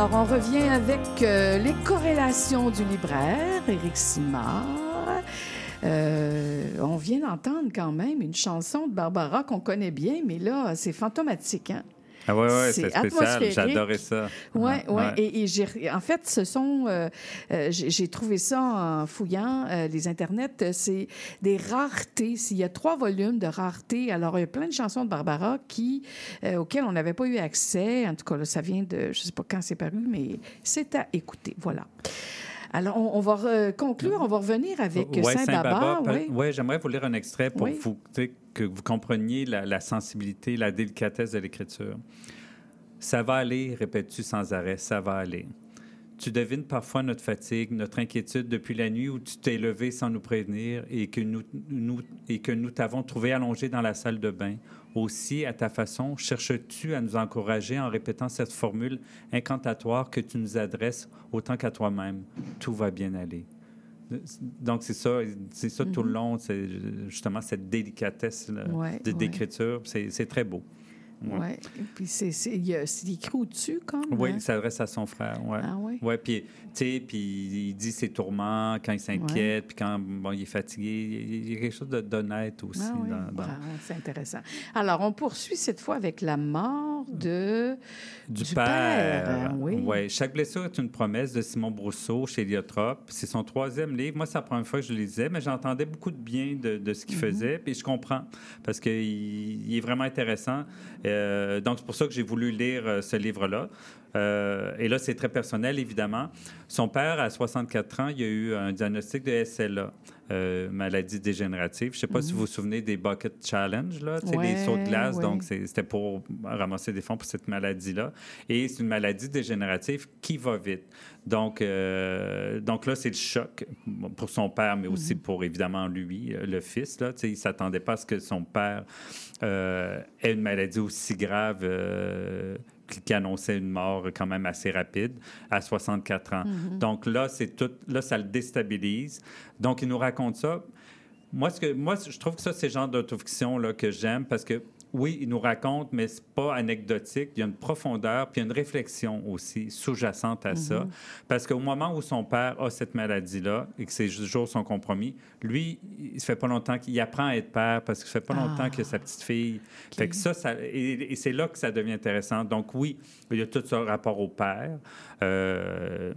Alors, on revient avec euh, les corrélations du libraire, Éric Simard. Euh, on vient d'entendre quand même une chanson de Barbara qu'on connaît bien, mais là, c'est fantomatique. Hein? Ah ouais, ouais, C'est spécial. J'adorais ça. Oui, oui. ouais. Et, en fait, ce sont. euh, euh, j'ai trouvé ça en fouillant euh, les internets. C'est des raretés. S'il y a trois volumes de raretés, alors il y a plein de chansons de Barbara qui, auxquelles on n'avait pas eu accès. En tout cas, là, ça vient de. Je ne sais pas quand c'est paru, mais c'est à écouter. Voilà. Alors, on, on va re- conclure. On va revenir avec Ouais, Saint-Baba. Oui. ouais, j'aimerais vous lire un extrait pour Oui. vous, que vous compreniez la, la sensibilité, la délicatesse de l'écriture. Ça va aller, répètes-tu sans arrêt, ça va aller. Tu devines parfois notre fatigue, notre inquiétude depuis la nuit où tu t'es levé sans nous prévenir et que nous, nous- et que nous t'avons trouvé allongé dans la salle de bain. Aussi, à ta façon, cherches-tu à nous encourager en répétant cette formule incantatoire que tu nous adresses autant qu'à toi-même? Tout va bien aller. Donc, c'est ça, c'est ça tout le long, c'est justement cette délicatesse là, Mm-hmm. Ouais, de- ouais. d'écriture. C'est très beau. Ouais. Oui. Puis c'est c'est- écrit au-dessus, comme. Oui, hein? il s'adresse à son frère. Ouais. Ah oui? Ouais, puis, tu sais, puis il dit ses tourments quand il s'inquiète, puis quand bon, il est fatigué. Il y a quelque chose d'honnête aussi. Ah oui, dans- dans- Ah, c'est intéressant. Alors, on poursuit cette fois avec la mort de... Du, Du père. père, hein, oui. Ouais. Chaque blessure est une promesse de Simon Brousseau chez Liotrop. C'est son troisième livre. Moi, c'est la première fois que je le lisais, mais j'entendais beaucoup de bien de, de ce qu'il Mhm. faisait. Puis je comprends parce qu'il il est vraiment intéressant. Euh, donc, c'est pour ça que j'ai voulu lire euh, ce livre-là. Euh, et là, c'est très personnel, évidemment. Son père, à 64 ans, il a eu un diagnostic de SLA, euh, maladie dégénérative. Je ne sais pas si Mhm. vous vous souvenez des Bucket Challenge, là, Ouais, les sauts de glace. ouais. Donc, c'était pour ramasser des fonds pour cette maladie-là. Et c'est une maladie dégénérative qui va vite. Donc, euh, donc là, c'est le choc pour son père, mais aussi pour évidemment lui, le fils. Là, il ne s'attendait pas à ce que son père ait une maladie aussi grave. Qui- annonçait une mort quand même assez rapide à 64 ans. Mhm. Donc là, c'est tout, là, ça le déstabilise. Donc, il nous raconte ça. Moi, ce que, moi, je trouve que ça, c'est le genre d'autofiction là, que j'aime parce que, oui, il nous raconte, mais c'est pas anecdotique. Il y a une profondeur, puis il y a une réflexion aussi sous-jacente à ça. Mhm. Parce qu'au moment où son père a cette maladie-là et que ses jours sont compromis, lui, il se fait pas longtemps qu'il apprend à être père parce qu'il fait pas longtemps Ah. qu'il a sa petite fille. Fait que ça, ça et, et c'est là que ça devient intéressant. Donc oui, il y a tout ce rapport au père. euh,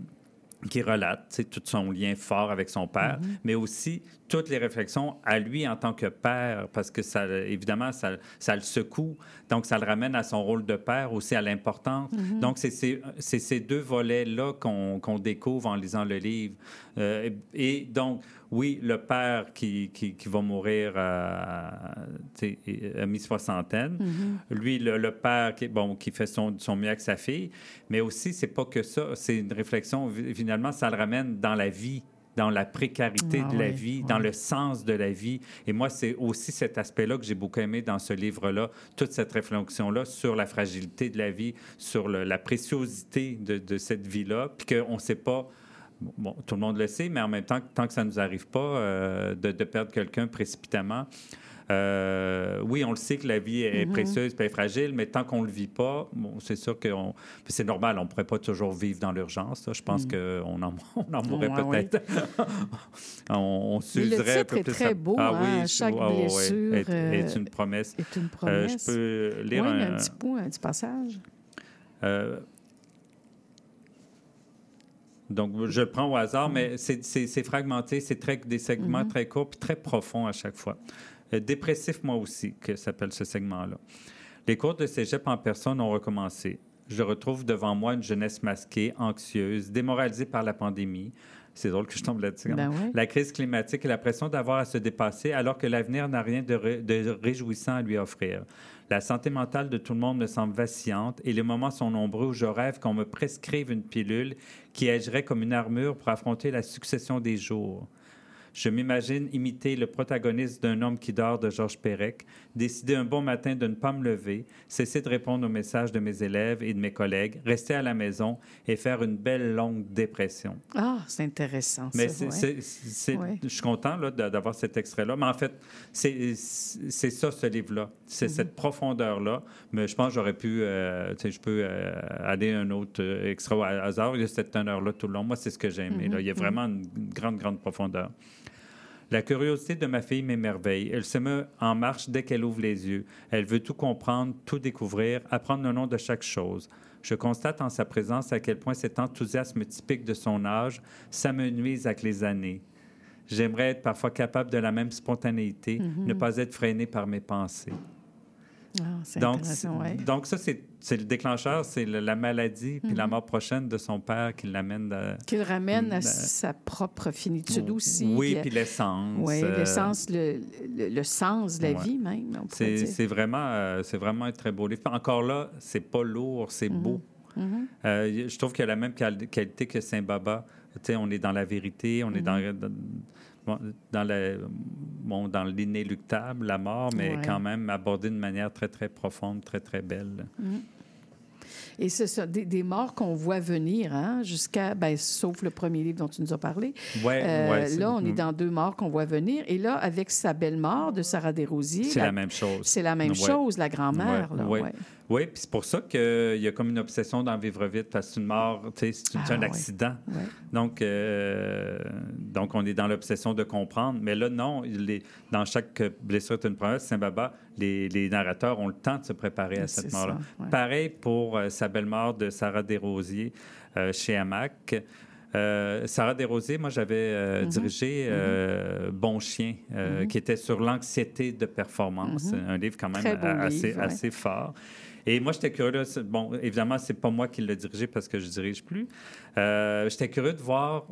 qui relate tout son lien fort avec son père, Mhm. mais aussi toutes les réflexions à lui en tant que père, parce que ça, évidemment, ça, ça le secoue. Donc, ça le ramène à son rôle de père, aussi à l'importance. Mhm. Donc, c'est ces, deux volets-là qu'on découvre en lisant le livre. Euh, et donc, oui, le père qui, qui, qui va mourir à, tu sais, à mi-soixantaine, Mhm. lui, le, le père qui, bon, qui fait son, son mieux avec sa fille, mais aussi, c'est pas que ça, c'est une réflexion, finalement, ça le ramène dans la vie dans la précarité Ah de la oui, vie, oui. dans le sens de la vie. Et moi, c'est aussi cet aspect-là que j'ai beaucoup aimé dans ce livre-là, toute cette réflexion-là sur la fragilité de la vie, sur le- la préciosité de, de cette vie-là, puis qu'on ne sait pas bon, tout le monde le sait, mais en même temps, tant que ça ne nous arrive pas euh, de, de perdre quelqu'un précipitamment, euh, oui, on le sait que la vie est Mhm. précieuse et fragile, mais tant qu'on ne le vit pas, bon, c'est sûr que c'est normal, on ne pourrait pas toujours vivre dans l'urgence. Je pense Mhm. qu'on en, on en mourrait Ouais, ouais. peut-être. on on s'userait un peu est plus. très beau, Ah hein, oui, chaque ouais, ouais, ouais. blessure, Est, est euh, une promesse. est une Euh, promesse. je peux lire un, un petit bout, un petit passage. euh, donc, je le prends au hasard, mais c'est- fragmenté, c'est très, des segments Mhm. très courts puis très profonds à chaque fois. Euh, dépressif, moi aussi, que s'appelle ce segment-là. Les cours de cégep en personne ont recommencé. Je retrouve devant moi une jeunesse masquée, anxieuse, démoralisée par la pandémie. C'est drôle que je tombe là-dessus. Ben ouais. La crise climatique et la pression d'avoir à se dépasser alors que l'avenir n'a rien de, ré- de réjouissant à lui offrir. La santé mentale de tout le monde me semble vacillante et les moments sont nombreux où je rêve qu'on me prescrive une pilule qui agirait comme une armure pour affronter la succession des jours. Je m'imagine imiter le protagoniste d'un homme qui dort de Georges Perec, décider un bon matin de ne pas me lever, cesser de répondre aux messages de mes élèves et de mes collègues, rester à la maison et faire une belle longue dépression. Ah, c'est intéressant. Mais ça, ouais. Ouais. je suis content d'avoir cet extrait-là. Mais en fait, c'est, ça, ce livre-là. C'est Mhm. cette profondeur-là. Mais je pense que j'aurais pu, euh, je peux euh, aller un autre euh, extrait au hasard. Il y a cette teneur-là tout le long. Moi, c'est ce que j'ai aimé. Mhm, là. Il y a mhm. vraiment une grande, grande profondeur. La curiosité de ma fille m'émerveille. Elle se met en marche dès qu'elle ouvre les yeux. Elle veut tout comprendre, tout découvrir, apprendre le nom de chaque chose. Je constate en sa présence à quel point cet enthousiasme typique de son âge s'amenuise avec les années. J'aimerais être parfois capable de la même spontanéité, Mhm. ne pas être freiné par mes pensées. Ah, Donc, ouais. donc ça, c'est le déclencheur, c'est le- la maladie puis la Mhm. mort prochaine de son père qui l'amène à... Qu'il ramène à sa propre finitude aussi. Oui, puis l'essence. Oui, euh, l'essence, le, le, le sens de la Ouais. vie même, C'est vraiment, euh, c'est vraiment un très beau livre. Encore là, c'est pas lourd, c'est beau. Mhm. Euh, y- je trouve qu'il a la même quali- qualité que Saint-Baba. Tu sais, on est dans la vérité, on est dans, dans la- bon, dans l'inéluctable, la mort, mais Ouais. quand même abordé d'une manière très, très profonde, très, très belle. Mhm. Et c'est ça, des, des morts qu'on voit venir, hein, jusqu'à, ben, sauf le premier livre dont tu nous as parlé. Ouais, Euh, ouais, là, on est mm. dans deux morts qu'on voit venir. Et là, avec sa belle-mort de Sarah Desrosiers... C'est la même chose. C'est la même Ouais. chose, la grand-mère. Oui, puis c'est pour ça qu'il y a comme une obsession d'en vivre vite, parce que c'est une mort, c'est Ah, un accident. Donc, euh, donc, on est dans l'obsession de comprendre. Mais là, non, les- dans chaque blessure est une promesse, Saint-Baba, les, les narrateurs ont le temps de se préparer à cette mort-là. ouais. Pareil pour euh, sa belle-mort de Sarah Desrosiers euh, chez Hamac. Euh, Sarah Desrosiers, moi, j'avais euh, Mhm. dirigé euh, Bon Chien, euh, Mhm. qui était sur l'anxiété de performance. Un livre quand même livre, ouais. assez fort. Et moi, j'étais curieux. Bon, évidemment, c'est pas moi qui l'ai dirigé parce que je dirige plus. Euh, j'étais curieux de voir.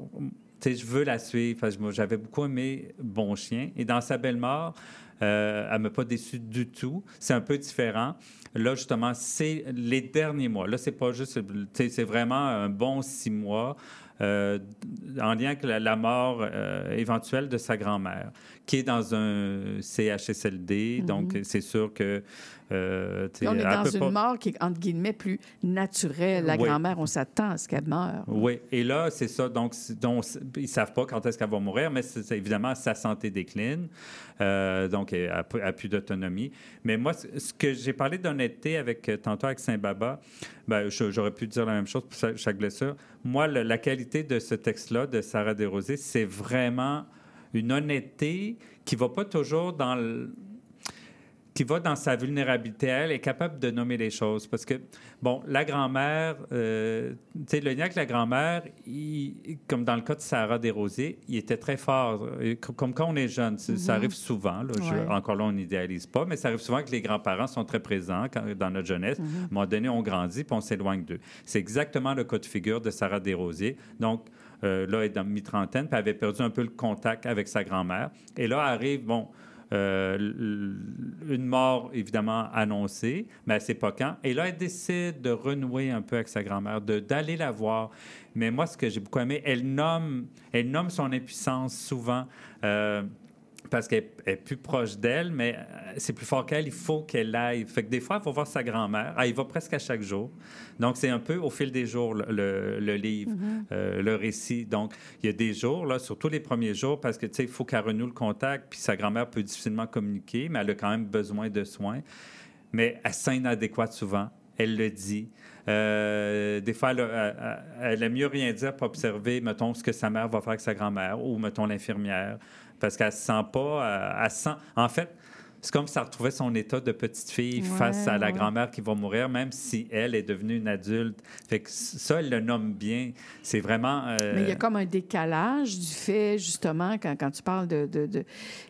Tu sais, je veux la suivre. J'avais beaucoup aimé Bon Chien. Et dans sa belle mort, euh, elle m'a pas déçu du tout. C'est un peu différent. Là, justement, c'est les derniers mois. Là, c'est pas juste. tu sais, C'est vraiment un bon six mois. euh, en lien avec la, la mort euh, éventuelle de sa grand-mère, qui est dans un CHSLD. Mhm. Donc, c'est sûr que. Euh, on est dans une pas- mort qui est, entre guillemets, plus naturelle. La Oui. grand-mère, on s'attend à ce qu'elle meure. Oui, et là, c'est ça. Donc, ils ne savent pas quand est-ce qu'elle va mourir, mais c'est, évidemment, sa santé décline. Euh, donc, elle n'a plus d'autonomie. Mais moi, ce que j'ai parlé d'honnêteté avec, euh, tantôt avec Saint-Baba, ben, j'aurais pu dire la même chose pour chaque blessure. Moi, le- la qualité de ce texte-là, de Sarah Desrosiers, c'est vraiment une honnêteté qui ne va pas toujours dans le qui va dans sa vulnérabilité, elle est capable de nommer les choses. Parce que, bon, la grand-mère, euh, tu sais, le lien avec la grand-mère, comme dans le cas de Sarah Desrosiers, il était très fort. Comme quand on est jeune, ça Mhm. arrive souvent. là. Je- Ouais. encore là, on n'idéalise pas, mais ça arrive souvent que les grands-parents sont très présents quand- dans notre jeunesse. Mhm. À un moment donné, on grandit puis on s'éloigne d'eux. C'est exactement le cas de figure de Sarah Desrosiers. Donc, euh, là, elle est dans mi-trentaine, puis elle avait perdu un peu le contact avec sa grand-mère. Et là, arrive, bon, une mort évidemment annoncée, mais elle ne sait pas quand. Et là, elle décide de renouer un peu avec sa grand-mère, d'aller la voir. Mais moi, ce que j'ai beaucoup aimé, elle nomme, elle nomme son impuissance souvent. euh, parce qu'elle est plus proche d'elle, mais euh, c'est plus fort qu'elle, il faut qu'elle aille. Fait que des fois, il faut voir sa grand-mère. Elle y va presque à chaque jour. Donc, c'est un peu au fil des jours, le, le- le livre, Mhm. euh, le récit. Donc, il y a des jours, là, surtout les premiers jours, parce que, tu sais, il faut qu'elle renoue le contact, puis sa grand-mère peut difficilement communiquer, mais elle a quand même besoin de soins. Mais elle se sent inadéquate souvent. Elle le dit. Euh, des fois, elle, a- elle- elle aime mieux rien dire pour observer, mettons, ce que sa mère va faire avec sa grand-mère ou, mettons, l'infirmière. Parce qu'elle se sent pas. euh, elle se sent. En fait, c'est comme si elle retrouvait son état de petite fille Ouais, face à la ouais. grand-mère qui va mourir, même si elle est devenue une adulte. Fait que ça, elle le nomme bien. C'est vraiment. euh, Mais il y a comme un décalage du fait, justement, quand, quand tu parles de, de, de-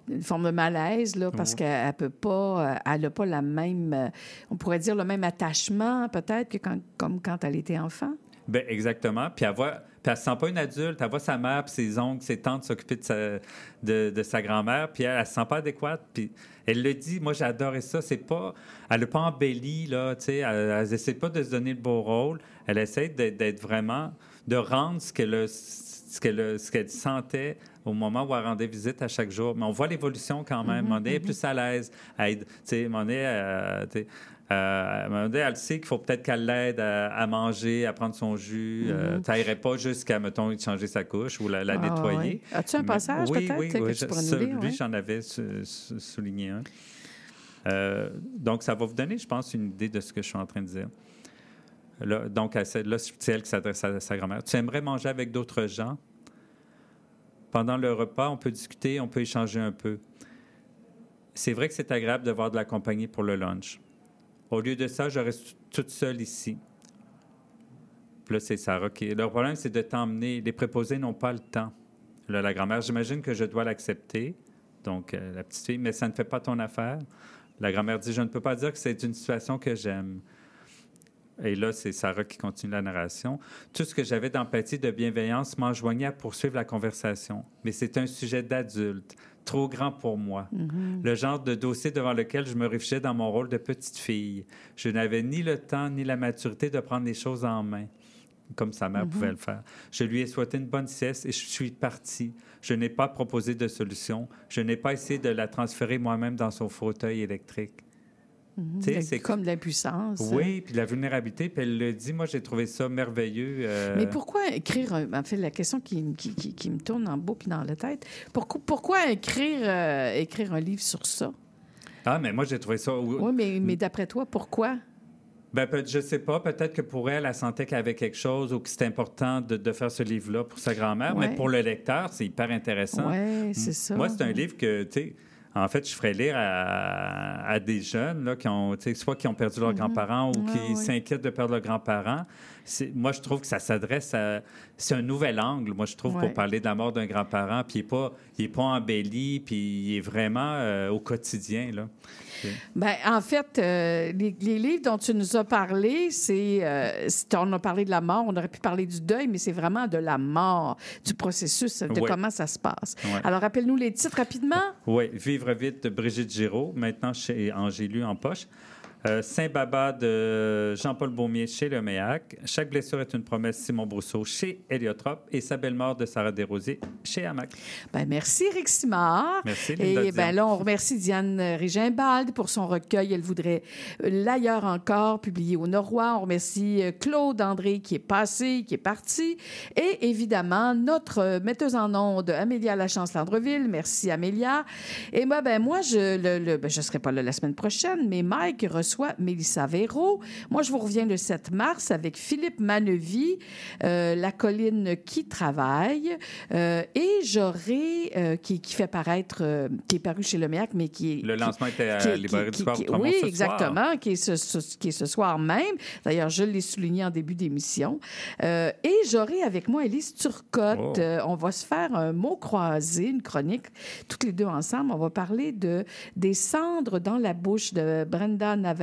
d'une forme de malaise, là, parce qu'elle elle peut pas, euh, elle n'a pas la même, on pourrait dire le même attachement, peut-être, que quand, comme quand elle était enfant. Ben, exactement. Puis elle voit, puis elle se sent pas une adulte. Elle voit sa mère, puis ses oncles, ses tantes s'occuper de sa, de, de sa grand-mère, puis elle, elle se sent pas adéquate. Puis elle le dit. Moi, j'ai adoré ça. C'est pas, elle n'a pas embelli là. Tu sais, elle, elle essaie pas de se donner le beau rôle. Elle essaie d'être, vraiment, de rendre ce qu'elle ce qu'elle sentait au moment où elle rendait visite à chaque jour. Mais on voit l'évolution quand même. Moment donné, elle est plus à l'aise. Tu sais, moment euh, euh, à un moment donné, elle sait qu'il faut peut-être qu'elle l'aide à, à manger, à prendre son jus. Euh, Mhm. ça irait pas jusqu'à, mettons, changer sa couche ou la, la Ah, nettoyer. As-tu un passage, oui, peut-être, oui, que oui, tu pourrais nous ça, lire, Lui, ouais? j'en avais sou- sou- souligné un. Euh, donc, ça va vous donner, je pense, une idée de ce que je suis en train de dire. Là, donc, là, c'est elle qui s'adresse à sa grand-mère. Tu aimerais manger avec d'autres gens? Pendant le repas, on peut discuter, on peut échanger un peu. C'est vrai que c'est agréable de voir de la compagnie pour le lunch. Au lieu de ça, je reste toute seule ici. Là, c'est Sarah qui. Le problème, c'est de t'emmener. Les préposés n'ont pas le temps. Là, la grand-mère, j'imagine que je dois l'accepter. Donc, euh, la petite fille, mais ça ne fait pas ton affaire. La grand-mère dit Je ne peux pas dire que c'est une situation que j'aime. Et là, c'est Sarah qui continue la narration. Tout ce que j'avais d'empathie, de bienveillance m'enjoignait à poursuivre la conversation. Mais c'est un sujet d'adulte, trop grand pour moi. Mhm. Le genre de dossier devant lequel je me réfugiais dans mon rôle de petite fille. Je n'avais ni le temps ni la maturité de prendre les choses en main, comme sa mère Mhm. pouvait le faire. Je lui ai souhaité une bonne sieste et je suis partie. Je n'ai pas proposé de solution. Je n'ai pas essayé de la transférer moi-même dans son fauteuil électrique. Mhm. Tu sais, De- c'est comme de l'impuissance. Oui, puis de la vulnérabilité. Puis elle le dit. Moi, j'ai trouvé ça merveilleux. euh, Mais pourquoi écrire, un- en fait, la question qui, qui, qui- qui me tourne en boucle dans la tête, pourquoi, pourquoi écrire, euh, écrire un livre sur ça? Ah, mais moi, j'ai trouvé ça. Oui, mais, mais d'après toi, pourquoi? Ben, je sais pas. Peut-être que pour elle, elle sentait qu'il y avait quelque chose ou que c'était important de, de faire ce livre-là pour sa grand-mère. Ouais. Mais pour le lecteur, c'est hyper intéressant. Ouais, c'est ça. Moi, c'est un livre que, tu sais, en fait, je ferais lire à, à des jeunes là, qui ont, tu sais, soit qui ont perdu leurs Mhm. grands-parents ou qui ouais. s'inquiètent de perdre leurs grands-parents. Moi, je trouve que ça s'adresse à. C'est un nouvel angle, moi, je trouve, Ouais. pour parler de la mort d'un grand-parent. Puis il n'est pas, il est pas embelli, puis il est vraiment euh, au quotidien. Là. Ben, en fait, euh, les, les livres dont tu nous as parlé, c'est, euh, on a parlé de la mort, on aurait pu parler du deuil, mais c'est vraiment de la mort, du processus, de Ouais. comment ça se passe. Ouais. Alors, rappelle-nous les titres rapidement. Oui, Vivre vite de Brigitte Giraud, maintenant chez Angélus en poche. Euh, Saint-Baba de Jean-Paul Beaumier chez Le Méac. Chaque blessure est une promesse, Simon Brousseau chez Héliotrope. Et Sa belle mort de Sarah Desrosiers chez Hamac. Ben, merci, Rick Simard. Merci, Linda Et ben, là, on remercie Diane Régimbalde pour son recueil. Elle voudrait euh, l'ailleurs encore, publié au Norrois. On remercie euh, Claude André qui est passé, qui est parti. Et évidemment, notre metteuse en onde, Amélia Lachance-Landreville. Merci, Amélia. Et moi, ben, moi, je ne ben, je serai pas là la semaine prochaine, mais Mike reçoit Mélissa Véro. Moi, je vous reviens le 7 mars avec Philippe Manevy, euh, La colline qui travaille. Euh, et j'aurai, euh, qui, qui fait paraître, euh, qui est paru chez Le Méac, mais qui est. Le qui- lancement était à qui- librairie du Corps Oui, ce soir. exactement, qui est ce, ce- qui est ce soir même. D'ailleurs, je l'ai souligné en début d'émission. Et j'aurai avec moi Élise Turcotte. Oh. On va se faire un mot croisé, une chronique, toutes les deux ensemble. On va parler de des cendres dans la bouche de Brenda Navarro,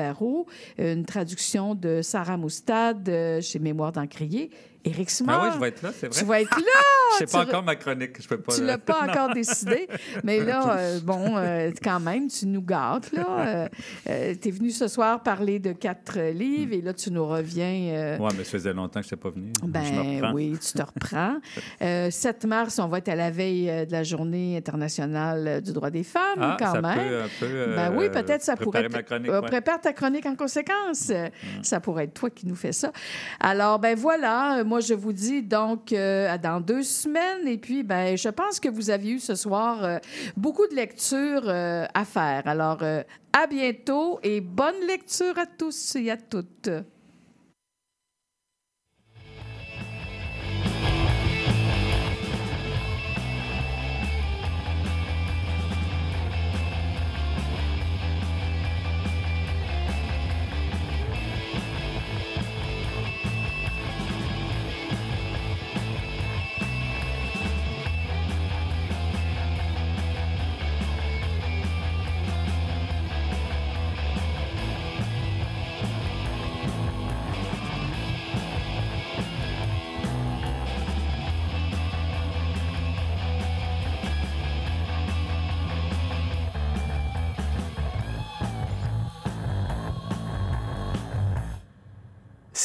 une traduction de Sarah Moustad euh, chez Mémoire d'Encrier. Éric Simard. Ah oui, je vais être là, c'est vrai. Tu vas être là! Je sais pas Tu- encore ma chronique. Je peux pas. tu l'as pas encore décidé, mais là, euh, bon, euh, quand même, tu nous gâtes, là. tu es venu ce soir parler de quatre euh, livres et là, tu nous reviens... euh, Ouais, mais ça faisait longtemps que je n'étais pas venu. ben oui, tu te reprends. Euh, 7 mars, on va être à la veille euh, de la Journée internationale euh, du droit des femmes, Ah, quand ça même. peut un peu, euh, ben oui, peut-être ça pourrait. préparer ma chronique, Euh, ouais. Prépare ta chronique en conséquence. Euh, Ça pourrait être toi qui nous fais ça. Alors, ben voilà, euh, je vous dis donc euh, dans deux semaines. Et puis, ben, je pense que vous avez eu ce soir euh, beaucoup de lectures euh, à faire. Alors, à bientôt et bonne lecture à tous et à toutes.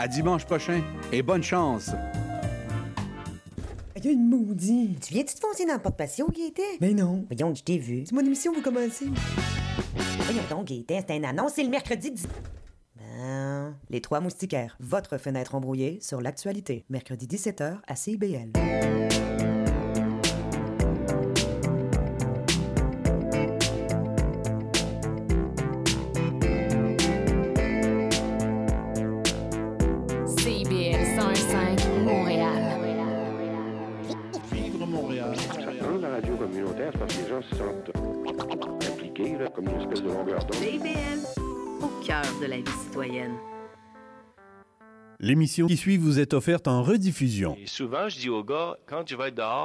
À dimanche prochain et bonne chance! Il y a une maudit. Tu viens-tu te foncer dans le porte-patio, Gaëtan? Mais non. Voyons, je t'ai vu. C'est mon émission, vous commencez. Voyons donc, Gaëtan, c'est un annonce, c'est le mercredi 10... Ben, Les Trois Moustiquaires, votre fenêtre embrouillée sur l'actualité. Mercredi 17h à CIBL. CIBL citoyenne. L'émission qui suit vous est offerte en rediffusion. Et souvent, je dis aux gars, quand tu vas être dehors,